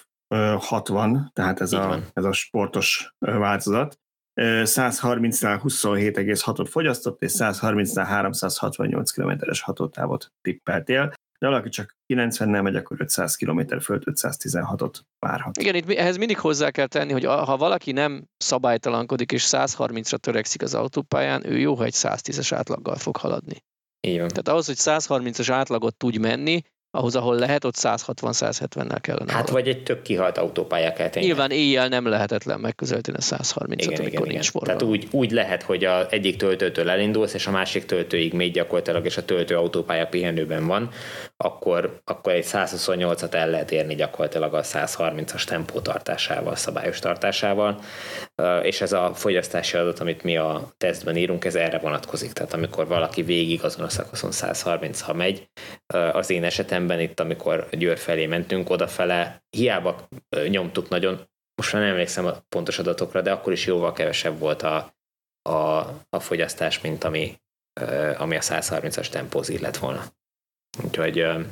60, tehát ez, a, ez a sportos változat, 130-nál 27,6-ot fogyasztott, és 130-nál 368 km-es hatótávot tippeltél. De valaki csak 90-nel megy, akkor 500 km fölött 516-ot várhat. Igen, itt ehhez mindig hozzá kell tenni, hogy ha valaki nem szabálytalankodik és 130-ra törekszik az autópályán, ő jó, ha egy 110-es átlaggal fog haladni. Igen. Tehát ahhoz, hogy 130-as átlagot tudj menni, ahhoz, ahol lehet, ott 160-170-nel kellene. Hát vagy egy tök kihalt autópálya kell tenni. Nyilván éjjel nem lehetetlen megközelíteni a 130 igen, igen, igen. nincs forgalom. Tehát úgy, úgy lehet, hogy a egyik töltőtől elindulsz, és a másik töltőig még gyakorlatilag, és a töltő autópálya pihenőben van, akkor, akkor egy 128-at el lehet érni gyakorlatilag a 130-as tempótartásával, szabályos tartásával, és ez a fogyasztási adat, amit mi a tesztben írunk, ez erre vonatkozik. Tehát amikor valaki végig azon a szakaszon 130 ha megy, az én esetemben itt, amikor Győr felé mentünk, odafele hiába nyomtuk nagyon, most már nem emlékszem a pontos adatokra, de akkor is jóval kevesebb volt a, a, a fogyasztás, mint ami, ami a 130-as tempóz illet volna. Úgyhogy e,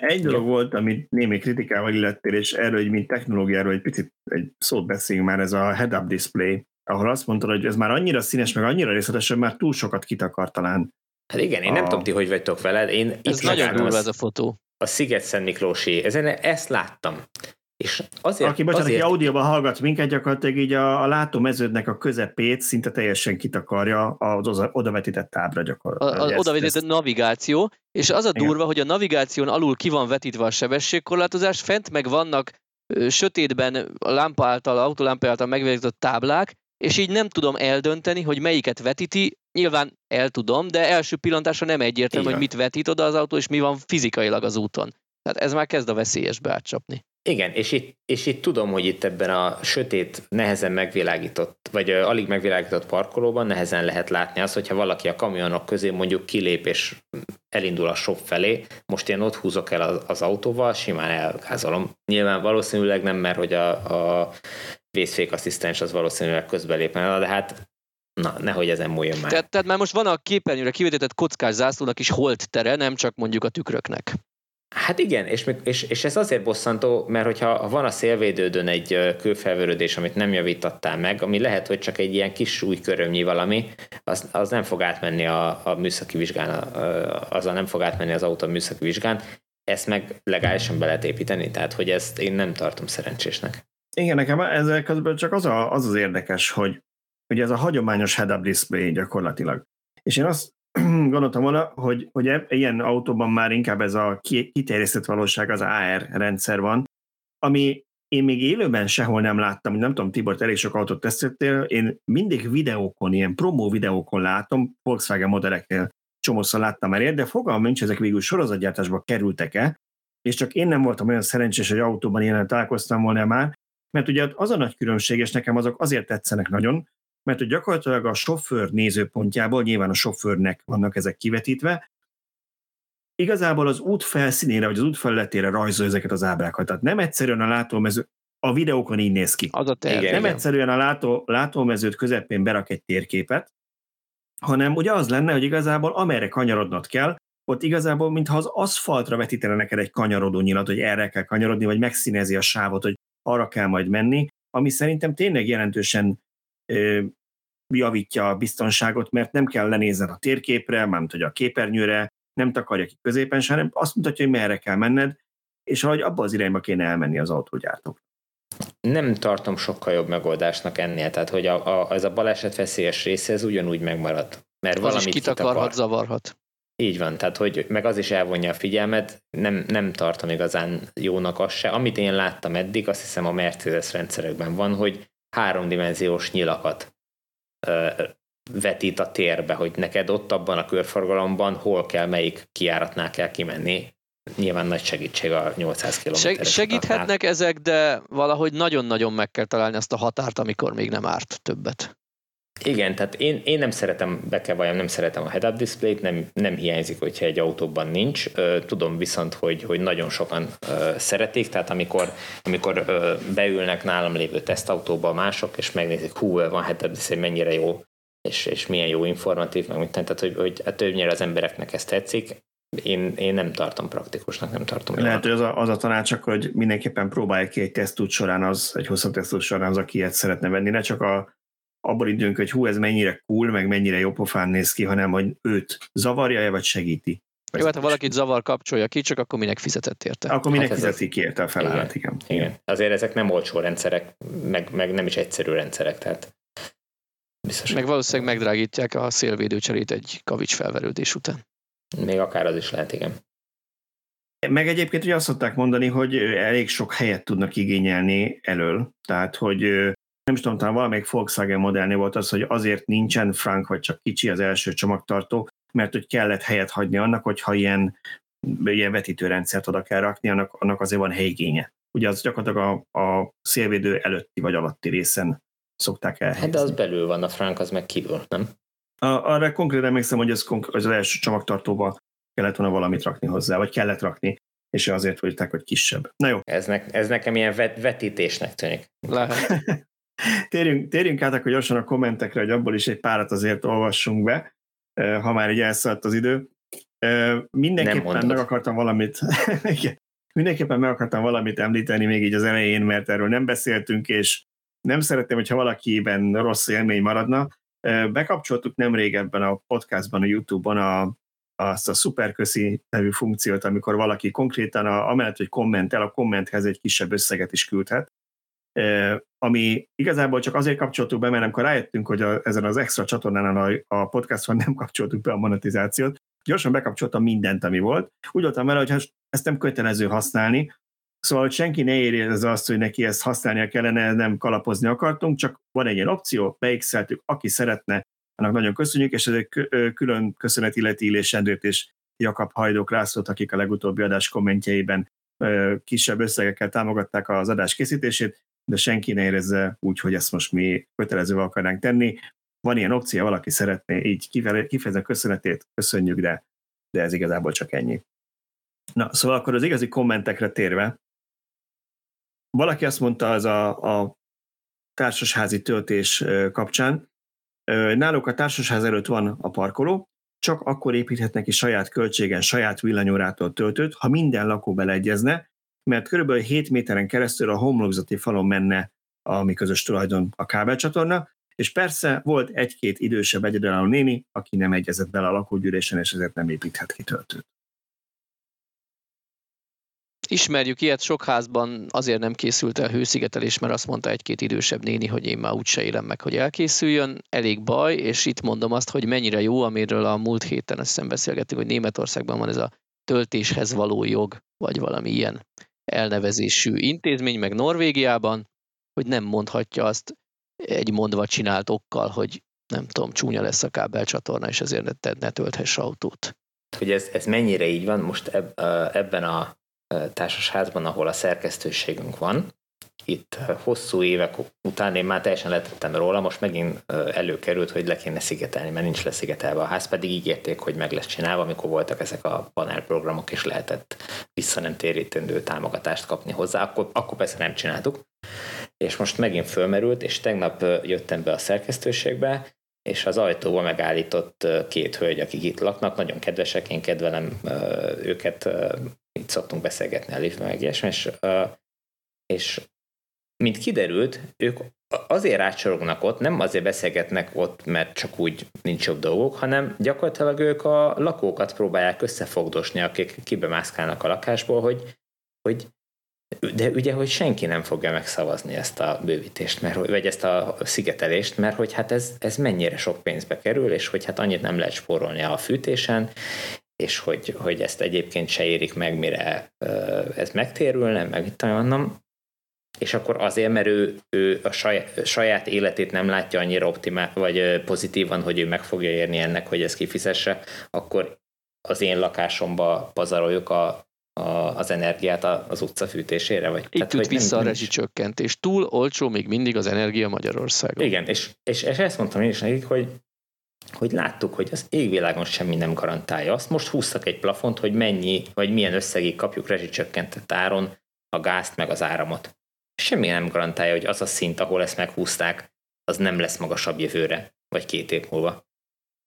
egy dolog volt, amit némi kritikával illettél, és erről, hogy mint technológiáról egy picit egy szót beszéljünk már, ez a head-up display, ahol azt mondtad, hogy ez már annyira színes, meg annyira részletes, hogy már túl sokat kitakar talán. Hát igen, én a... nem tudom ti, hogy vagytok veled. Én ez nagyon durva ez a fotó. A Sziget Szent Miklósi, ezen ezt láttam. És azért, Aki, bocsánat, azért... aki audióban hallgat minket, gyakorlatilag így a, a látómeződnek a közepét szinte teljesen kitakarja az odavetített tábla gyakorlatilag. Az odavetített ezt... navigáció, és az a durva, Igen. hogy a navigáción alul ki van vetítve a sebességkorlátozás, fent meg vannak sötétben a lámpa által, autolámpa által megvezetett táblák, és így nem tudom eldönteni, hogy melyiket vetíti. Nyilván el tudom, de első pillantásra nem egyértelmű, hogy mit vetít oda az autó, és mi van fizikailag az úton. Tehát ez már kezd a veszélyesbe átcsapni. Igen, és itt, és itt tudom, hogy itt ebben a sötét, nehezen megvilágított, vagy alig megvilágított parkolóban nehezen lehet látni azt, hogyha valaki a kamionok közé mondjuk kilép és elindul a shop felé, most én ott húzok el az, az autóval, simán elgázolom. Nyilván valószínűleg nem, mert hogy a, a vészfékasszisztens az valószínűleg közbelépne, de hát Na, nehogy ezen múljon már. Tehát, tehát már most van a képernyőre kivetített kockás zászlónak is holt tere, nem csak mondjuk a tükröknek. Hát igen, és, és, és ez azért bosszantó, mert hogyha van a szélvédődön egy kőfelverődés, amit nem javítottál meg, ami lehet, hogy csak egy ilyen kis új körömnyi valami, az, az nem fog átmenni a, a műszaki vizsgán, azzal nem fog átmenni az autó műszaki vizsgán, ezt meg legálisan be lehet építeni, tehát hogy ezt én nem tartom szerencsésnek. Igen, nekem ezzel közben csak az, a, az az érdekes, hogy ugye ez a hagyományos head-up display gyakorlatilag. És én azt gondoltam volna, hogy, hogy e, ilyen autóban már inkább ez a kiterjesztett valóság, az AR rendszer van, ami én még élőben sehol nem láttam, nem tudom, Tibor, elég sok autót tesztettél, én mindig videókon, ilyen promó videókon látom, Volkswagen modelleknél csomószor láttam már ilyet, de fogalmam nincs, ezek végül sorozatgyártásba kerültek-e, és csak én nem voltam olyan szerencsés, hogy autóban ilyen találkoztam volna már, mert ugye az a nagy különbség, és nekem azok azért tetszenek nagyon, mert hogy gyakorlatilag a sofőr nézőpontjából, nyilván a sofőrnek vannak ezek kivetítve, igazából az út felszínére, vagy az út felületére rajzol ezeket az ábrákat. Tehát nem egyszerűen a látómező, a videókon így néz ki. Az a terv, nem igen. egyszerűen a látó, látómezőt közepén berak egy térképet, hanem ugye az lenne, hogy igazából amerre kanyarodnod kell, ott igazából, mintha az aszfaltra vetítene neked egy kanyarodó nyilat, hogy erre kell kanyarodni, vagy megszínezi a sávot, hogy arra kell majd menni, ami szerintem tényleg jelentősen javítja a biztonságot, mert nem kell lenézned a térképre, mármint hogy a képernyőre, nem takarja ki középen, hanem azt mutatja, hogy merre kell menned, és hogy abba az irányba kéne elmenni az autógyártók. Nem tartom sokkal jobb megoldásnak ennél, tehát hogy a, a, ez a baleset veszélyes része, ez ugyanúgy megmarad. Mert az valamit is kitakarhat, kitakar. zavarhat. Így van, tehát hogy meg az is elvonja a figyelmet, nem, nem tartom igazán jónak az se. Amit én láttam eddig, azt hiszem a Mercedes rendszerekben van, hogy háromdimenziós nyilakat vetít a térbe, hogy neked ott abban a körforgalomban hol kell, melyik kiáratnál kell kimenni. Nyilván nagy segítség a 800 km. Seg- segíthetnek utatnál. ezek, de valahogy nagyon-nagyon meg kell találni azt a határt, amikor még nem árt többet. Igen, tehát én, én nem szeretem, be kell valljam, nem szeretem a head-up display-t, nem, nem hiányzik, hogyha egy autóban nincs. Tudom viszont, hogy, hogy nagyon sokan szeretik, tehát amikor, amikor beülnek nálam lévő tesztautóba mások, és megnézik, hú, van head-up display, mennyire jó, és, és milyen jó informatív, meg mit tehát hogy, hogy a többnyire az embereknek ez tetszik, én, én nem tartom praktikusnak, nem tartom Lehet, hogy az a, az a tanács, hogy mindenképpen próbálj ki egy tesztút során az, egy hosszabb tesztút során az, aki ilyet szeretne venni, ne csak a abban időnk, hogy hú, ez mennyire cool, meg mennyire jó pofán néz ki, hanem hogy őt zavarja-e, vagy segíti. Jó, hát ha valakit zavar, kapcsolja ki, csak akkor minek fizetett érte? Akkor minek hát fizeti ki érte a felállat, igen. igen. igen. Azért ezek nem olcsó rendszerek, meg, meg nem is egyszerű rendszerek, tehát biztos. Meg valószínűleg megdrágítják a szélvédőcserét egy kavics felverődés után. Még akár az is lehet, igen. Meg egyébként ugye azt szokták mondani, hogy elég sok helyet tudnak igényelni elől, tehát hogy nem is tudom, talán valamelyik Volkswagen modellnél volt az, hogy azért nincsen frank, vagy csak kicsi az első csomagtartó, mert hogy kellett helyet hagyni annak, hogyha ilyen, ilyen vetítőrendszert oda kell rakni, annak, annak azért van helyigénye. Ugye az gyakorlatilag a, a szélvédő előtti vagy alatti részen szokták el. Hát de az belül van, a frank az meg kívül, nem? A, arra konkrétan emlékszem, hogy ez az első csomagtartóba kellett volna valamit rakni hozzá, vagy kellett rakni, és azért voltak, hogy kisebb. Na jó. Ez, ne, ez nekem ilyen vet, vetítésnek tűnik. Lehet. térjünk, térjünk át akkor gyorsan a kommentekre, hogy abból is egy párat azért olvassunk be, ha már így elszállt az idő. Mindenképpen meg akartam valamit, mindenképpen meg akartam valamit említeni még így az elején, mert erről nem beszéltünk, és nem szeretném, hogyha valakiben rossz élmény maradna. Bekapcsoltuk nem régebben a podcastban, a YouTube-on a, azt a szuperköszi nevű funkciót, amikor valaki konkrétan a, amellett, hogy kommentel, a kommenthez egy kisebb összeget is küldhet ami igazából csak azért kapcsoltuk be, mert amikor rájöttünk, hogy a, ezen az extra csatornán a, a podcaston nem kapcsoltuk be a monetizációt, gyorsan bekapcsoltam mindent, ami volt. Úgy voltam vele, hogy ezt nem kötelező használni, Szóval, hogy senki ne érje azt, hogy neki ezt használnia kellene, nem kalapozni akartunk, csak van egy ilyen opció, beixeltük, aki szeretne, annak nagyon köszönjük, és ez egy külön köszönet illeti Illés Endrét és Jakab Hajdók Lászlót, akik a legutóbbi adás kommentjeiben kisebb összegekkel támogatták az adás készítését, de senki ne érezze úgy, hogy ezt most mi kötelezővel akarnánk tenni. Van ilyen opció, valaki szeretné így kifejezni a köszönetét, köszönjük, de, de ez igazából csak ennyi. Na, szóval akkor az igazi kommentekre térve, valaki azt mondta az a, a társasházi töltés kapcsán, náluk a társasház előtt van a parkoló, csak akkor építhetnek ki saját költségen, saját villanyórától töltőt, ha minden lakó beleegyezne, mert körülbelül 7 méteren keresztül a homlokzati falon menne a mi közös tulajdon a kábelcsatorna, és persze volt egy-két idősebb egyedülálló néni, aki nem egyezett bele a lakógyűlésen, és ezért nem építhet ki töltőt. Ismerjük ilyet, sok házban azért nem készült el hőszigetelés, mert azt mondta egy-két idősebb néni, hogy én már úgyse élem meg, hogy elkészüljön. Elég baj, és itt mondom azt, hogy mennyire jó, amiről a múlt héten azt hiszem beszélgettünk, hogy Németországban van ez a töltéshez való jog, vagy valami ilyen elnevezésű intézmény, meg Norvégiában, hogy nem mondhatja azt egy mondva csinált okkal, hogy nem tudom, csúnya lesz a kábelcsatorna, és ezért ne, ne tölthess autót. Hogy ez, ez mennyire így van, most eb, ebben a társasházban, ahol a szerkesztőségünk van. Itt hosszú évek után én már teljesen letettem róla, most megint előkerült, hogy le kéne szigetelni, mert nincs leszigetelve a ház, pedig ígérték, hogy meg lesz csinálva, amikor voltak ezek a panelprogramok, és lehetett vissza nem térítendő támogatást kapni hozzá, akkor, akkor persze nem csináltuk. És most megint fölmerült, és tegnap jöttem be a szerkesztőségbe, és az ajtóba megállított két hölgy, akik itt laknak, nagyon kedvesek, én kedvelem őket, itt szoktunk beszélgetni a liftben, meg ilyesmi, és, és mint kiderült, ők azért rácsorognak ott, nem azért beszélgetnek ott, mert csak úgy nincs jobb dolgok, hanem gyakorlatilag ők a lakókat próbálják összefogdosni, akik kibemászkálnak a lakásból, hogy, hogy de ugye, hogy senki nem fogja megszavazni ezt a bővítést, mert, vagy ezt a szigetelést, mert hogy hát ez, ez mennyire sok pénzbe kerül, és hogy hát annyit nem lehet spórolni a fűtésen, és hogy, hogy ezt egyébként se érik meg, mire ez megtérülne, meg itt mondom, és akkor azért, mert ő, ő a saját, saját életét nem látja annyira optimál, vagy pozitívan, hogy ő meg fogja érni ennek, hogy ezt kifizesse, akkor az én lakásomba pazaroljuk a, a, az energiát az utca fűtésére? Vagy, Itt tehát, jut vissza nem, a rezsicsökkentés. Túl olcsó még mindig az energia Magyarországon. Igen, és, és, és ezt mondtam én is nekik, hogy hogy láttuk, hogy az égvilágon semmi nem garantálja. Azt most húztak egy plafont, hogy mennyi, vagy milyen összegig kapjuk rezsicsökkentett áron a gázt meg az áramot. Semmi nem garantálja, hogy az a szint, ahol ezt meghúzták, az nem lesz magasabb jövőre, vagy két év múlva.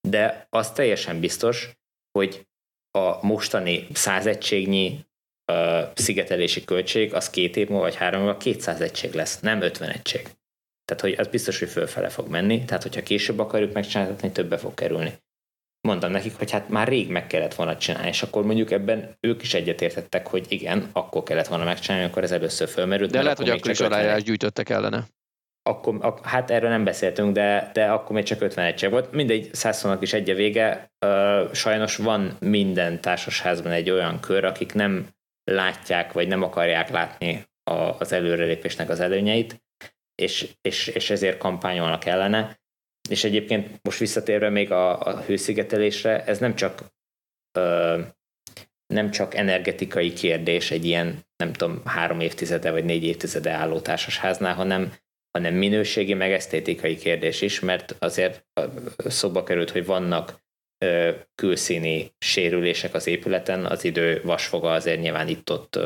De az teljesen biztos, hogy a mostani százegységnyi uh, szigetelési költség az két év múlva, vagy három múlva 200 egység lesz, nem 50 egység. Tehát, hogy az biztos, hogy fölfele fog menni, tehát hogyha később akarjuk megcsinálni, többe fog kerülni. Mondtam nekik, hogy hát már rég meg kellett volna csinálni, és akkor mondjuk ebben ők is egyetértettek, hogy igen, akkor kellett volna megcsinálni, akkor ez először fölmerült. De lehet, hogy akkor is aláírás gyűjtöttek ellene. Akkor, ak- hát erről nem beszéltünk, de, de akkor még csak 50 egység volt. Mindegy, százszónak is egy vége. Uh, sajnos van minden társasházban egy olyan kör, akik nem látják, vagy nem akarják látni a, az előrelépésnek az előnyeit, és, és, és ezért kampányolnak ellene. És egyébként most visszatérve még a, a hőszigetelésre, ez nem csak ö, nem csak energetikai kérdés egy ilyen, nem tudom, három évtizede vagy négy évtizede álló társasháznál, hanem, hanem minőségi, meg esztétikai kérdés is, mert azért szóba került, hogy vannak külszíni sérülések az épületen, az idő vasfoga azért nyilván itt-ott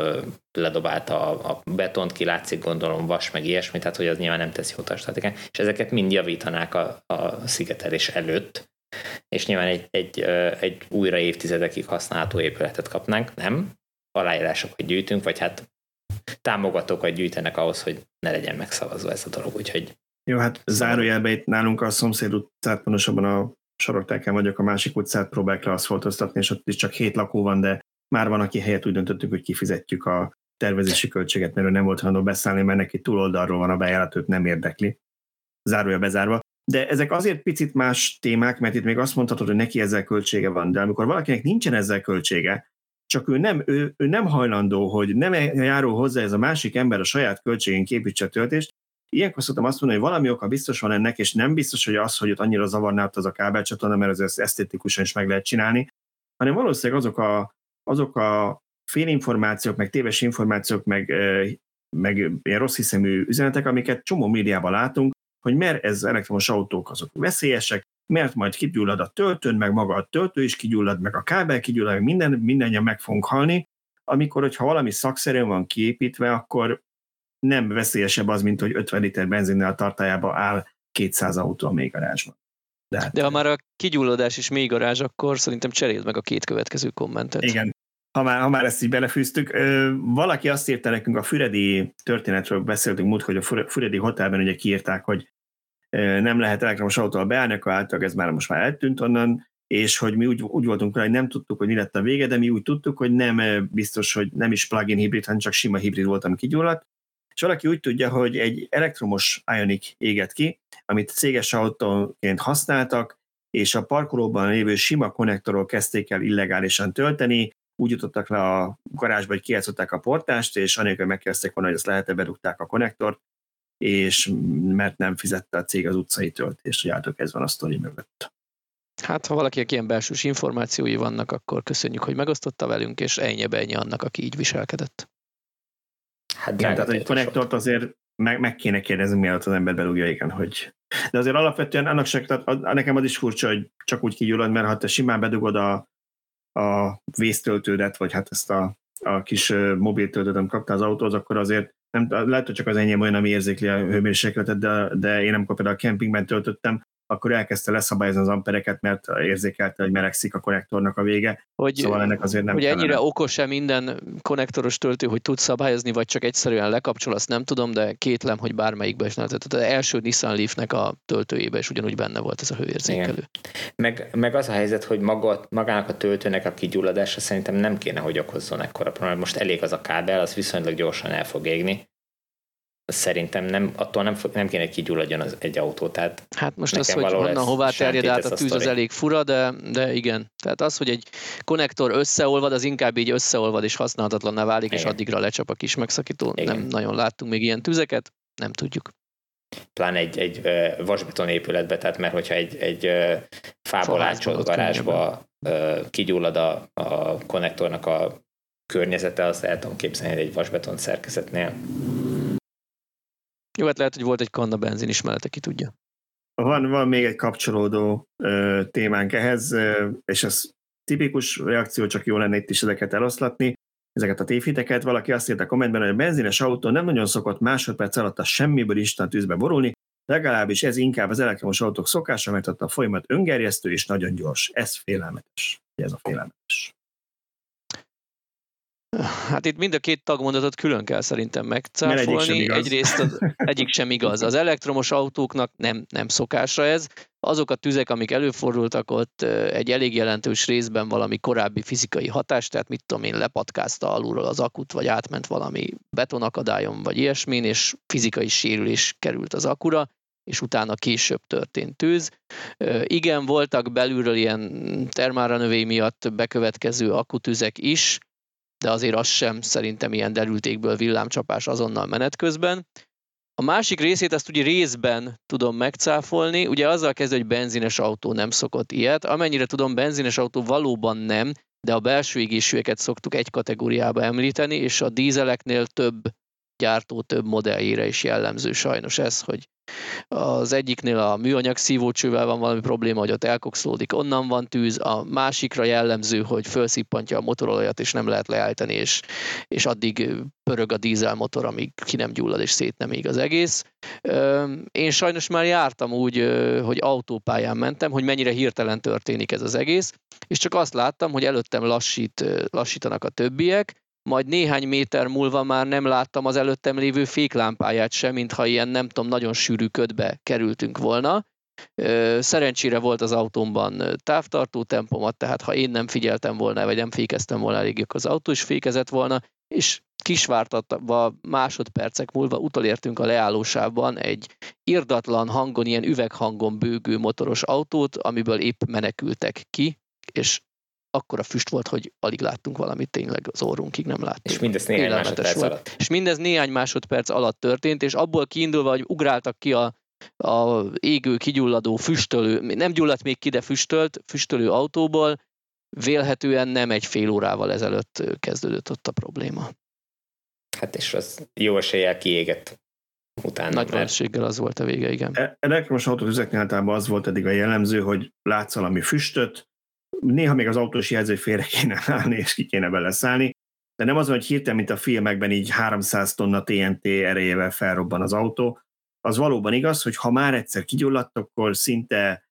ledobálta a, betont, ki látszik gondolom vas, meg ilyesmi, tehát hogy az nyilván nem teszi jót a statikány, és ezeket mind javítanák a, a szigetelés előtt, és nyilván egy, egy, egy újra évtizedekig használható épületet kapnánk, nem? Aláírásokat gyűjtünk, vagy hát támogatókat gyűjtenek ahhoz, hogy ne legyen megszavazva ez a dolog, úgyhogy jó, hát zárójelben itt nálunk a szomszéd utcát, pontosabban a saroktelken vagyok, a másik utcát próbálják leaszfaltoztatni, és ott is csak hét lakó van, de már van, aki helyett úgy döntöttük, hogy kifizetjük a tervezési költséget, mert ő nem volt hajlandó beszállni, mert neki túloldalról van a bejárat, őt nem érdekli. Zárója bezárva. De ezek azért picit más témák, mert itt még azt mondhatod, hogy neki ezzel költsége van, de amikor valakinek nincsen ezzel költsége, csak ő nem, ő, ő nem hajlandó, hogy nem járul hozzá ez a másik ember a saját költségén képítse a töltést. Ilyenkor szoktam azt mondani, hogy valami oka biztos van ennek, és nem biztos, hogy az, hogy ott annyira zavarná az a kábelcsatorna, mert ez esztetikusan is meg lehet csinálni, hanem valószínűleg azok a, azok a félinformációk, meg téves információk, meg, meg ilyen rossz hiszemű üzenetek, amiket csomó médiában látunk, hogy mert ez elektromos autók azok veszélyesek, mert majd kigyullad a töltőn, meg maga a töltő is kigyullad, meg a kábel kigyullad, meg minden, mindannyian meg fogunk halni, amikor, hogyha valami szakszerűen van kiépítve, akkor nem veszélyesebb az, mint hogy 50 liter benzinnel a tartályába áll 200 autó a mélygarázsban. De, hát, De ha már a kigyulladás is mélygarázs, akkor szerintem cseréld meg a két következő kommentet. Igen, ha már, ha már ezt így belefűztük, valaki azt írta nekünk, a Füredi történetről beszéltünk múlt, hogy a Füredi hotelben ugye kiírták, hogy nem lehet elektromos autóval beállni, akkor általában ez már most már eltűnt onnan, és hogy mi úgy, úgy voltunk rá, hogy nem tudtuk, hogy mi lett a vége, de mi úgy tudtuk, hogy nem biztos, hogy nem is plug-in hibrid, hanem csak sima hibrid volt, ami kigyulladt. És valaki úgy tudja, hogy egy elektromos Ionic éget ki, amit céges autóként használtak, és a parkolóban lévő sima konnektorról kezdték el illegálisan tölteni, úgy jutottak le a garázsba, hogy kijátszották a portást, és anélkül megkérdezték volna, hogy ezt lehet-e, berúgták a konnektort, és mert nem fizette a cég az utcai töltést, hogy ez van a sztori mögött. Hát, ha valakinek ilyen belsős információi vannak, akkor köszönjük, hogy megosztotta velünk, és ennyi ennyi annak, aki így viselkedett. Hát igen, tehát egy konnektort azért meg, meg kéne kérdezni, mielőtt az ember belúgja, igen, hogy... De azért alapvetően annak se, tehát nekem az is furcsa, hogy csak úgy kigyullad, mert ha te simán bedugod a, a vésztöltődet, vagy hát ezt a, a kis mobiltöltőt, amit kaptál az autóhoz, akkor azért nem, lehet, hogy csak az enyém olyan, ami érzékli a hőmérsékletet, de, de én amikor például a kempingben töltöttem, akkor elkezdte leszabályozni az ampereket, mert érzékelte, hogy melegszik a konnektornak a vége. Hogy, szóval ennek azért nem Hogy ennyire okos-e minden konnektoros töltő, hogy tud szabályozni, vagy csak egyszerűen lekapcsol, azt nem tudom, de kétlem, hogy bármelyikbe is. Tehát az első Nissan Leaf-nek a töltőjébe is ugyanúgy benne volt ez a hőérzékelő. Meg, meg, az a helyzet, hogy maga, magának a töltőnek a kigyulladása szerintem nem kéne, hogy okozzon ekkora problémát. Most elég az a kábel, az viszonylag gyorsan el fog égni szerintem nem, attól nem, nem kéne kigyulladjon az egy autó. Tehát hát most az, hogy honnan hová terjed át a tűz, az elég fura, de, de igen. Tehát az, hogy egy konnektor összeolvad, az inkább így összeolvad és használhatatlanná válik, igen. és addigra lecsap a kis megszakító. Igen. Nem nagyon láttunk még ilyen tüzeket, nem tudjuk. Pláne egy, egy vasbeton épületbe, tehát mert hogyha egy, egy fából ácsolt garázsba kigyullad a, a konnektornak a környezete, azt el tudom képzelni egy vasbeton szerkezetnél. Jó, hát lehet, hogy volt egy kanna benzin is mellette, ki tudja. Van, van még egy kapcsolódó ö, témánk ehhez, ö, és ez tipikus reakció, csak jó lenne itt is ezeket eloszlatni, ezeket a tévhiteket. Valaki azt írta a kommentben, hogy a benzines autó nem nagyon szokott másodperc alatt a semmiből Isten tűzbe borulni, legalábbis ez inkább az elektromos autók szokása, mert ott a folyamat öngerjesztő és nagyon gyors. Ez félelmetes. Ez a félelmetes. Hát itt mind a két tagmondatot külön kell szerintem megcáfolni. Egyik Egyrészt az, egyik sem igaz. Az elektromos autóknak nem, nem szokásra ez. Azok a tüzek, amik előfordultak, ott egy elég jelentős részben valami korábbi fizikai hatás, tehát mit tudom én, lepatkázta alulról az akut, vagy átment valami betonakadályon, vagy ilyesmin, és fizikai sérülés került az akura, és utána később történt tűz. Igen, voltak belülről ilyen termára növény miatt bekövetkező akutüzek is, de azért az sem szerintem ilyen derültékből villámcsapás azonnal menet közben. A másik részét azt ugye részben tudom megcáfolni, ugye azzal kezdve, hogy benzines autó nem szokott ilyet. Amennyire tudom, benzines autó valóban nem, de a belső égésűeket szoktuk egy kategóriába említeni, és a dízeleknél több gyártó több modelljére is jellemző sajnos ez, hogy az egyiknél a műanyag szívócsővel van valami probléma, hogy ott elkokszolódik, onnan van tűz, a másikra jellemző, hogy felszippantja a motorolajat, és nem lehet leállítani, és, és addig pörög a dízelmotor, amíg ki nem gyullad, és szét nem ég az egész. Én sajnos már jártam úgy, hogy autópályán mentem, hogy mennyire hirtelen történik ez az egész, és csak azt láttam, hogy előttem lassít, lassítanak a többiek, majd néhány méter múlva már nem láttam az előttem lévő féklámpáját sem, mintha ilyen nem tudom, nagyon sűrű ködbe kerültünk volna. Szerencsére volt az autómban távtartó tempomat, tehát ha én nem figyeltem volna, vagy nem fékeztem volna elég, az autó is fékezett volna, és kisvártatva másodpercek múlva utolértünk a leállósában egy irdatlan hangon, ilyen üveghangon bőgő motoros autót, amiből épp menekültek ki, és akkora füst volt, hogy alig láttunk valamit, tényleg az orrunkig nem láttunk. És mindez néhány másodperc volt. alatt. És mindez néhány másodperc alatt történt, és abból kiindulva, hogy ugráltak ki a, a égő, kigyulladó, füstölő, nem gyulladt még ki, de füstölt, füstölő autóból, vélhetően nem egy fél órával ezelőtt kezdődött ott a probléma. Hát és az jó eséllyel kiégett utána. Nagy valószínűséggel az volt a vége, igen. E, elektromos autótüzeknél általában az volt eddig a jellemző, hogy látsz valami füstöt, néha még az autós jelző félre kéne állni, és ki kéne beleszállni, de nem az, hogy hirtelen, mint a filmekben így 300 tonna TNT erejével felrobban az autó. Az valóban igaz, hogy ha már egyszer kigyulladt, akkor szinte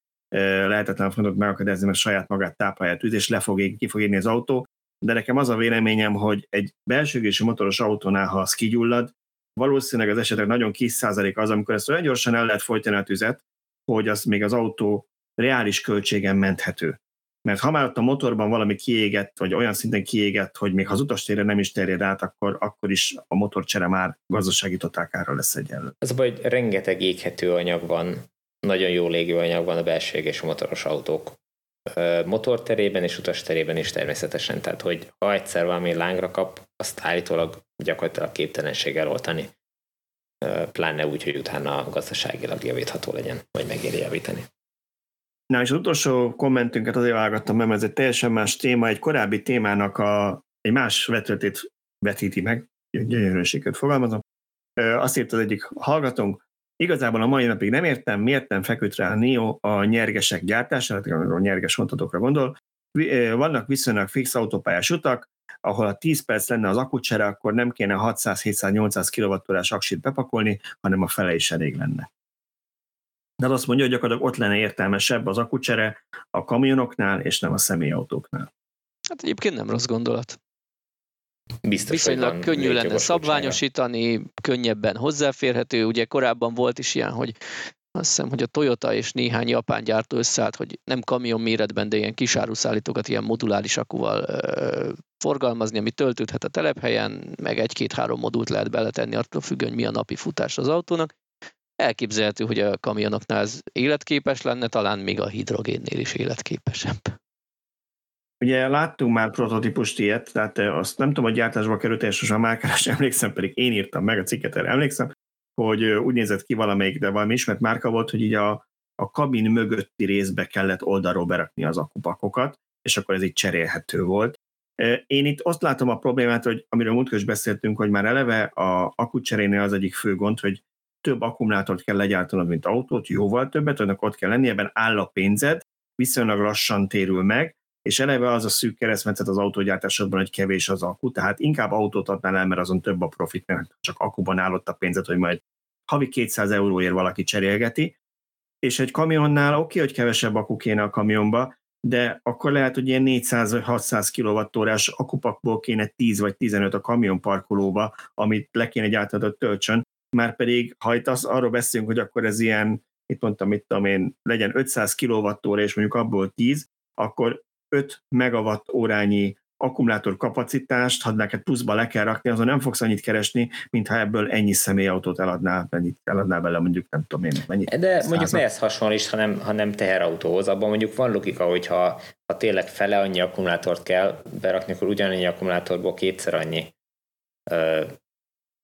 lehetetlen fontot megakadályozni, mert saját magát táplálja tűz, és le fog ki fog égni az autó. De nekem az a véleményem, hogy egy belsőgésű motoros autónál, ha az kigyullad, valószínűleg az esetek nagyon kis százalék az, amikor ezt olyan gyorsan el lehet folytani a tüzet, hogy az még az autó reális költségen menthető. Mert ha már ott a motorban valami kiégett, vagy olyan szinten kiégett, hogy még ha az utastérre nem is terjed át, akkor, akkor is a motorcsere már gazdasági totálkára lesz egyenlő. Az a baj, hogy rengeteg éghető anyag van, nagyon jó légőanyag van a belső és a motoros autók motorterében és utasterében is természetesen. Tehát, hogy ha egyszer valami lángra kap, azt állítólag gyakorlatilag képtelenség eloltani. Pláne úgy, hogy utána gazdaságilag javítható legyen, vagy megéri javítani. Na és az utolsó kommentünket azért válogattam mert ez egy teljesen más téma, egy korábbi témának a, egy más vetületét vetíti meg, gyönyörűséget fogalmazom. Azt írt az egyik hallgatónk, igazából a mai napig nem értem, miért nem feküdt rá a NIO a nyergesek gyártására, a nyerges vontatókra gondol. Vannak viszonylag fix autópályás utak, ahol a 10 perc lenne az akucsere, akkor nem kéne 600-700-800 kWh aksit bepakolni, hanem a fele is elég lenne de azt mondja, hogy gyakorlatilag ott lenne értelmesebb az akucsere a kamionoknál, és nem a személyautóknál. Hát egyébként nem rossz gondolat. Biztos, Viszonylag könnyű lenne szabványosítani, könnyebben hozzáférhető. Ugye korábban volt is ilyen, hogy azt hiszem, hogy a Toyota és néhány japán gyártó összeállt, hogy nem kamion méretben, de ilyen kisáruszállítókat ilyen moduláris akuval ö, forgalmazni, ami töltődhet a telephelyen, meg egy-két-három modult lehet beletenni, attól függően, hogy mi a napi futás az autónak. Elképzelhető, hogy a kamionoknál ez életképes lenne, talán még a hidrogénnél is életképesebb. Ugye láttunk már prototípust ilyet, tehát azt nem tudom, hogy gyártásba került, márkára sem emlékszem, pedig én írtam meg a cikket, erre emlékszem, hogy úgy nézett ki valamelyik, de valami ismert márka volt, hogy így a, a kabin mögötti részbe kellett oldalról berakni az akupakokat, és akkor ez így cserélhető volt. Én itt azt látom a problémát, hogy amiről múltkor is beszéltünk, hogy már eleve a akucserénél az egyik fő gond, hogy több akkumulátort kell legyártanod, mint autót, jóval többet, annak ott kell lenni, ebben áll a pénzed, viszonylag lassan térül meg, és eleve az a szűk keresztmetszet az autógyártásodban, hogy kevés az akku, tehát inkább autót adnál el, mert azon több a profit, mert csak akuban állott a pénzed, hogy majd havi 200 euróért valaki cserélgeti, és egy kamionnál oké, okay, hogy kevesebb akku kéne a kamionba, de akkor lehet, hogy ilyen 400-600 kWh-s akupakból kéne 10 vagy 15 a kamion parkolóba, amit le kéne gyártatod töltsön, már pedig, ha itt az, arról beszélünk, hogy akkor ez ilyen, itt mondtam, mit tudom én, legyen 500 kWh és mondjuk abból 10, akkor 5 megawatt órányi akkumulátor kapacitást, ha neked pluszba le kell rakni, azon nem fogsz annyit keresni, mintha ebből ennyi személyautót eladnál, mennyit eladnál bele, mondjuk nem tudom én, mennyit. De mondjuk ne ez hasonlít, hanem, hanem teherautóhoz. Abban mondjuk van logika, hogyha ha tényleg fele annyi akkumulátort kell berakni, akkor ugyanannyi akkumulátorból kétszer annyi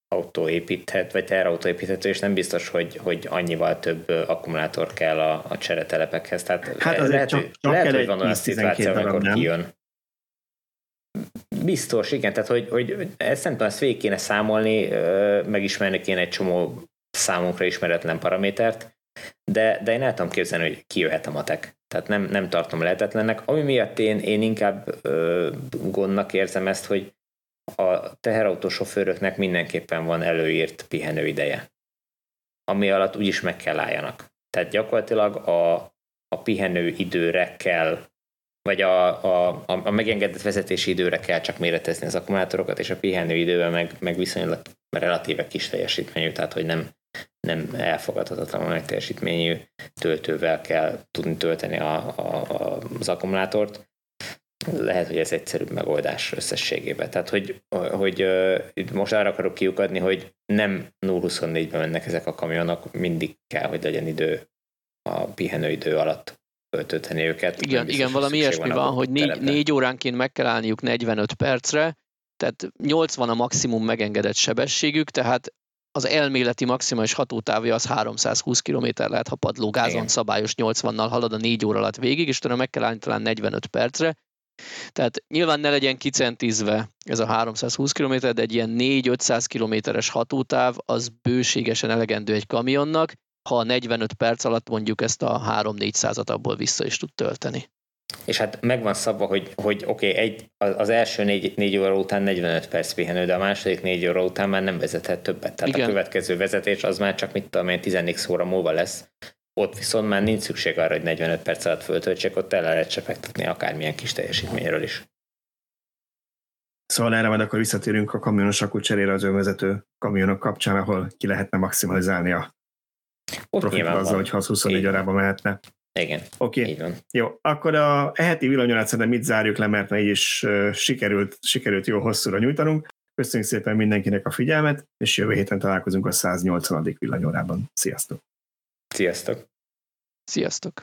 autó építhet, vagy teherautó építhető, és nem biztos, hogy, hogy annyival több akkumulátor kell a, a cseretelepekhez. Tehát hát azért lehet, csak, csak lehet, hogy van olyan szituáció, amikor nem? kijön. Biztos, igen, tehát hogy, hogy ezt nem tudom, ezt végig kéne számolni, megismerni kéne egy csomó számunkra ismeretlen paramétert, de, de én el tudom képzelni, hogy kijöhet a matek. Tehát nem, nem tartom lehetetlennek. Ami miatt én, én inkább ö, gondnak érzem ezt, hogy a teherautósofőröknek mindenképpen van előírt pihenőideje, ami alatt úgyis meg kell álljanak. Tehát gyakorlatilag a, a pihenő időre kell, vagy a, a, a megengedett vezetési időre kell csak méretezni az akkumulátorokat, és a pihenő idővel meg, meg viszonylag relatíve kis teljesítményű, tehát hogy nem, nem elfogadhatatlan nagy teljesítményű töltővel kell tudni tölteni a, a, az akkumulátort lehet, hogy ez egyszerűbb megoldás összességében. Tehát, hogy, hogy uh, most arra akarok kiukadni, hogy nem 0-24-ben mennek ezek a kamionok, mindig kell, hogy legyen idő a pihenő idő alatt föltölteni őket. Igen, igen valami ilyesmi van, van hogy négy, négy óránként meg kell állniuk 45 percre, tehát 80 a maximum megengedett sebességük, tehát az elméleti maximális hatótávja az 320 km lehet, ha padlógázon Igen. szabályos 80-nal halad a 4 óra alatt végig, és utána meg kell állni talán 45 percre. Tehát nyilván ne legyen kicentizve ez a 320 km, de egy ilyen 4-500 kilométeres hatótáv az bőségesen elegendő egy kamionnak, ha 45 perc alatt mondjuk ezt a 3-4 százat abból vissza is tud tölteni és hát megvan szabva, hogy, hogy oké, okay, egy, az első négy, négy óra után 45 perc pihenő, de a második négy óra után már nem vezethet többet. Tehát Igen. a következő vezetés az már csak mit tudom én, 14 óra múlva lesz. Ott viszont már nincs szükség arra, hogy 45 perc alatt föltöltsék, ott el lehet csepegtetni akármilyen kis teljesítményről is. Szóval erre majd akkor visszatérünk a kamionos cserére az önvezető kamionok kapcsán, ahol ki lehetne maximalizálni a profit azzal, hogyha az 24 órában mehetne. Igen. Oké. Okay. Jó, akkor a heti villanyórát szerintem mit zárjuk le, mert így is sikerült, sikerült jó hosszúra nyújtanunk. Köszönjük szépen mindenkinek a figyelmet, és jövő héten találkozunk a 180. villanyórában. Sziasztok! Sziasztok! Sziasztok!